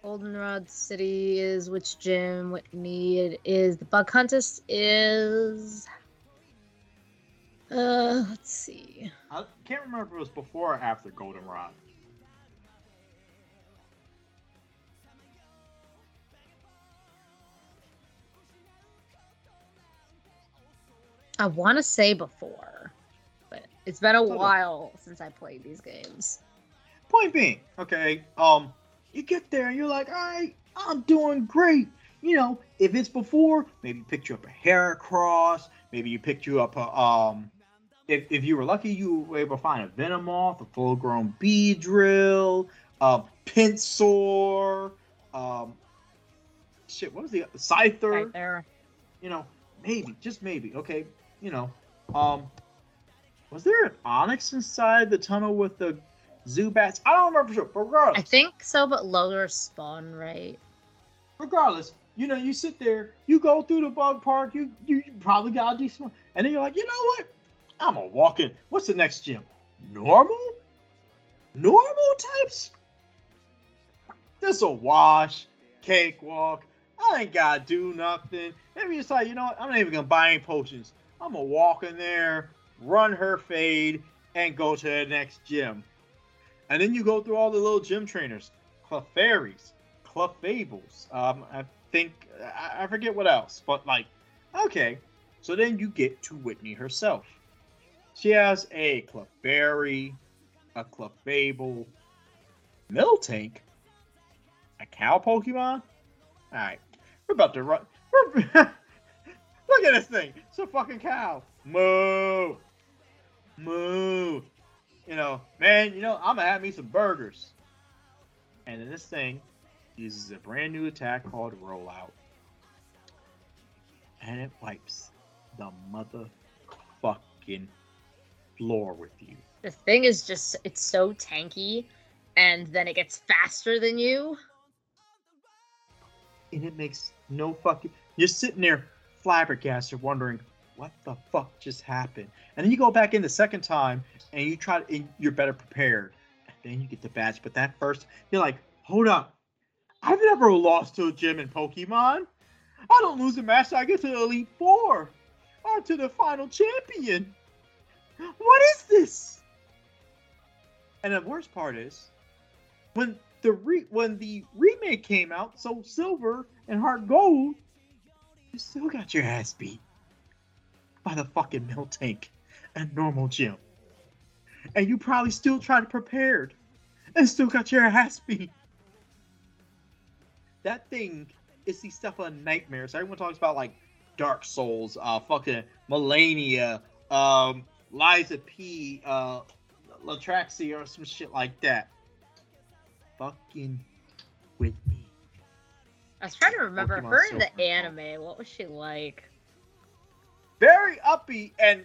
Goldenrod City is which gym? Whitney it is. The bug contest is. Uh, let's see. I can't remember if it was before or after Goldenrod. I want to say before, but it's been a while since I played these games. Point being, okay, um, you get there and you're like, all right, I'm doing great. You know, if it's before, maybe you picked you up a Heracross, maybe you picked you up a um if, if you were lucky you were able to find a Venomoth, a full grown Beedrill, a Pinsir, um shit, what was the Scyther? There. You know, maybe, just maybe. Okay, you know. Um was there an Onix inside the tunnel with the Zubats. I don't remember for sure. But regardless. I think so, but lower spawn rate. Regardless, you know, you sit there, you go through the bug park, you you, probably got a decent one, and then you're like, you know what? I'm gonna walk in. What's the next gym? Normal? Normal types? This a wash, cakewalk. I ain't gotta do nothing. Maybe it's like, you know what? I'm not even gonna buy any potions. I'm gonna walk in there, run her fade, and go to the next gym. And then you go through all the little gym trainers, Clefairies, Clefables. Um, I think I, I forget what else, but like, okay. So then you get to Whitney herself. She has a Clefairy, a Clefable, Miltank, a cow Pokemon. All right, we're about to run. Look at this thing. It's a fucking cow. Moo. Moo you know, man, you know, I'm gonna have me some burgers. And then this thing uses a brand new attack called Rollout. And it wipes the motherfucking floor with you. The thing is just, it's so tanky, and then it gets faster than you. And it makes no fucking. You're sitting there flabbergasted, wondering, what the fuck just happened? And then you go back in the second time and you try and you're better prepared. And then you get the badge. But that first, you're like, hold up. I've never lost to a gym in Pokemon. I don't lose a match, I get to the Elite Four. Or to the final champion. What is this? And the worst part is, when the re- when the remake came out, so Silver and Heart Gold, you still got your ass beat by the fucking Miltank at normal gym. And you probably still tried to prepared and still got your ass beat. That thing is the stuff of nightmares. Everyone talks about like Dark Souls, uh fucking Malenia, um of P, uh Latraxia or some shit like that. Fucking with me. I was trying to remember Pokemon her in the anime. What was she like? very uppy and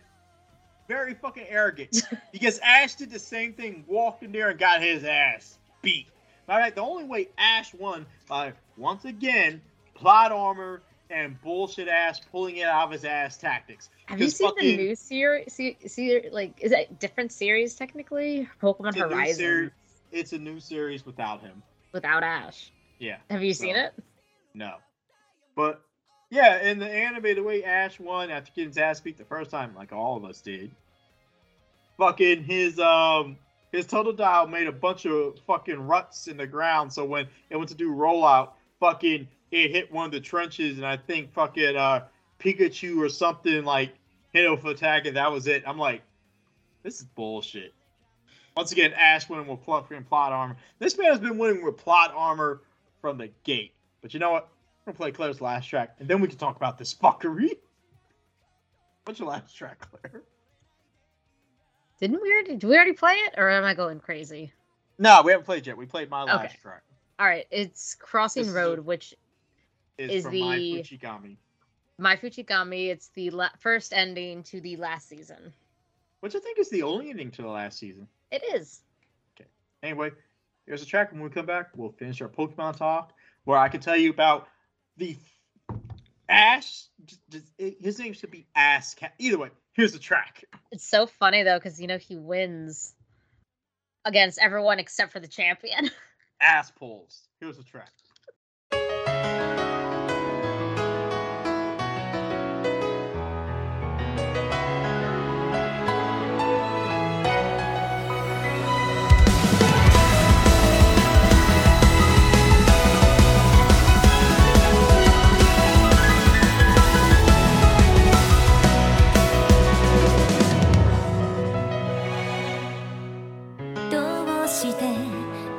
very fucking arrogant. because Ash did the same thing, walked in there and got his ass beat. All right, the only way Ash won by once again plot armor and bullshit ass pulling it out of his ass tactics. Have you seen fucking, the new series? See, see, like, is that different series technically? Pokemon Horizon. It's a new series without him. Without Ash. Yeah. Have you so, seen it? No. But yeah, in the anime, the way Ash won after getting his ass beat the first time, like all of us did. Fucking his um his Totodile made a bunch of fucking ruts in the ground. So when it went to do rollout, fucking it hit one of the trenches, and I think fucking uh Pikachu or something like hit it with attack, and that was it. I'm like, this is bullshit. Once again, Ash winning with plot, plot armor. This man has been winning with plot armor from the gate. But you know what? We're gonna play Claire's last track, and then we can talk about this fuckery. What's your last track, Claire? Didn't we already? Did we already play it, or am I going crazy? No, we haven't played yet. We played my last okay. track. All right, it's Crossing this Road, is, which is, is the Mai Fuchigami. Mai Fuchigami. It's the la- first ending to the last season. Which I think is the only ending to the last season. It is. Okay. Anyway, here's a track. When we come back, we'll finish our Pokemon talk, where I can tell you about the Ash. His name should be Ass Cat. Either way, here's the track. It's so funny though, because you know he wins against everyone except for the champion. Ass pulls. Here's the track.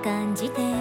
感じて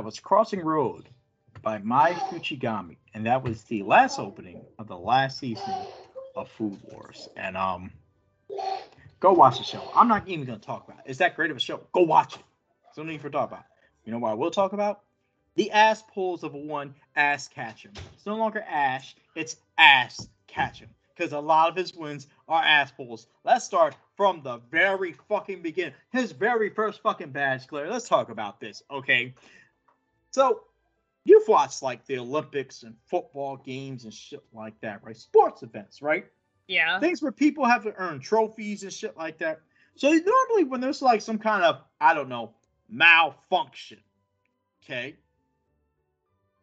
That was Crossing Road by Mai Fuchigami, and that was the last opening of the last season of Food Wars. And um, go watch the show. I'm not even gonna talk about it. It's that great of a show. Go watch it. There's no need for talk about. It. You know what I will talk about? The ass pulls of one Ash Ketchum. It's no longer Ash, it's Ass Ketchum because a lot of his wins are ass pulls. Let's start from the very fucking beginning. His very first fucking badge, Claire. Let's talk about this, okay? So, you've watched like the Olympics and football games and shit like that, right? Sports events, right? Yeah. Things where people have to earn trophies and shit like that. So normally when there's like some kind of, I don't know, malfunction, okay?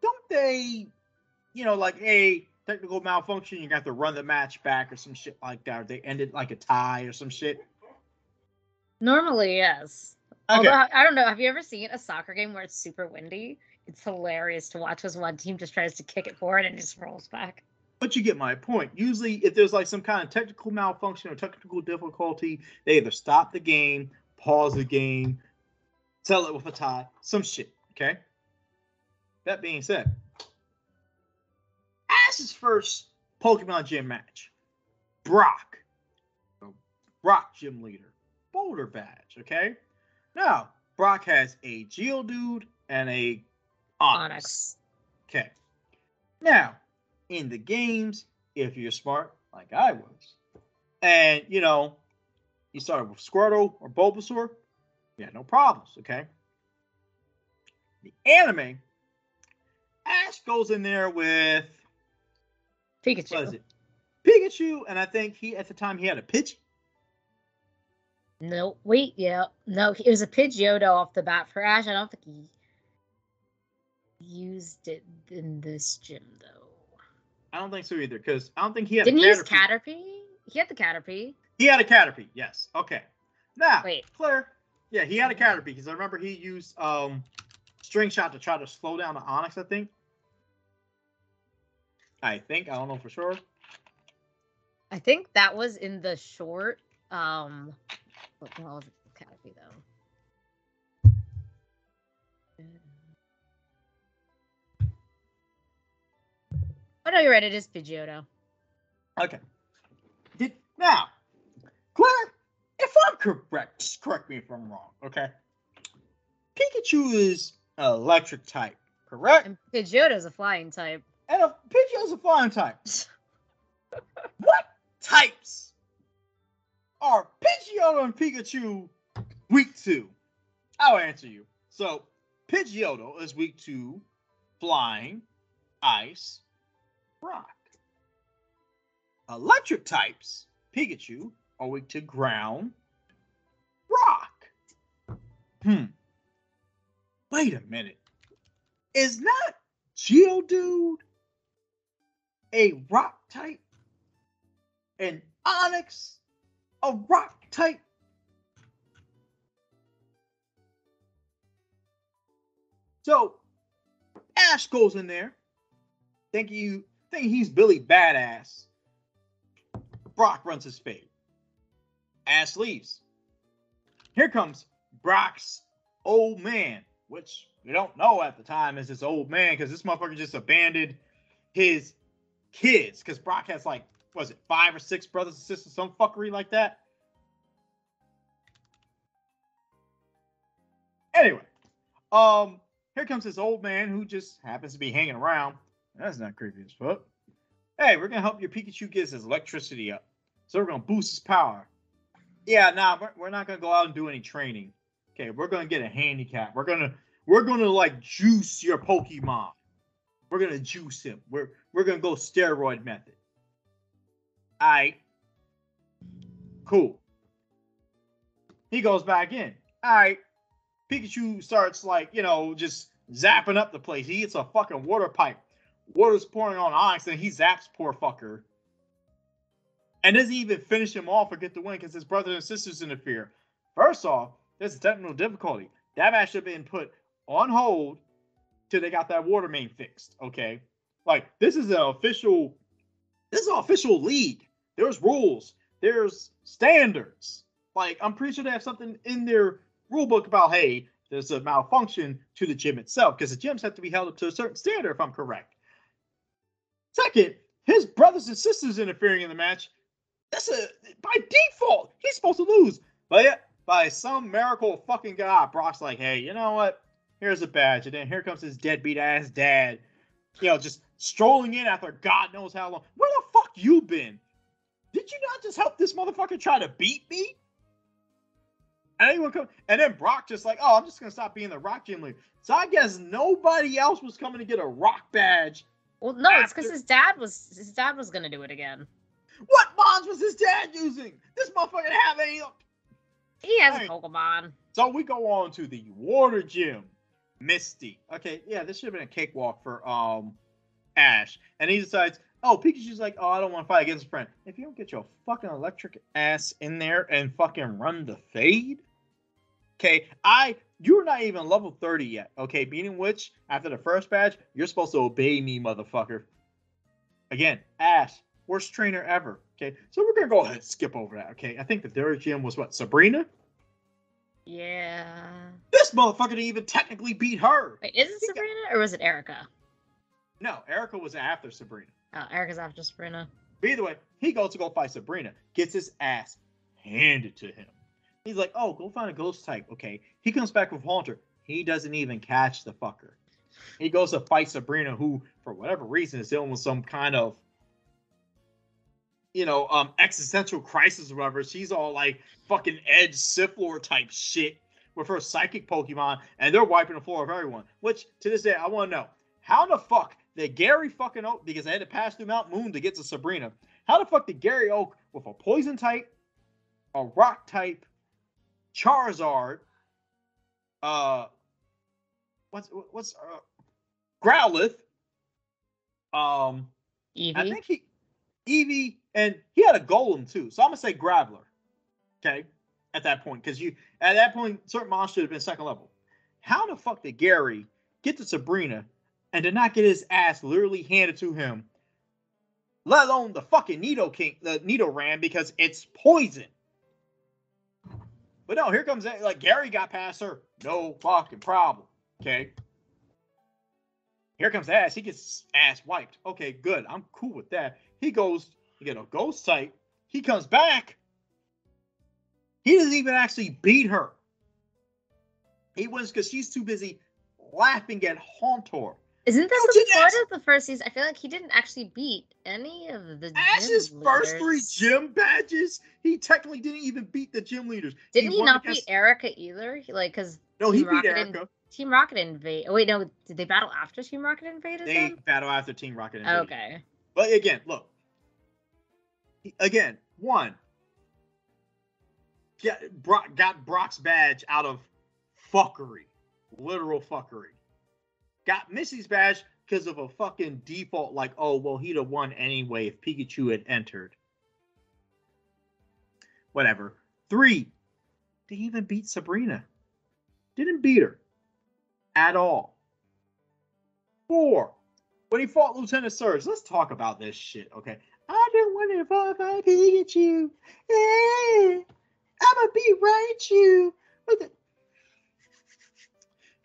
Don't they, you know, like, hey, technical malfunction, you have to run the match back or some shit like that. Or they ended like a tie or some shit. Normally, yes. Okay. Although I don't know, have you ever seen a soccer game where it's super windy? It's hilarious to watch as one team just tries to kick it forward and just rolls back. But you get my point. Usually, if there's like some kind of technical malfunction or technical difficulty, they either stop the game, pause the game, sell it with a tie, some shit. Okay. That being said, Ash's first Pokemon Gym match. Brock. Oh. Brock Gym Leader. Boulder badge, okay? Now, Brock has a Geodude and a. Onix. Okay. Now, in the games, if you're smart, like I was, and you know, you started with Squirtle or Bulbasaur, you had no problems, okay? The anime, Ash goes in there with Pikachu. What is it? Pikachu, and I think he at the time he had a pitch. No, wait, yeah, no, it was a Pidgeotto off the bat for Ash. I don't think he used it in this gym though. I don't think so either, because I don't think he had. Didn't he use Caterpie? He had the Caterpie. He had a Caterpie. Yes. Okay. Now, wait, Claire. Yeah, he had a Caterpie because I remember he used um, String Shot to try to slow down the Onix. I think. I think I don't know for sure. I think that was in the short. Um, what was it? Canopy though. Oh no, you're right. It is Pidgeotto. Okay. Did now, Claire? If I'm correct, correct me if I'm wrong. Okay. Pikachu is electric type, correct? And Pidgeotto is a flying type. And a Pidgeot's a flying type. what types are Pidgeotto and Pikachu weak to? I'll answer you. So Pidgeotto is weak to flying, ice, rock. Electric types, Pikachu, are weak to ground, rock. Hmm. Wait a minute. Is not Geodude a rock type, an Onix, a rock type. So Ash goes in there, thinking you think he's Billy Badass. Brock runs his fade. Ash leaves. Here comes Brock's old man, which we don't know at the time is his old man because this motherfucker just abandoned his kids. Because Brock has like, was it five or six brothers and sisters, some fuckery like that. Anyway, um, here comes this old man who just happens to be hanging around. That's not creepy as fuck. Hey, we're gonna help your Pikachu get his electricity up. So we're gonna boost his power. Yeah, nah, we're, we're not gonna go out and do any training. Okay, we're gonna get a handicap. We're gonna we're gonna like juice your Pokemon. We're gonna juice him. We're we're gonna go steroid method. Alright. Cool. He goes back in. Alright. Pikachu starts like, you know, just zapping up the place. He hits a fucking water pipe. Water's pouring on Onix, and he zaps poor fucker. And doesn't even finish him off or get the win because his brothers and sisters interfere. First off, there's a technical difficulty. That match should have been put on hold till they got that water main fixed. Okay. Like this is an official this is an official league. There's rules, there's standards. Like I'm pretty sure they have something in their rule book about hey, there's a malfunction to the gym itself because the gyms have to be held up to a certain standard, if I'm correct. Second, his brothers and sisters interfering in the match. That's a by default. He's supposed to lose. But yeah, by some miracle fucking god, Brock's like, hey, you know what? Here's a badge. And then here comes his deadbeat ass dad. You know, just strolling in after God knows how long. Where the fuck you been? Did you not just help this motherfucker try to beat me? And anyone come and then Brock just like, oh, I'm just gonna stop being the rock gym leader. So I guess nobody else was coming to get a rock badge. Well, no, after. it's because his dad was his dad was gonna do it again. What bonds was his dad using? This motherfucker didn't have any. He has right. a Pokemon. So we go on to the water gym. Misty. Okay, yeah, this should have been a cakewalk for um Ash. And he decides, oh, Pikachu's like, oh, I don't want to fight against a friend. If you don't get your fucking electric ass in there and fucking run the fade, Okay, I you're not even level 30 yet. Okay, meaning which after the first badge, you're supposed to obey me, motherfucker. Again, Ash, worst trainer ever. Okay, so we're gonna go ahead and skip over that. Okay, I think the third gym was what Sabrina. Yeah. This motherfucker didn't even technically beat her. Wait, is it Sabrina or was it Erica? No, Erica was after Sabrina. Oh, Erica's after Sabrina. But either way, he goes to go fight Sabrina, gets his ass handed to him. He's like, oh, go find a ghost type. Okay. He comes back with Haunter. He doesn't even catch the fucker. He goes to fight Sabrina, who, for whatever reason, is dealing with some kind of, you know, um, existential crisis or whatever. She's all like fucking Edge Siflor type shit with her psychic Pokemon, and they're wiping the floor of everyone. Which, to this day, I want to know how the fuck did Gary fucking Oak, because I had to pass through Mount Moon to get to Sabrina, how the fuck did Gary Oak with a poison type, a rock type, Charizard, uh, what's what's uh, Growlithe, um, Eevee. I think he Eevee, and he had a Golem too. So I'm gonna say Graveler. Okay, at that point, because you at that point, certain monsters should have been second level. How the fuck did Gary get to Sabrina and did not get his ass literally handed to him? Let alone the fucking needle Nidoking, the needle Nidoran, because it's poison. But no, here comes like Gary got past her, no fucking problem. Okay. Here comes ass. He gets ass wiped. Okay, good. I'm cool with that. He goes, you get a ghost type. He comes back. He doesn't even actually beat her. He wins because she's too busy laughing at Haunter. Isn't this the part of the first season? I feel like he didn't actually beat any of the Ash's first three gym badges. He technically didn't even beat the gym leaders. Didn't he, he not against... beat Erica either? Like, because no, he beat Erica. In... Team Rocket invade. Oh wait, no. Did they battle after Team Rocket invaded? They them? battle after Team Rocket invaded. Okay. But again, look. Again, one. Got, Brock, got Brock's badge out of fuckery, literal fuckery got Misty's badge because of a fucking default, like, oh, well, he'd have won anyway if Pikachu had entered. Whatever. Three, they even beat Sabrina. Didn't beat her at all. Four, when he fought Lieutenant Surge, let's talk about this shit, okay? I don't want to fuck my Pikachu. Hey, I'ma be Raichu.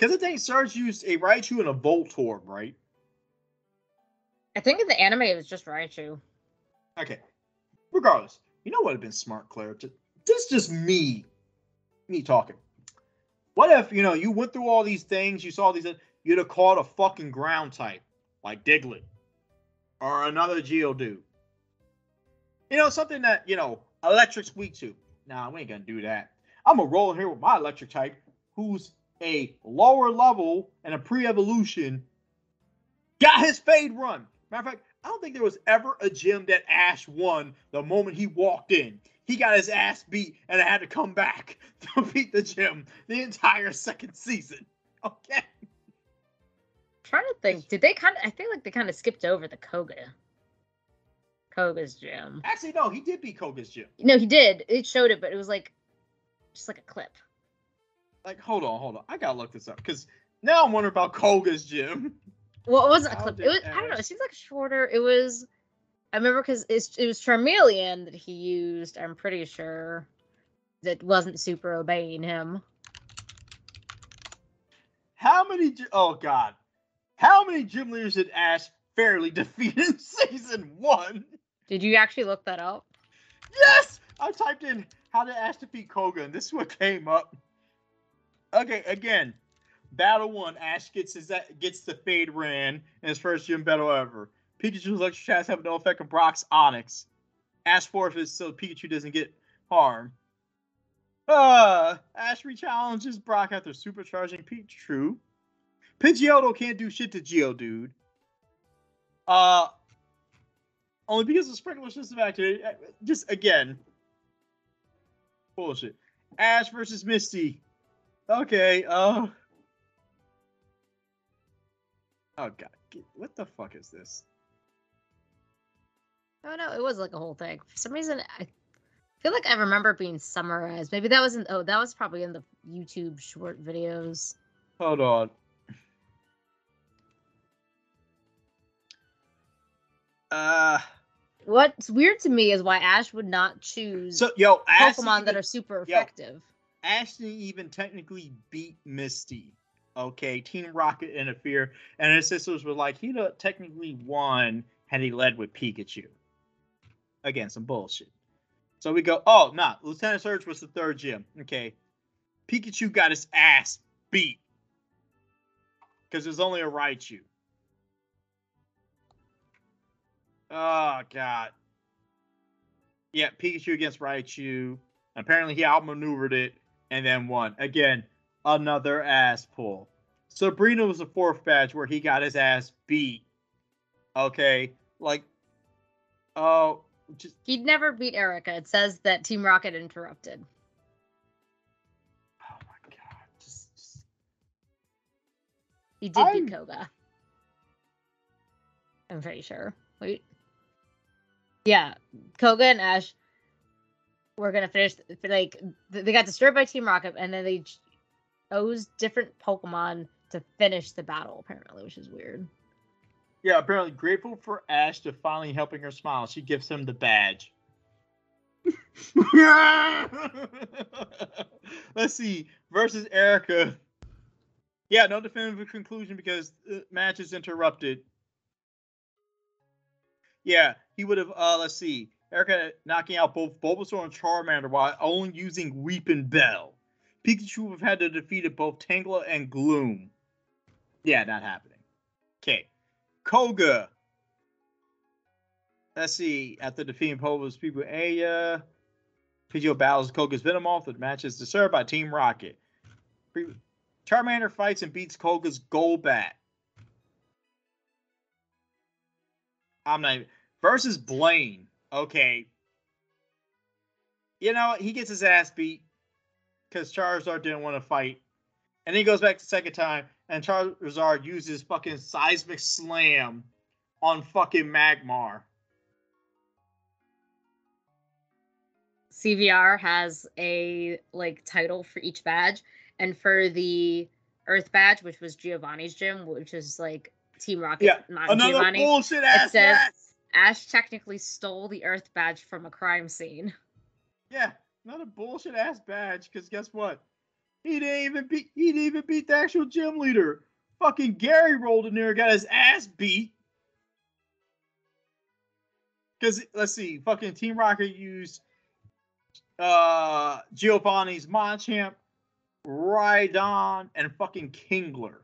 Because I think Surge used a Raichu and a Voltorb, right? I think in the anime it was just Raichu. Okay. Regardless, you know what would have been smart, Claire? This is just me, me talking. What if you know you went through all these things, you saw these, you'd have caught a fucking ground type like Diglett or another Geodude. You know something that you know Electric's weak to. Nah, we ain't gonna do that. I'm gonna roll here with my Electric type, who's a lower level and a pre-evolution. Got his fade run. Matter of fact, I don't think there was ever a gym that Ash won the moment he walked in. He got his ass beat and I had to come back to beat the gym the entire second season. Okay. I'm trying to think, did they kind of? I feel like they kind of skipped over the Koga. Koga's gym. Actually, no, he did beat Koga's gym. No, he did. It showed it, but it was like just like a clip. Like, hold on, hold on. I gotta look this up because now I'm wondering about Koga's gym. Well, it wasn't a clip. It was. I don't know. It seems like shorter. It was. I remember because it was Charmeleon that he used. I'm pretty sure that wasn't super obeying him. How many? Oh God, how many gym leaders did Ash fairly defeat in season one? Did you actually look that up? Yes, I typed in how did Ash defeat Koga, and this is what came up. Okay, again, Battle one, Ash gets his gets the fade ran in his first gym battle ever. Pikachu's electric shots have no effect on Brock's Onix. Ash forfeits so Pikachu doesn't get harmed. Uh, Ash re-challenges Brock after supercharging Pikachu. Pidgeotto can't do shit to Geodude. Uh, only because the sprinkler system activated. Just again, bullshit. Ash versus Misty. Okay. Uh. Oh god, what the fuck is this? Oh no, it was like a whole thing. For some reason, I feel like I remember being summarized. Maybe that wasn't. Oh, that was probably in the YouTube short videos. Hold on. Uh. What's weird to me is why Ash would not choose so yo Pokemon even, that are super effective. Yo, Ash didn't even technically beat Misty okay, Team Rocket interfere, and his sisters were like, he'd have technically won had he led with Pikachu. Again, some bullshit. So we go, oh, nah, Lieutenant Surge was the third gym. Okay. Pikachu got his ass beat. Because there's only a Raichu. Oh, God. Yeah, Pikachu against Raichu. Apparently he outmaneuvered it and then won. Again, another ass pull. Sabrina was the fourth badge where he got his ass beat. Okay, like, oh, just he'd never beat Erica. It says that Team Rocket interrupted. Oh my god! Just, just... He did I'm... beat Koga. I'm pretty sure. Wait. Yeah, Koga and Ash were gonna finish. Like they got disturbed by Team Rocket, and then they chose different Pokemon to finish the battle, apparently, which is weird. Yeah, apparently grateful for Ash to finally helping her smile. She gives him the badge. Let's see. Versus Erica. Yeah, no definitive conclusion because the match is interrupted. Yeah, he would have. Uh, let's see. Erica knocking out both Bulbasaur and Charmander while only using Weepinbell. Pikachu would have had to defeat both Tangela and Gloom. Yeah, not happening. Okay. Koga. Let's see. After defeating Povo's people, Aya. Uh, Pidgeot battles Koga's Venomoth. The match is disturbed by Team Rocket. Charmander fights and beats Koga's Golbat. I'm not even, versus Blaine. Okay. You know, he gets his ass beat because Charizard didn't want to fight. And he goes back the second time, and Charizard uses fucking seismic slam on fucking Magmar. CVR has a like title for each badge, and for the Earth badge, which was Giovanni's gym, which is like Team Rocket, yeah, not another Giovanni. bullshit ass it says, Ash technically stole the Earth badge from a crime scene. Yeah, not a bullshit ass badge. Because guess what? He didn't even beat. He didn't even beat the actual gym leader. Fucking Gary rolled in there, got his ass beat. Because let's see, fucking Team Rocket used uh Giovanni's Machamp, Rhydon, and fucking Kingler.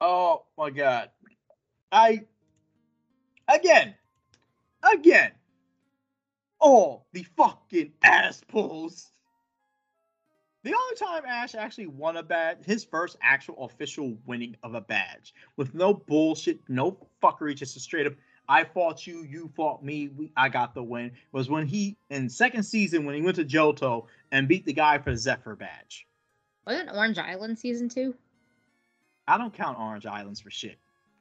Oh my god. I again again all the fucking ass pulls. The only time Ash actually won a badge, his first actual official winning of a badge, with no bullshit, no fuckery, just a straight up, I fought you, you fought me, we, I got the win, was when he, in second season, when he went to Johto and beat the guy for the Zephyr badge. Wasn't Orange Island season two? I don't count Orange Islands for shit.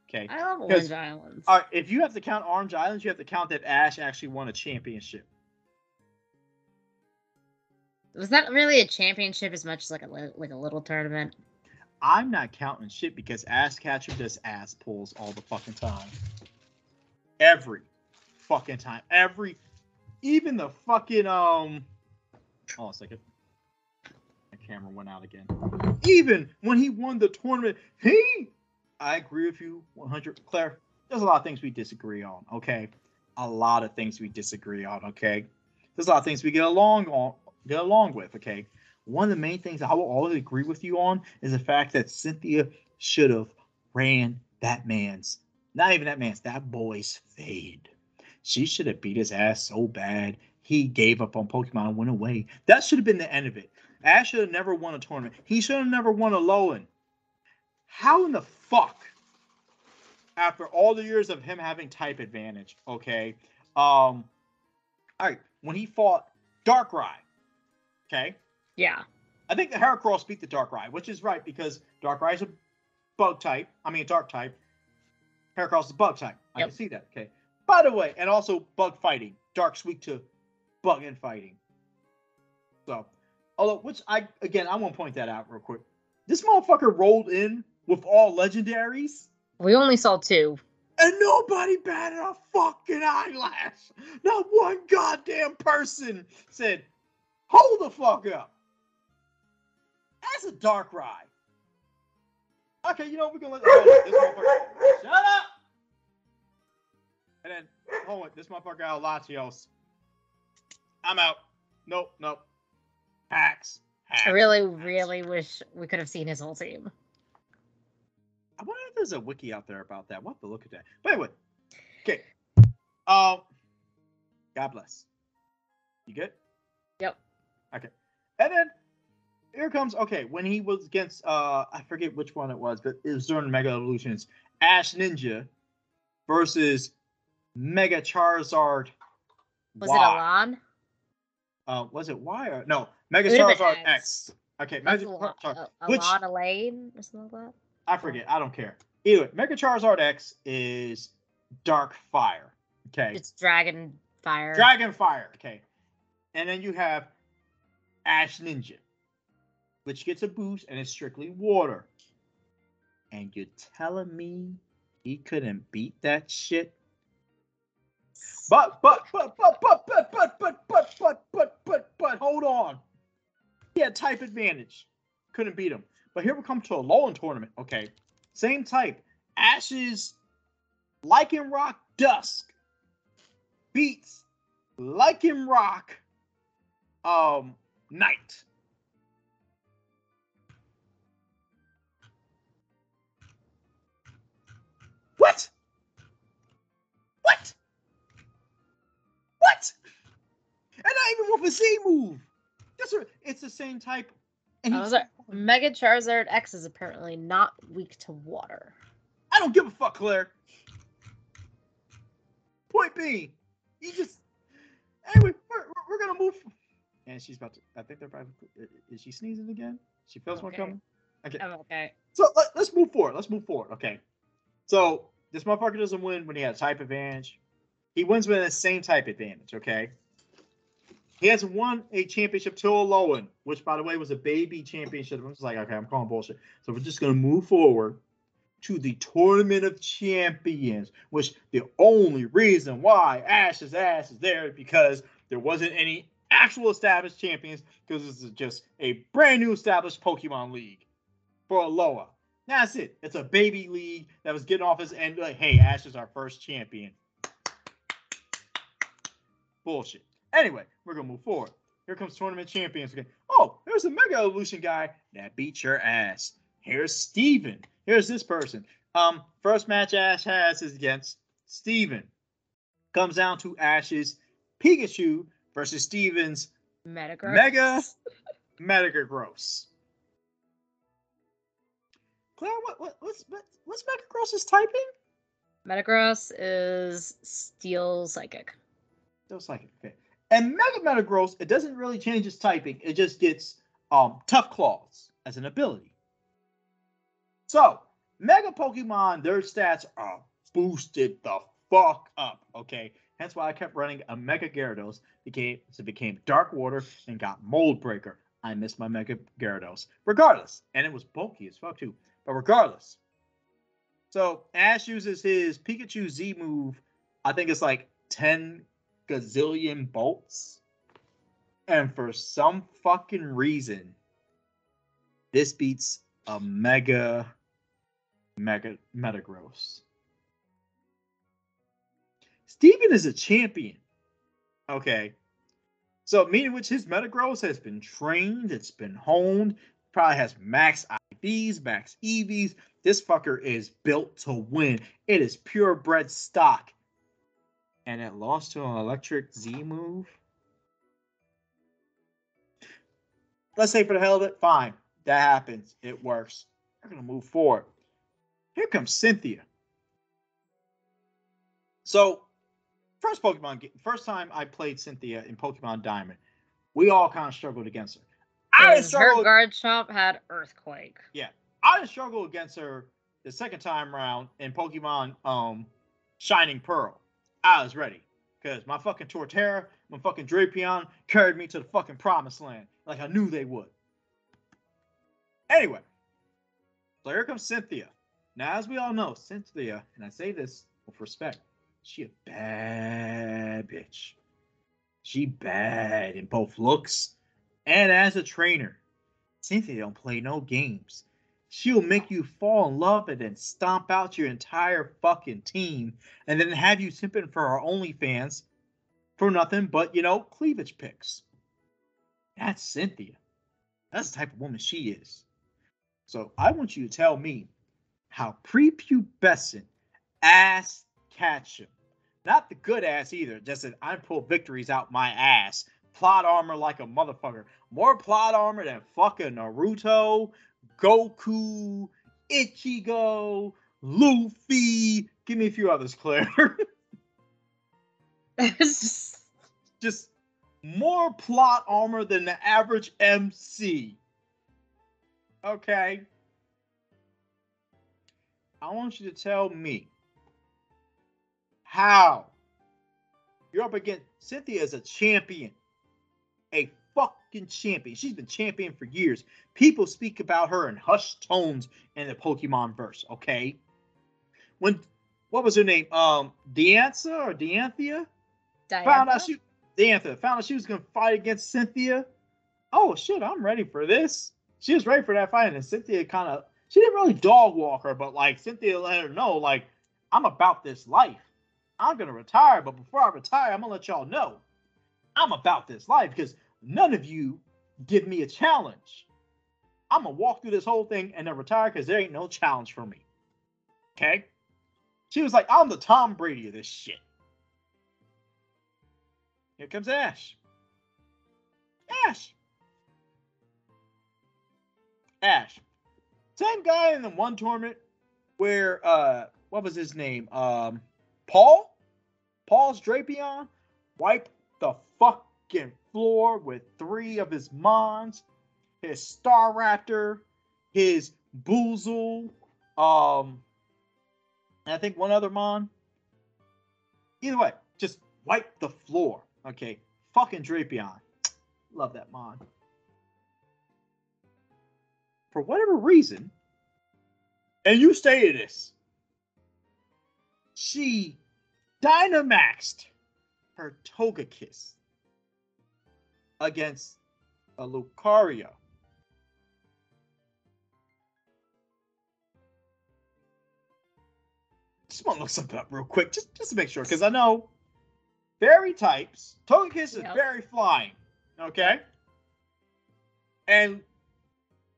Okay. I love Orange Islands. All right, if you have to count Orange Islands, you have to count that Ash actually won a championship. Was that really a championship as much as like a like a little tournament? I'm not counting shit because Ash Ketchum does ass pulls all the fucking time. Every fucking time. Every even the fucking um hold on a second. Camera went out again. Even when he won the tournament, he I agree with you 100 Claire. There's a lot of things we disagree on, okay? A lot of things we disagree on, okay? There's a lot of things we get along on get along with, okay? One of the main things I will always agree with you on is the fact that Cynthia should have ran that man's, not even that man's, that boy's fade. She should have beat his ass so bad he gave up on Pokemon and went away. That should have been the end of it. Ash should have never won a tournament. He should have never won a Alolan. How in the fuck, after all the years of him having type advantage, okay, um, all right, when he fought Darkrai, okay, yeah, I think the Heracross beat the Darkrai, which is right because Darkrai is a bug type. I mean, a dark type. Heracross is a bug type. I yep. can see that. Okay. By the way, and also bug fighting. Dark's weak to bug and fighting. So, although, which I again, I want to point that out real quick. This motherfucker rolled in with all legendaries. We only saw two. And nobody batted a fucking eyelash. Not one goddamn person said, hold the fuck up. That's a Darkrai. Okay, you know, we're gonna let this motherfucker. Shut up! And then, hold on, this motherfucker got a lot of I'm out. Nope, nope. I really, really wish we could have seen his whole team. I wonder if there's a wiki out there about that. We'll have to look at that. But anyway, okay. Um, God bless. You good? Yep. Okay. And then here comes okay when he was against uh I forget which one it was, but it was during Mega Evolutions. Ash-Greninja versus Mega Charizard. Was y. it Alain? Uh, was it Y or no? Mega Charizard X. Okay, Mega Charizard. Which Alain Elaine or something like that. I forget. I don't care. Either Mega Charizard X is Dark Fire. Okay. It's Dragon Fire. Dragon Fire. Okay. And then you have Ash-Greninja, which gets a boost and it's strictly water. And you're telling me he couldn't beat that shit? But but but but but but but but but but but but but hold on. He had type advantage. Couldn't beat him. But here we come to a Alolan tournament. Okay. Same type. Ashes Lycanroc Dusk beats Lycanroc um Night. What? What? What? And not even with a Z move. That's a, it's the same type and oh, like, Mega Charizard X is apparently not weak to water. I don't give a fuck, Claire. Point B, you just anyway. We're, we're gonna move. And she's about to. I think they're probably. Uh, is she sneezing again? She feels okay. one coming. Okay. I'm okay. So let, us move forward. Let's move forward. Okay. So this motherfucker doesn't win when he has type advantage. He wins with the same type advantage. Okay. He has won a championship to Alolan, which by the way was a baby championship. I'm just like, okay, I'm calling bullshit. So we're just gonna move forward. to the Tournament of Champions, which the only reason why Ash's ass is there because there wasn't any actual established champions because this is just a brand new established Pokemon League for Alola. That's it. It's a baby league that was getting off his end. Like, hey, Ash is our first champion. Bullshit. Anyway, we're gonna move forward. Here comes tournament champions again. Oh, there's a Mega Evolution guy that beat your ass. Here's Steven. Here's this person. Um, first match Ash has is against Steven. Comes down to Ash's Pikachu versus Steven's Metagross. Mega Metagross. Claire, what, what what's what's Metagross's typing? Metagross is Steel Psychic. Steel Psychic. Okay. And Mega Metagross, it doesn't really change its typing. It just gets um Tough Claws as an ability. So Mega Pokemon, their stats are boosted the fuck up. Okay. That's why I kept running a Mega Gyarados. Became so it became Dark Water and got Mold Breaker. I missed my Mega Gyarados. Regardless, and it was bulky as fuck too. But regardless, so Ash uses his Pikachu Z move. I think it's like ten gazillion bolts, and for some fucking reason, this beats a Mega Mega Metagross. Steven is a champion. Okay. So, meaning which his Metagross has been trained, it's been honed, probably has max IVs, max EVs. This fucker is built to win. It is purebred stock. And it lost to an electric Z move. Let's say for the hell of it, fine. That happens. It works. We're gonna move forward. Here comes Cynthia. So first Pokemon, first time I played Cynthia in Pokemon Diamond, we all kind of struggled against her. I didn't struggle. Her Garchomp had Earthquake. Yeah, I didn't struggle against her the second time around in Pokemon um Shining Pearl. I was ready because my fucking Torterra, my fucking Drapion carried me to the fucking promised land like I knew they would. Anyway, so here comes Cynthia. Now, as we all know, Cynthia, and I say this with respect, she a bad bitch. She bad in both looks and as a trainer. Cynthia don't play no games. She'll make you fall in love and then stomp out your entire fucking team and then have you simping for our OnlyFans for nothing but, you know, cleavage pics. That's Cynthia. That's the type of woman she is. So I want you to tell me how prepubescent ass Ketchum. Not the good ass either, just that I pull victories out my ass. Plot armor like a motherfucker. More plot armor than fucking Naruto, Goku, Ichigo, Luffy. Give me a few others, Claire. just... just more plot armor than the average MC. Okay. I want you to tell me how? You're up against Cynthia as a champion. A fucking champion. She's been champion for years. People speak about her in hushed tones in the Pokemon verse, okay? When what was her name? Um Diantha or Dianthia? Diantha? Found out she Diantha found out she was gonna fight against Cynthia. Oh shit, I'm ready for this. She was ready for that fight, and Cynthia kind of she didn't really dog walk her, but like Cynthia let her know, like, I'm about this life. I'm gonna retire, but before I retire, I'm gonna let y'all know I'm about this life because none of you give me a challenge. I'm gonna walk through this whole thing and then retire because there ain't no challenge for me. Okay? She was like, I'm the Tom Brady of this shit. Here comes Ash. Ash. Ash. Same guy in the one tournament where uh what was his name? Um Paul? Paul's Drapion wiped the fucking floor with three of his Mons, his Staraptor, his Buizel, um, and I think one other Mon. Either way, just wipe the floor. Okay, fucking Drapion. Love that Mon. For whatever reason, and you stated this. She Dynamaxed her Togekiss against a Lucario. Just want to look something up real quick, just, just to make sure, because I know fairy types, Togekiss yep. is very flying, okay? And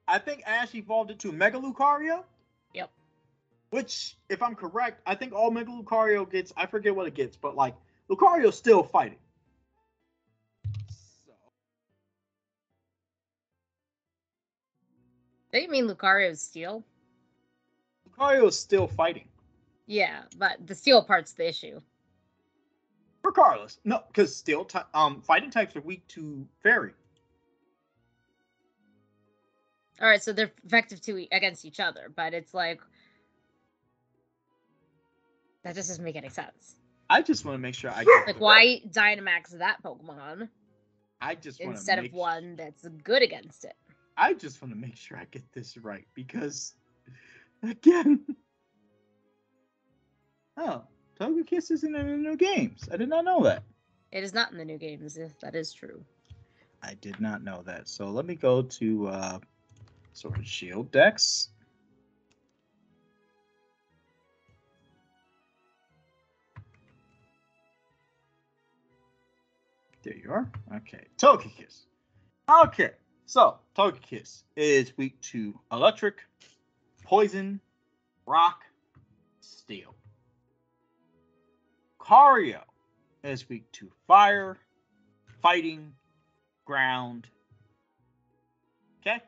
I think Ash evolved it to Mega Lucario. Yep. Which, if I'm correct, I think all Mega Lucario gets, I forget what it gets, but like Lucario's still fighting. You mean Lucario's steel? Lucario is still fighting. Yeah, but the steel part's the issue. Regardless, no, because steel ty- um fighting types are weak to fairy. All right, so they're effective to against each other, but it's like that just doesn't make any sense. I just want to make sure I get like why Dynamax that Pokemon. I just instead of one that's good against it. I just want to make sure I get this right because again, oh, Togekiss isn't in the new games. I did not know that. It is not in the new games. If that is true. I did not know that. So let me go to uh, Sword of Shield Dex. There you are. Okay. Togekiss. Okay. So, Togekiss is weak to electric, poison, rock, steel. Cario is weak to fire, fighting, ground. Okay?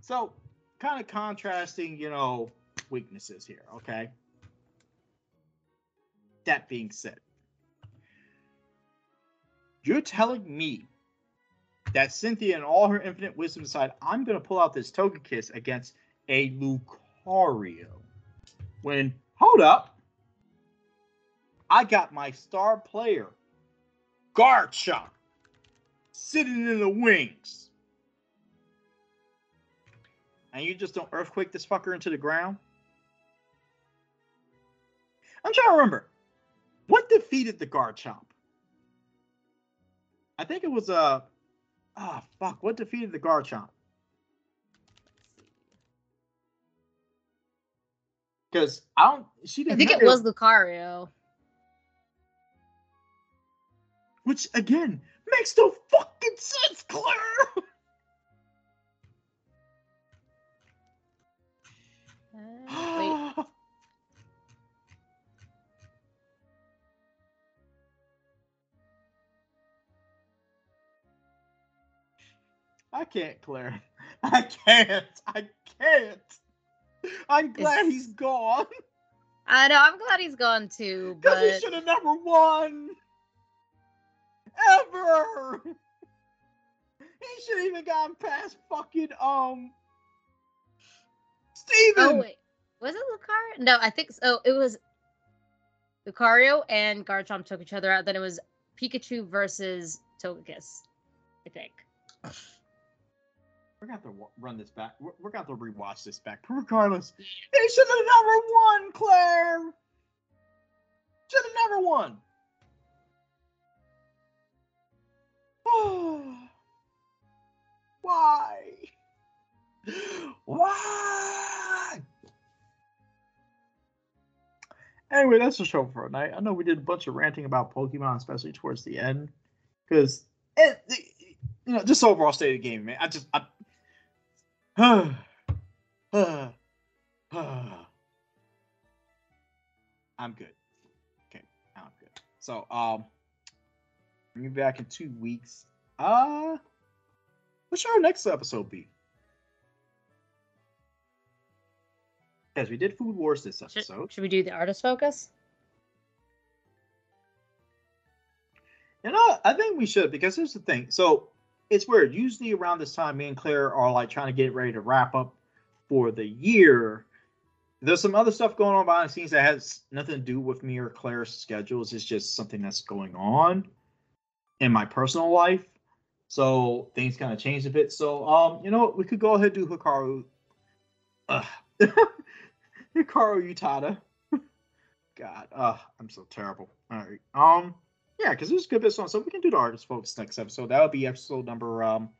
So, kind of contrasting, you know, weaknesses here, okay? That being said, you're telling me that Cynthia and all her infinite wisdom decide I'm going to pull out this Togekiss against a Lucario. When, hold up, I got my star player, Garchomp, sitting in the wings. And you just don't earthquake this fucker into the ground? I'm trying to remember. What defeated the Garchomp? I think it was a. Ah, oh, fuck. What defeated the Garchomp? Because I don't. She didn't. I think it was Lucario. Which again makes no fucking sense, Claire. Uh, I can't, Claire. I can't. I can't. I'm glad it's... he's gone. I know. I'm glad he's gone too. Because but... he should have never won. Ever. he should have even gotten past fucking um. Steven. Oh wait, was it Lucario? No, I think so. It was Lucario and Garchomp took each other out. Then it was Pikachu versus Togekiss. I think. We're gonna have to run this back. We're, we're gonna have to rewatch this back. Regardless, they should have never won, Claire. Should have never won. Why? Why? Anyway, that's the show for tonight. I know we did a bunch of ranting about Pokemon, especially towards the end, because it, you know, just overall state of the game, man. I just, I, I'm good. Okay, I'm good. So, um, bring me back in two weeks. Uh, what should our next episode be? Yes, we did Food Wars this episode. Should, should we do the artist focus? You know, I think we should because here's the thing. So it's weird. Usually around this time, me and Claire are like trying to get ready to wrap up for the year. There's some other stuff going on behind the scenes that has nothing to do with me or Claire's schedules. It's just something that's going on in my personal life. So things kind of changed a bit. So um, you know? We could go ahead and do Hikaru. Hikaru Utada. God, uh, I'm so terrible. All right. Um, yeah, because there's good bits on. So we can do the artist folks next episode. That would be episode number um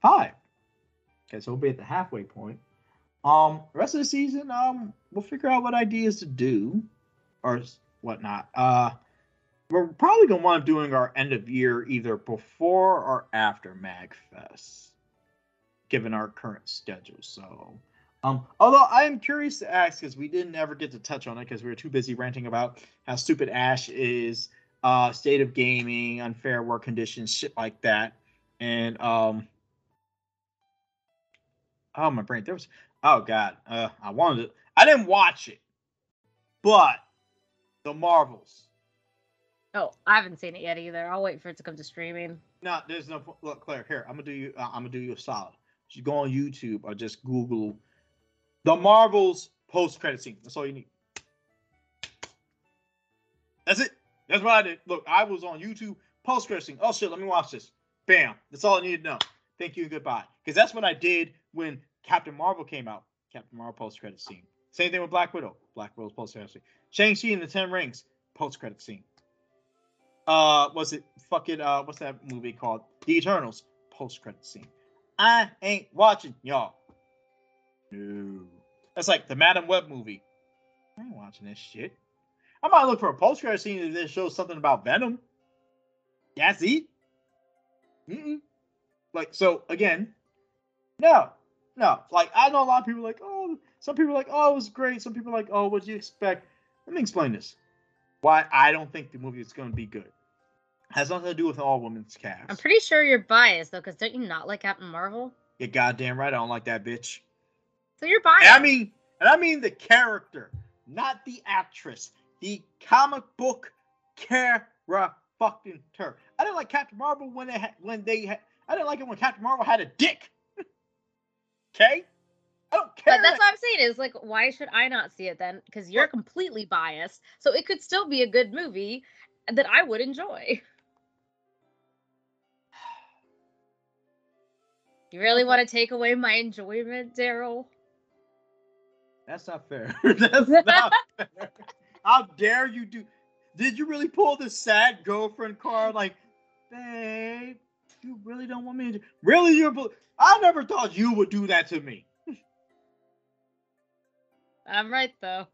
five. Okay, so we'll be at the halfway point. Um, rest of the season, um, we'll figure out what ideas to do or whatnot. Uh, we're probably gonna want to doing our end of year either before or after Magfest, given our current schedule. So, um, although I am curious to ask, because we didn't ever get to touch on it because we were too busy ranting about how stupid Ash is, uh, state of gaming, unfair work conditions, shit like that, and um, oh my brain, there was Oh God, uh, I wanted it. I didn't watch it, but the Marvels. Oh, I haven't seen it yet either. I'll wait for it to come to streaming. No, there's no look, Claire. Here, I'm gonna do you. Uh, I'm gonna do you a solid. You go on YouTube or just Google the Marvels post credit scene. That's all you need. That's. What I did. Look, I was on YouTube post scene. Oh shit, let me watch this. Bam. That's all I need to know. Thank you and goodbye. Because that's what I did when Captain Marvel came out. Captain Marvel post credit scene. Same thing with Black Widow. Black Widow's post credit scene. Shang Chi and the Ten Rings post credit scene. Uh, was it fucking uh, what's that movie called? The Eternals post credit scene. I ain't watching y'all. No, that's like the Madame Web movie. I ain't watching this shit. I might look for a post credit scene that shows something about Venom. That's it. Mm-mm. Like so again. No, no, like I know a lot of people like, oh, some people are like, oh, it was great. Some people are like, oh, what'd you expect? Let me explain this. Why I don't think the movie is going to be good. Has nothing to do with all women's cast. I'm pretty sure you're biased though, because don't you not like Captain Marvel? You're goddamn right. I don't like that bitch. So you're biased. And I mean, and I mean the character, not the actress. The comic book character. I didn't like Captain Marvel when they had, when they had, I didn't like it when Captain Marvel had a dick. Okay? I don't care. But that's what I'm saying is like, why should I not see it then? Because you're completely biased. So it could still be a good movie that I would enjoy. You really want to take away my enjoyment, Daryl? That's not fair. That's not fair. How dare you do? Did you really pull the sad girlfriend card? Like, babe, you really don't want me to? Really, you're? I never thought you would do that to me. I'm right though.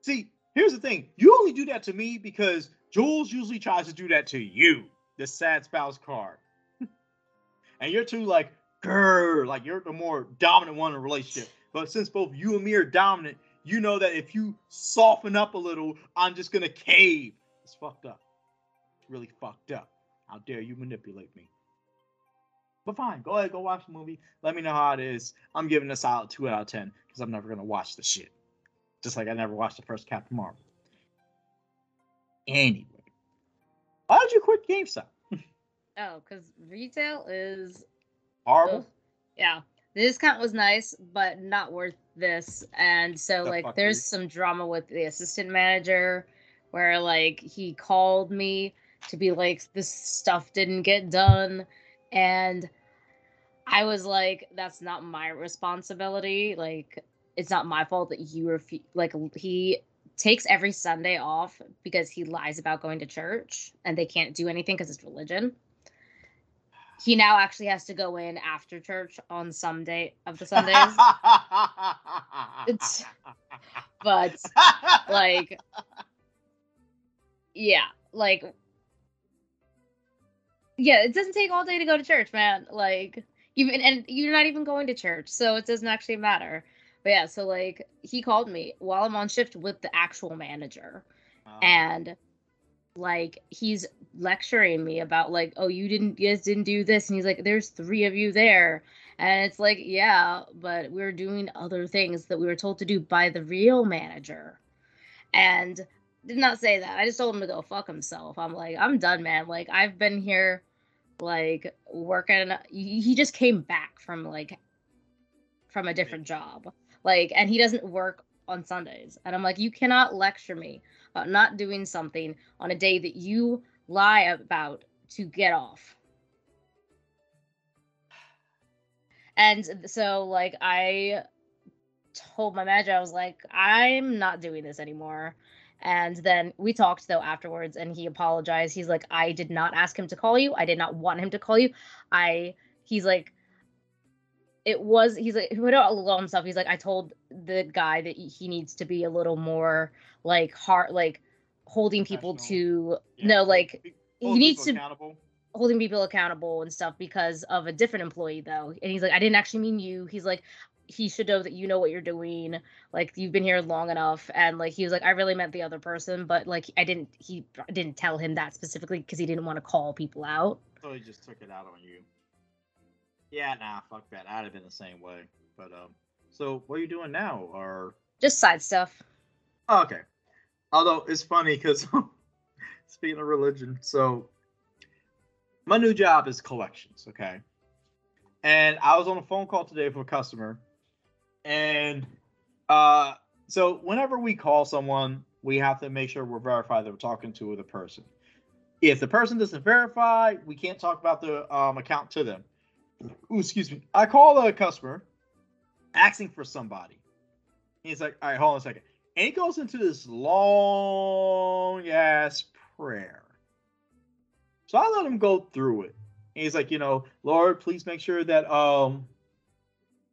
See, here's the thing. You only do that to me because Jules usually tries to do that to you, the sad spouse card. and you're too like, grr, like you're the more dominant one in a relationship. But since both you and me are dominant, you know that if you soften up a little, I'm just gonna cave. It's fucked up. It's really fucked up. How dare you manipulate me? But fine, go ahead, go watch the movie. Let me know how it is. I'm giving a solid two out of ten because I'm never gonna watch the shit. Just like I never watched the first Captain Marvel. Anyway, why did you quit GameStop? oh, because retail is horrible. yeah, the discount was nice, but not worth this. And so, the like, there's some drama with the assistant manager where like he called me to be like this stuff didn't get done and I was like, that's not my responsibility. Like, it's not my fault that you were like he takes every Sunday off because he lies about going to church and they can't do anything because it's religion. He now actually has to go in after church on some day of the Sundays. it's, but like, yeah, like yeah, it doesn't take all day to go to church, man. Like even and you're not even going to church, so it doesn't actually matter. But yeah, so like he called me while I'm on shift with the actual manager. Oh. And like he's lecturing me about like, oh, you didn't you guys didn't do this. And he's like, There's three of you there. And it's like, yeah, but we're doing other things that we were told to do by the real manager. And did not say that. I just told him to go fuck himself. I'm like, I'm done, man. Like I've been here like working he just came back from like from a different job. Like and he doesn't work on Sundays. And I'm like, you cannot lecture me about not doing something on a day that you lie about to get off. And so like I told my manager, I was like, I'm not doing this anymore. And then we talked though afterwards, and he apologized. He's like, I did not ask him to call you. I did not want him to call you. I, he's like, it was, he's like, he put out a little himself. He's like, I told the guy that he needs to be a little more like hard, like holding people to, yeah. no, like, he needs to. Accountable holding people accountable and stuff because of a different employee though and he's like i didn't actually mean you he's like he should know that you know what you're doing like you've been here long enough and like he was like i really meant the other person but like i didn't he didn't tell him that specifically because he didn't want to call people out so he just took it out on you yeah nah fuck that i'd have been the same way but um so what are you doing now or just side stuff oh, okay although it's funny because speaking of religion so my new job is collections, okay? And I was on a phone call today for a customer, and uh, so whenever we call someone, we have to make sure we're verified that we're talking to the person. If the person doesn't verify, we can't talk about the um, account to them. Ooh, excuse me. I call a customer asking for somebody. He's like, all right, hold on a second. And he goes into this long ass prayer. So I let him go through it. And he's like, you know, Lord, please make sure that um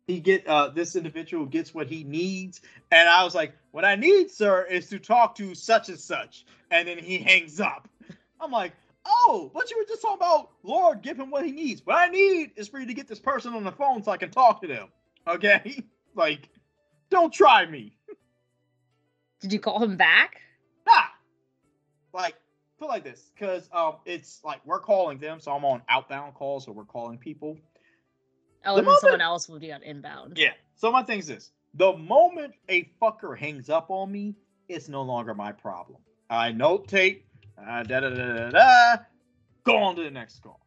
he get uh this individual gets what he needs. And I was like, what I need, sir, is to talk to such and such. And then he hangs up. I'm like, oh, but you were just talking about Lord, give him what he needs. What I need is for you to get this person on the phone so I can talk to them. Okay? like, don't try me. Did you call him back? Nah. Like, put like this because um it's like we're calling them, so I'm on outbound calls, so we're calling people. Oh, the and moment, someone else will be on inbound. Yeah. So my thing is this: the moment a fucker hangs up on me, it's no longer my problem. I notate, uh, da da da da da, go on to the next call.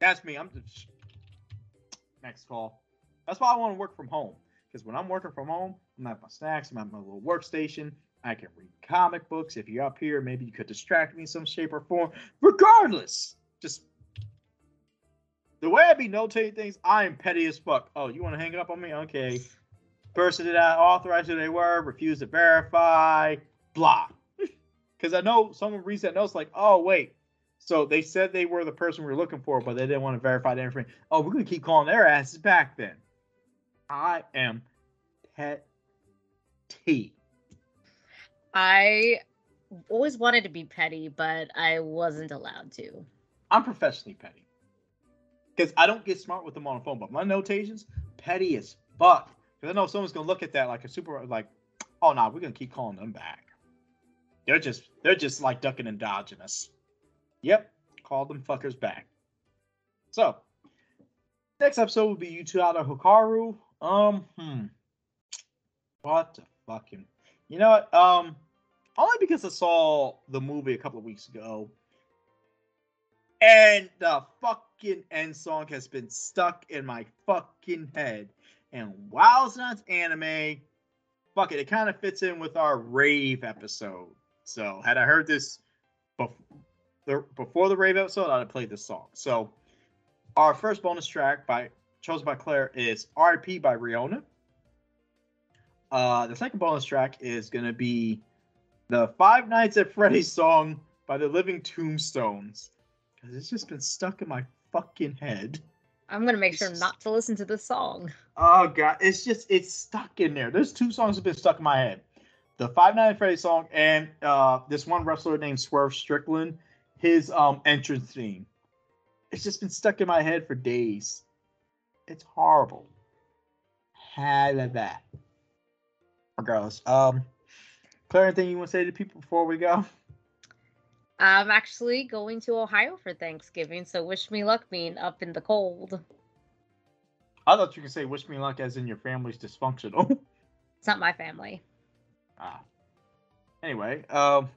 That's me. I'm just next call. That's why I want to work from home because when I'm working from home, I'm at my snacks, I'm at my little workstation. I can read comic books. If you're up here, maybe you could distract me in some shape or form. Regardless, just the way I be notating things, I am petty as fuck. Oh, you want to hang up on me? Okay. Person did not authorize who they were, refused to verify, blah. Because I know someone reads that notes like, oh, wait. So they said they were the person we were looking for, but they didn't want to verify the information. Oh, we're going to keep calling their asses back then. I am petty. I always wanted to be petty, but I wasn't allowed to. I'm professionally petty. Because I don't get smart with them on the phone, but my notations, petty as fuck. Because I know someone's gonna look at that like a super like, oh no, nah, we're gonna keep calling them back. They're just they're just like ducking and dodging us. Yep, call them fuckers back. So next episode will be Utada Hikaru. Um, hmm. What the fucking you know what? Um only because I saw the movie a couple of weeks ago. And the fucking end song has been stuck in my fucking head. And while it's not anime, fuck it, it kind of fits in with our rave episode. So had I heard this before, the rave episode, I'd have played this song. So our first bonus track by chosen by Claire is RP by Reona. Uh, the second bonus track is gonna be the Five Nights at Freddy's song by the Living Tombstones. Because it's just been stuck in my fucking head. I'm gonna make sure not to listen to this song. Oh god, it's just it's stuck in there. There's two songs that have been stuck in my head. The Five Nights at Freddy's song and uh, this one wrestler named Swerve Strickland, his um entrance theme. It's just been stuck in my head for days. It's horrible. Had that. Regardless, um, Claire, anything you want to say to people before we go? I'm actually going to Ohio for Thanksgiving, so wish me luck being up in the cold. I thought you could say wish me luck as in your family's dysfunctional. it's not my family. Ah. Anyway, um,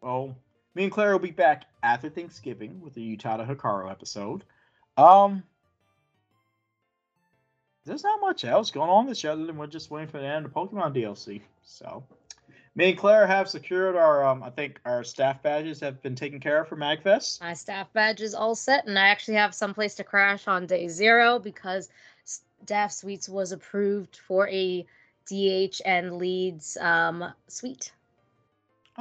well, me and Claire will be back after Thanksgiving with the Utada Hikaru episode. Um, there's not much else going on this year other than we're just waiting for the end of Pokemon DLC. So, me and Claire have secured our, um, I think our staff badges have been taken care of for MagFest. My staff badge is all set, and I actually have some place to crash on day zero because Staff Suites was approved for a DH and Leads um, suite.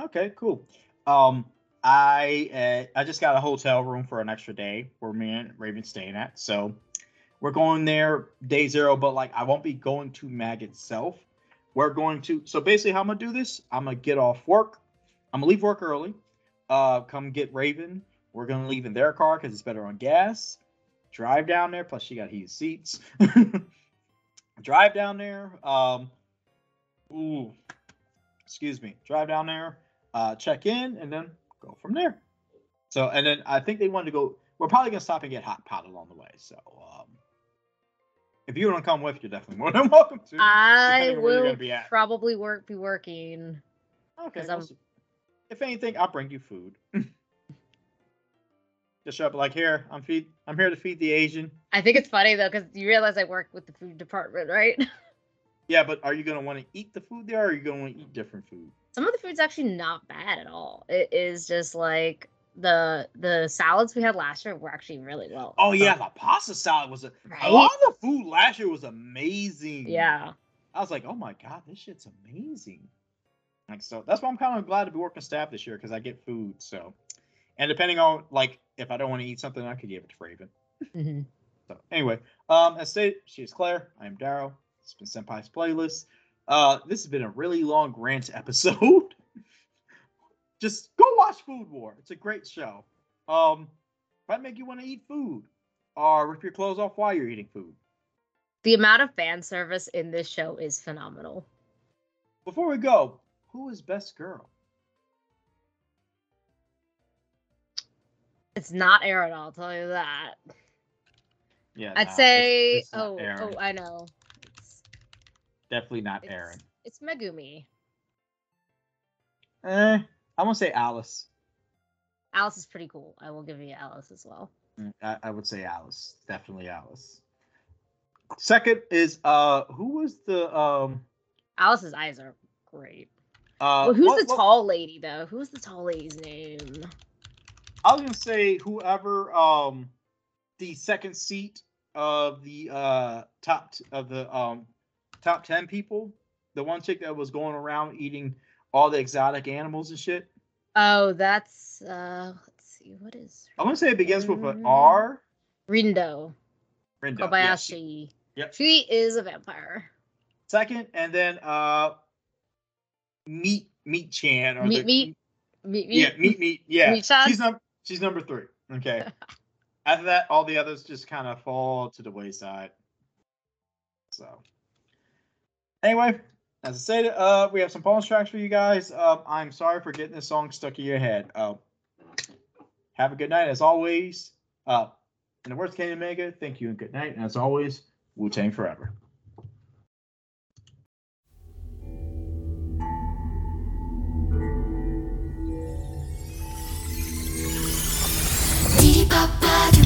Okay, cool. Um, I uh, I just got a hotel room for an extra day where me and Raven staying at, so we're going there day zero. But like, I won't be going to Mag itself. We're going to. So basically, how I'm gonna do this? I'm gonna get off work. I'm gonna leave work early. Uh, come get Raven. We're gonna leave in their car because it's better on gas. Drive down there. Plus, she got heated seats. Drive down there. Um, ooh, excuse me. Drive down there. Uh, check in, and then go from there. So, and then I think they wanted to go. We're probably gonna stop and get hot pot along the way. So, um, if you want to come with, you're definitely more than welcome to. I will be probably work be working. Okay. Well, if anything, I'll bring you food. Just show up like here. I'm feed. I'm here to feed the Asian. I think it's funny though because you realize I work with the food department, right? Yeah, but are you gonna want to eat the food there, or are you gonna want to eat different food? Some of the food's actually not bad at all. It is just like the the salads we had last year were actually really well. Oh yeah, the pasta salad was a right? a lot of the food last year was amazing. Yeah. I was like, oh my god, this shit's amazing. Like so that's why I'm kind of glad to be working staff this year because I get food. So, and depending on like if I don't want to eat something, I could give it to Raven. Mm-hmm. So anyway, um, as stated, she is Claire. I am Daryl. It's been Senpai's playlist. Uh, this has been a really long rant episode. Just go watch Food War. It's a great show. Um, might make you want to eat food or rip your clothes off while you're eating food. The amount of fan service in this show is phenomenal. Before we go, who is best girl? It's not Erina, I'll tell you that. Yeah. I'd say it's, it's oh oh I know. Definitely not Erina. It's Megumi. Eh, I want to say Alice. Alice is pretty cool. I will give you Alice as well. Mm, I, I would say Alice. Definitely Alice. Second is uh who was the um Alice's eyes are great. Uh well, who's what, the what, tall lady though? Who's the tall lady's name? I was gonna say whoever um the second seat of the uh top t- of the um top 10 people, the one chick that was going around eating all the exotic animals and shit. Oh, that's uh let's see, what is I want to say it begins with an R. Rindo. Rindo. Kobayashi. Yeah. Yep. She is a vampire. Second, and then uh Meat Meat Chan or Meat the, Meat Meat Meat. Yeah, Meat Meat. Yeah. Meat she's num- she's number three. Okay. After that, all the others just kind of fall to the wayside. So Anyway, as I said, uh, we have some bonus tracks for you guys. Uh, I'm sorry for getting this song stuck in your head. Uh, have a good night, as always. Uh, in the words of Kenny Omega, thank you and good night. And as always, Wu Tang forever. Papai.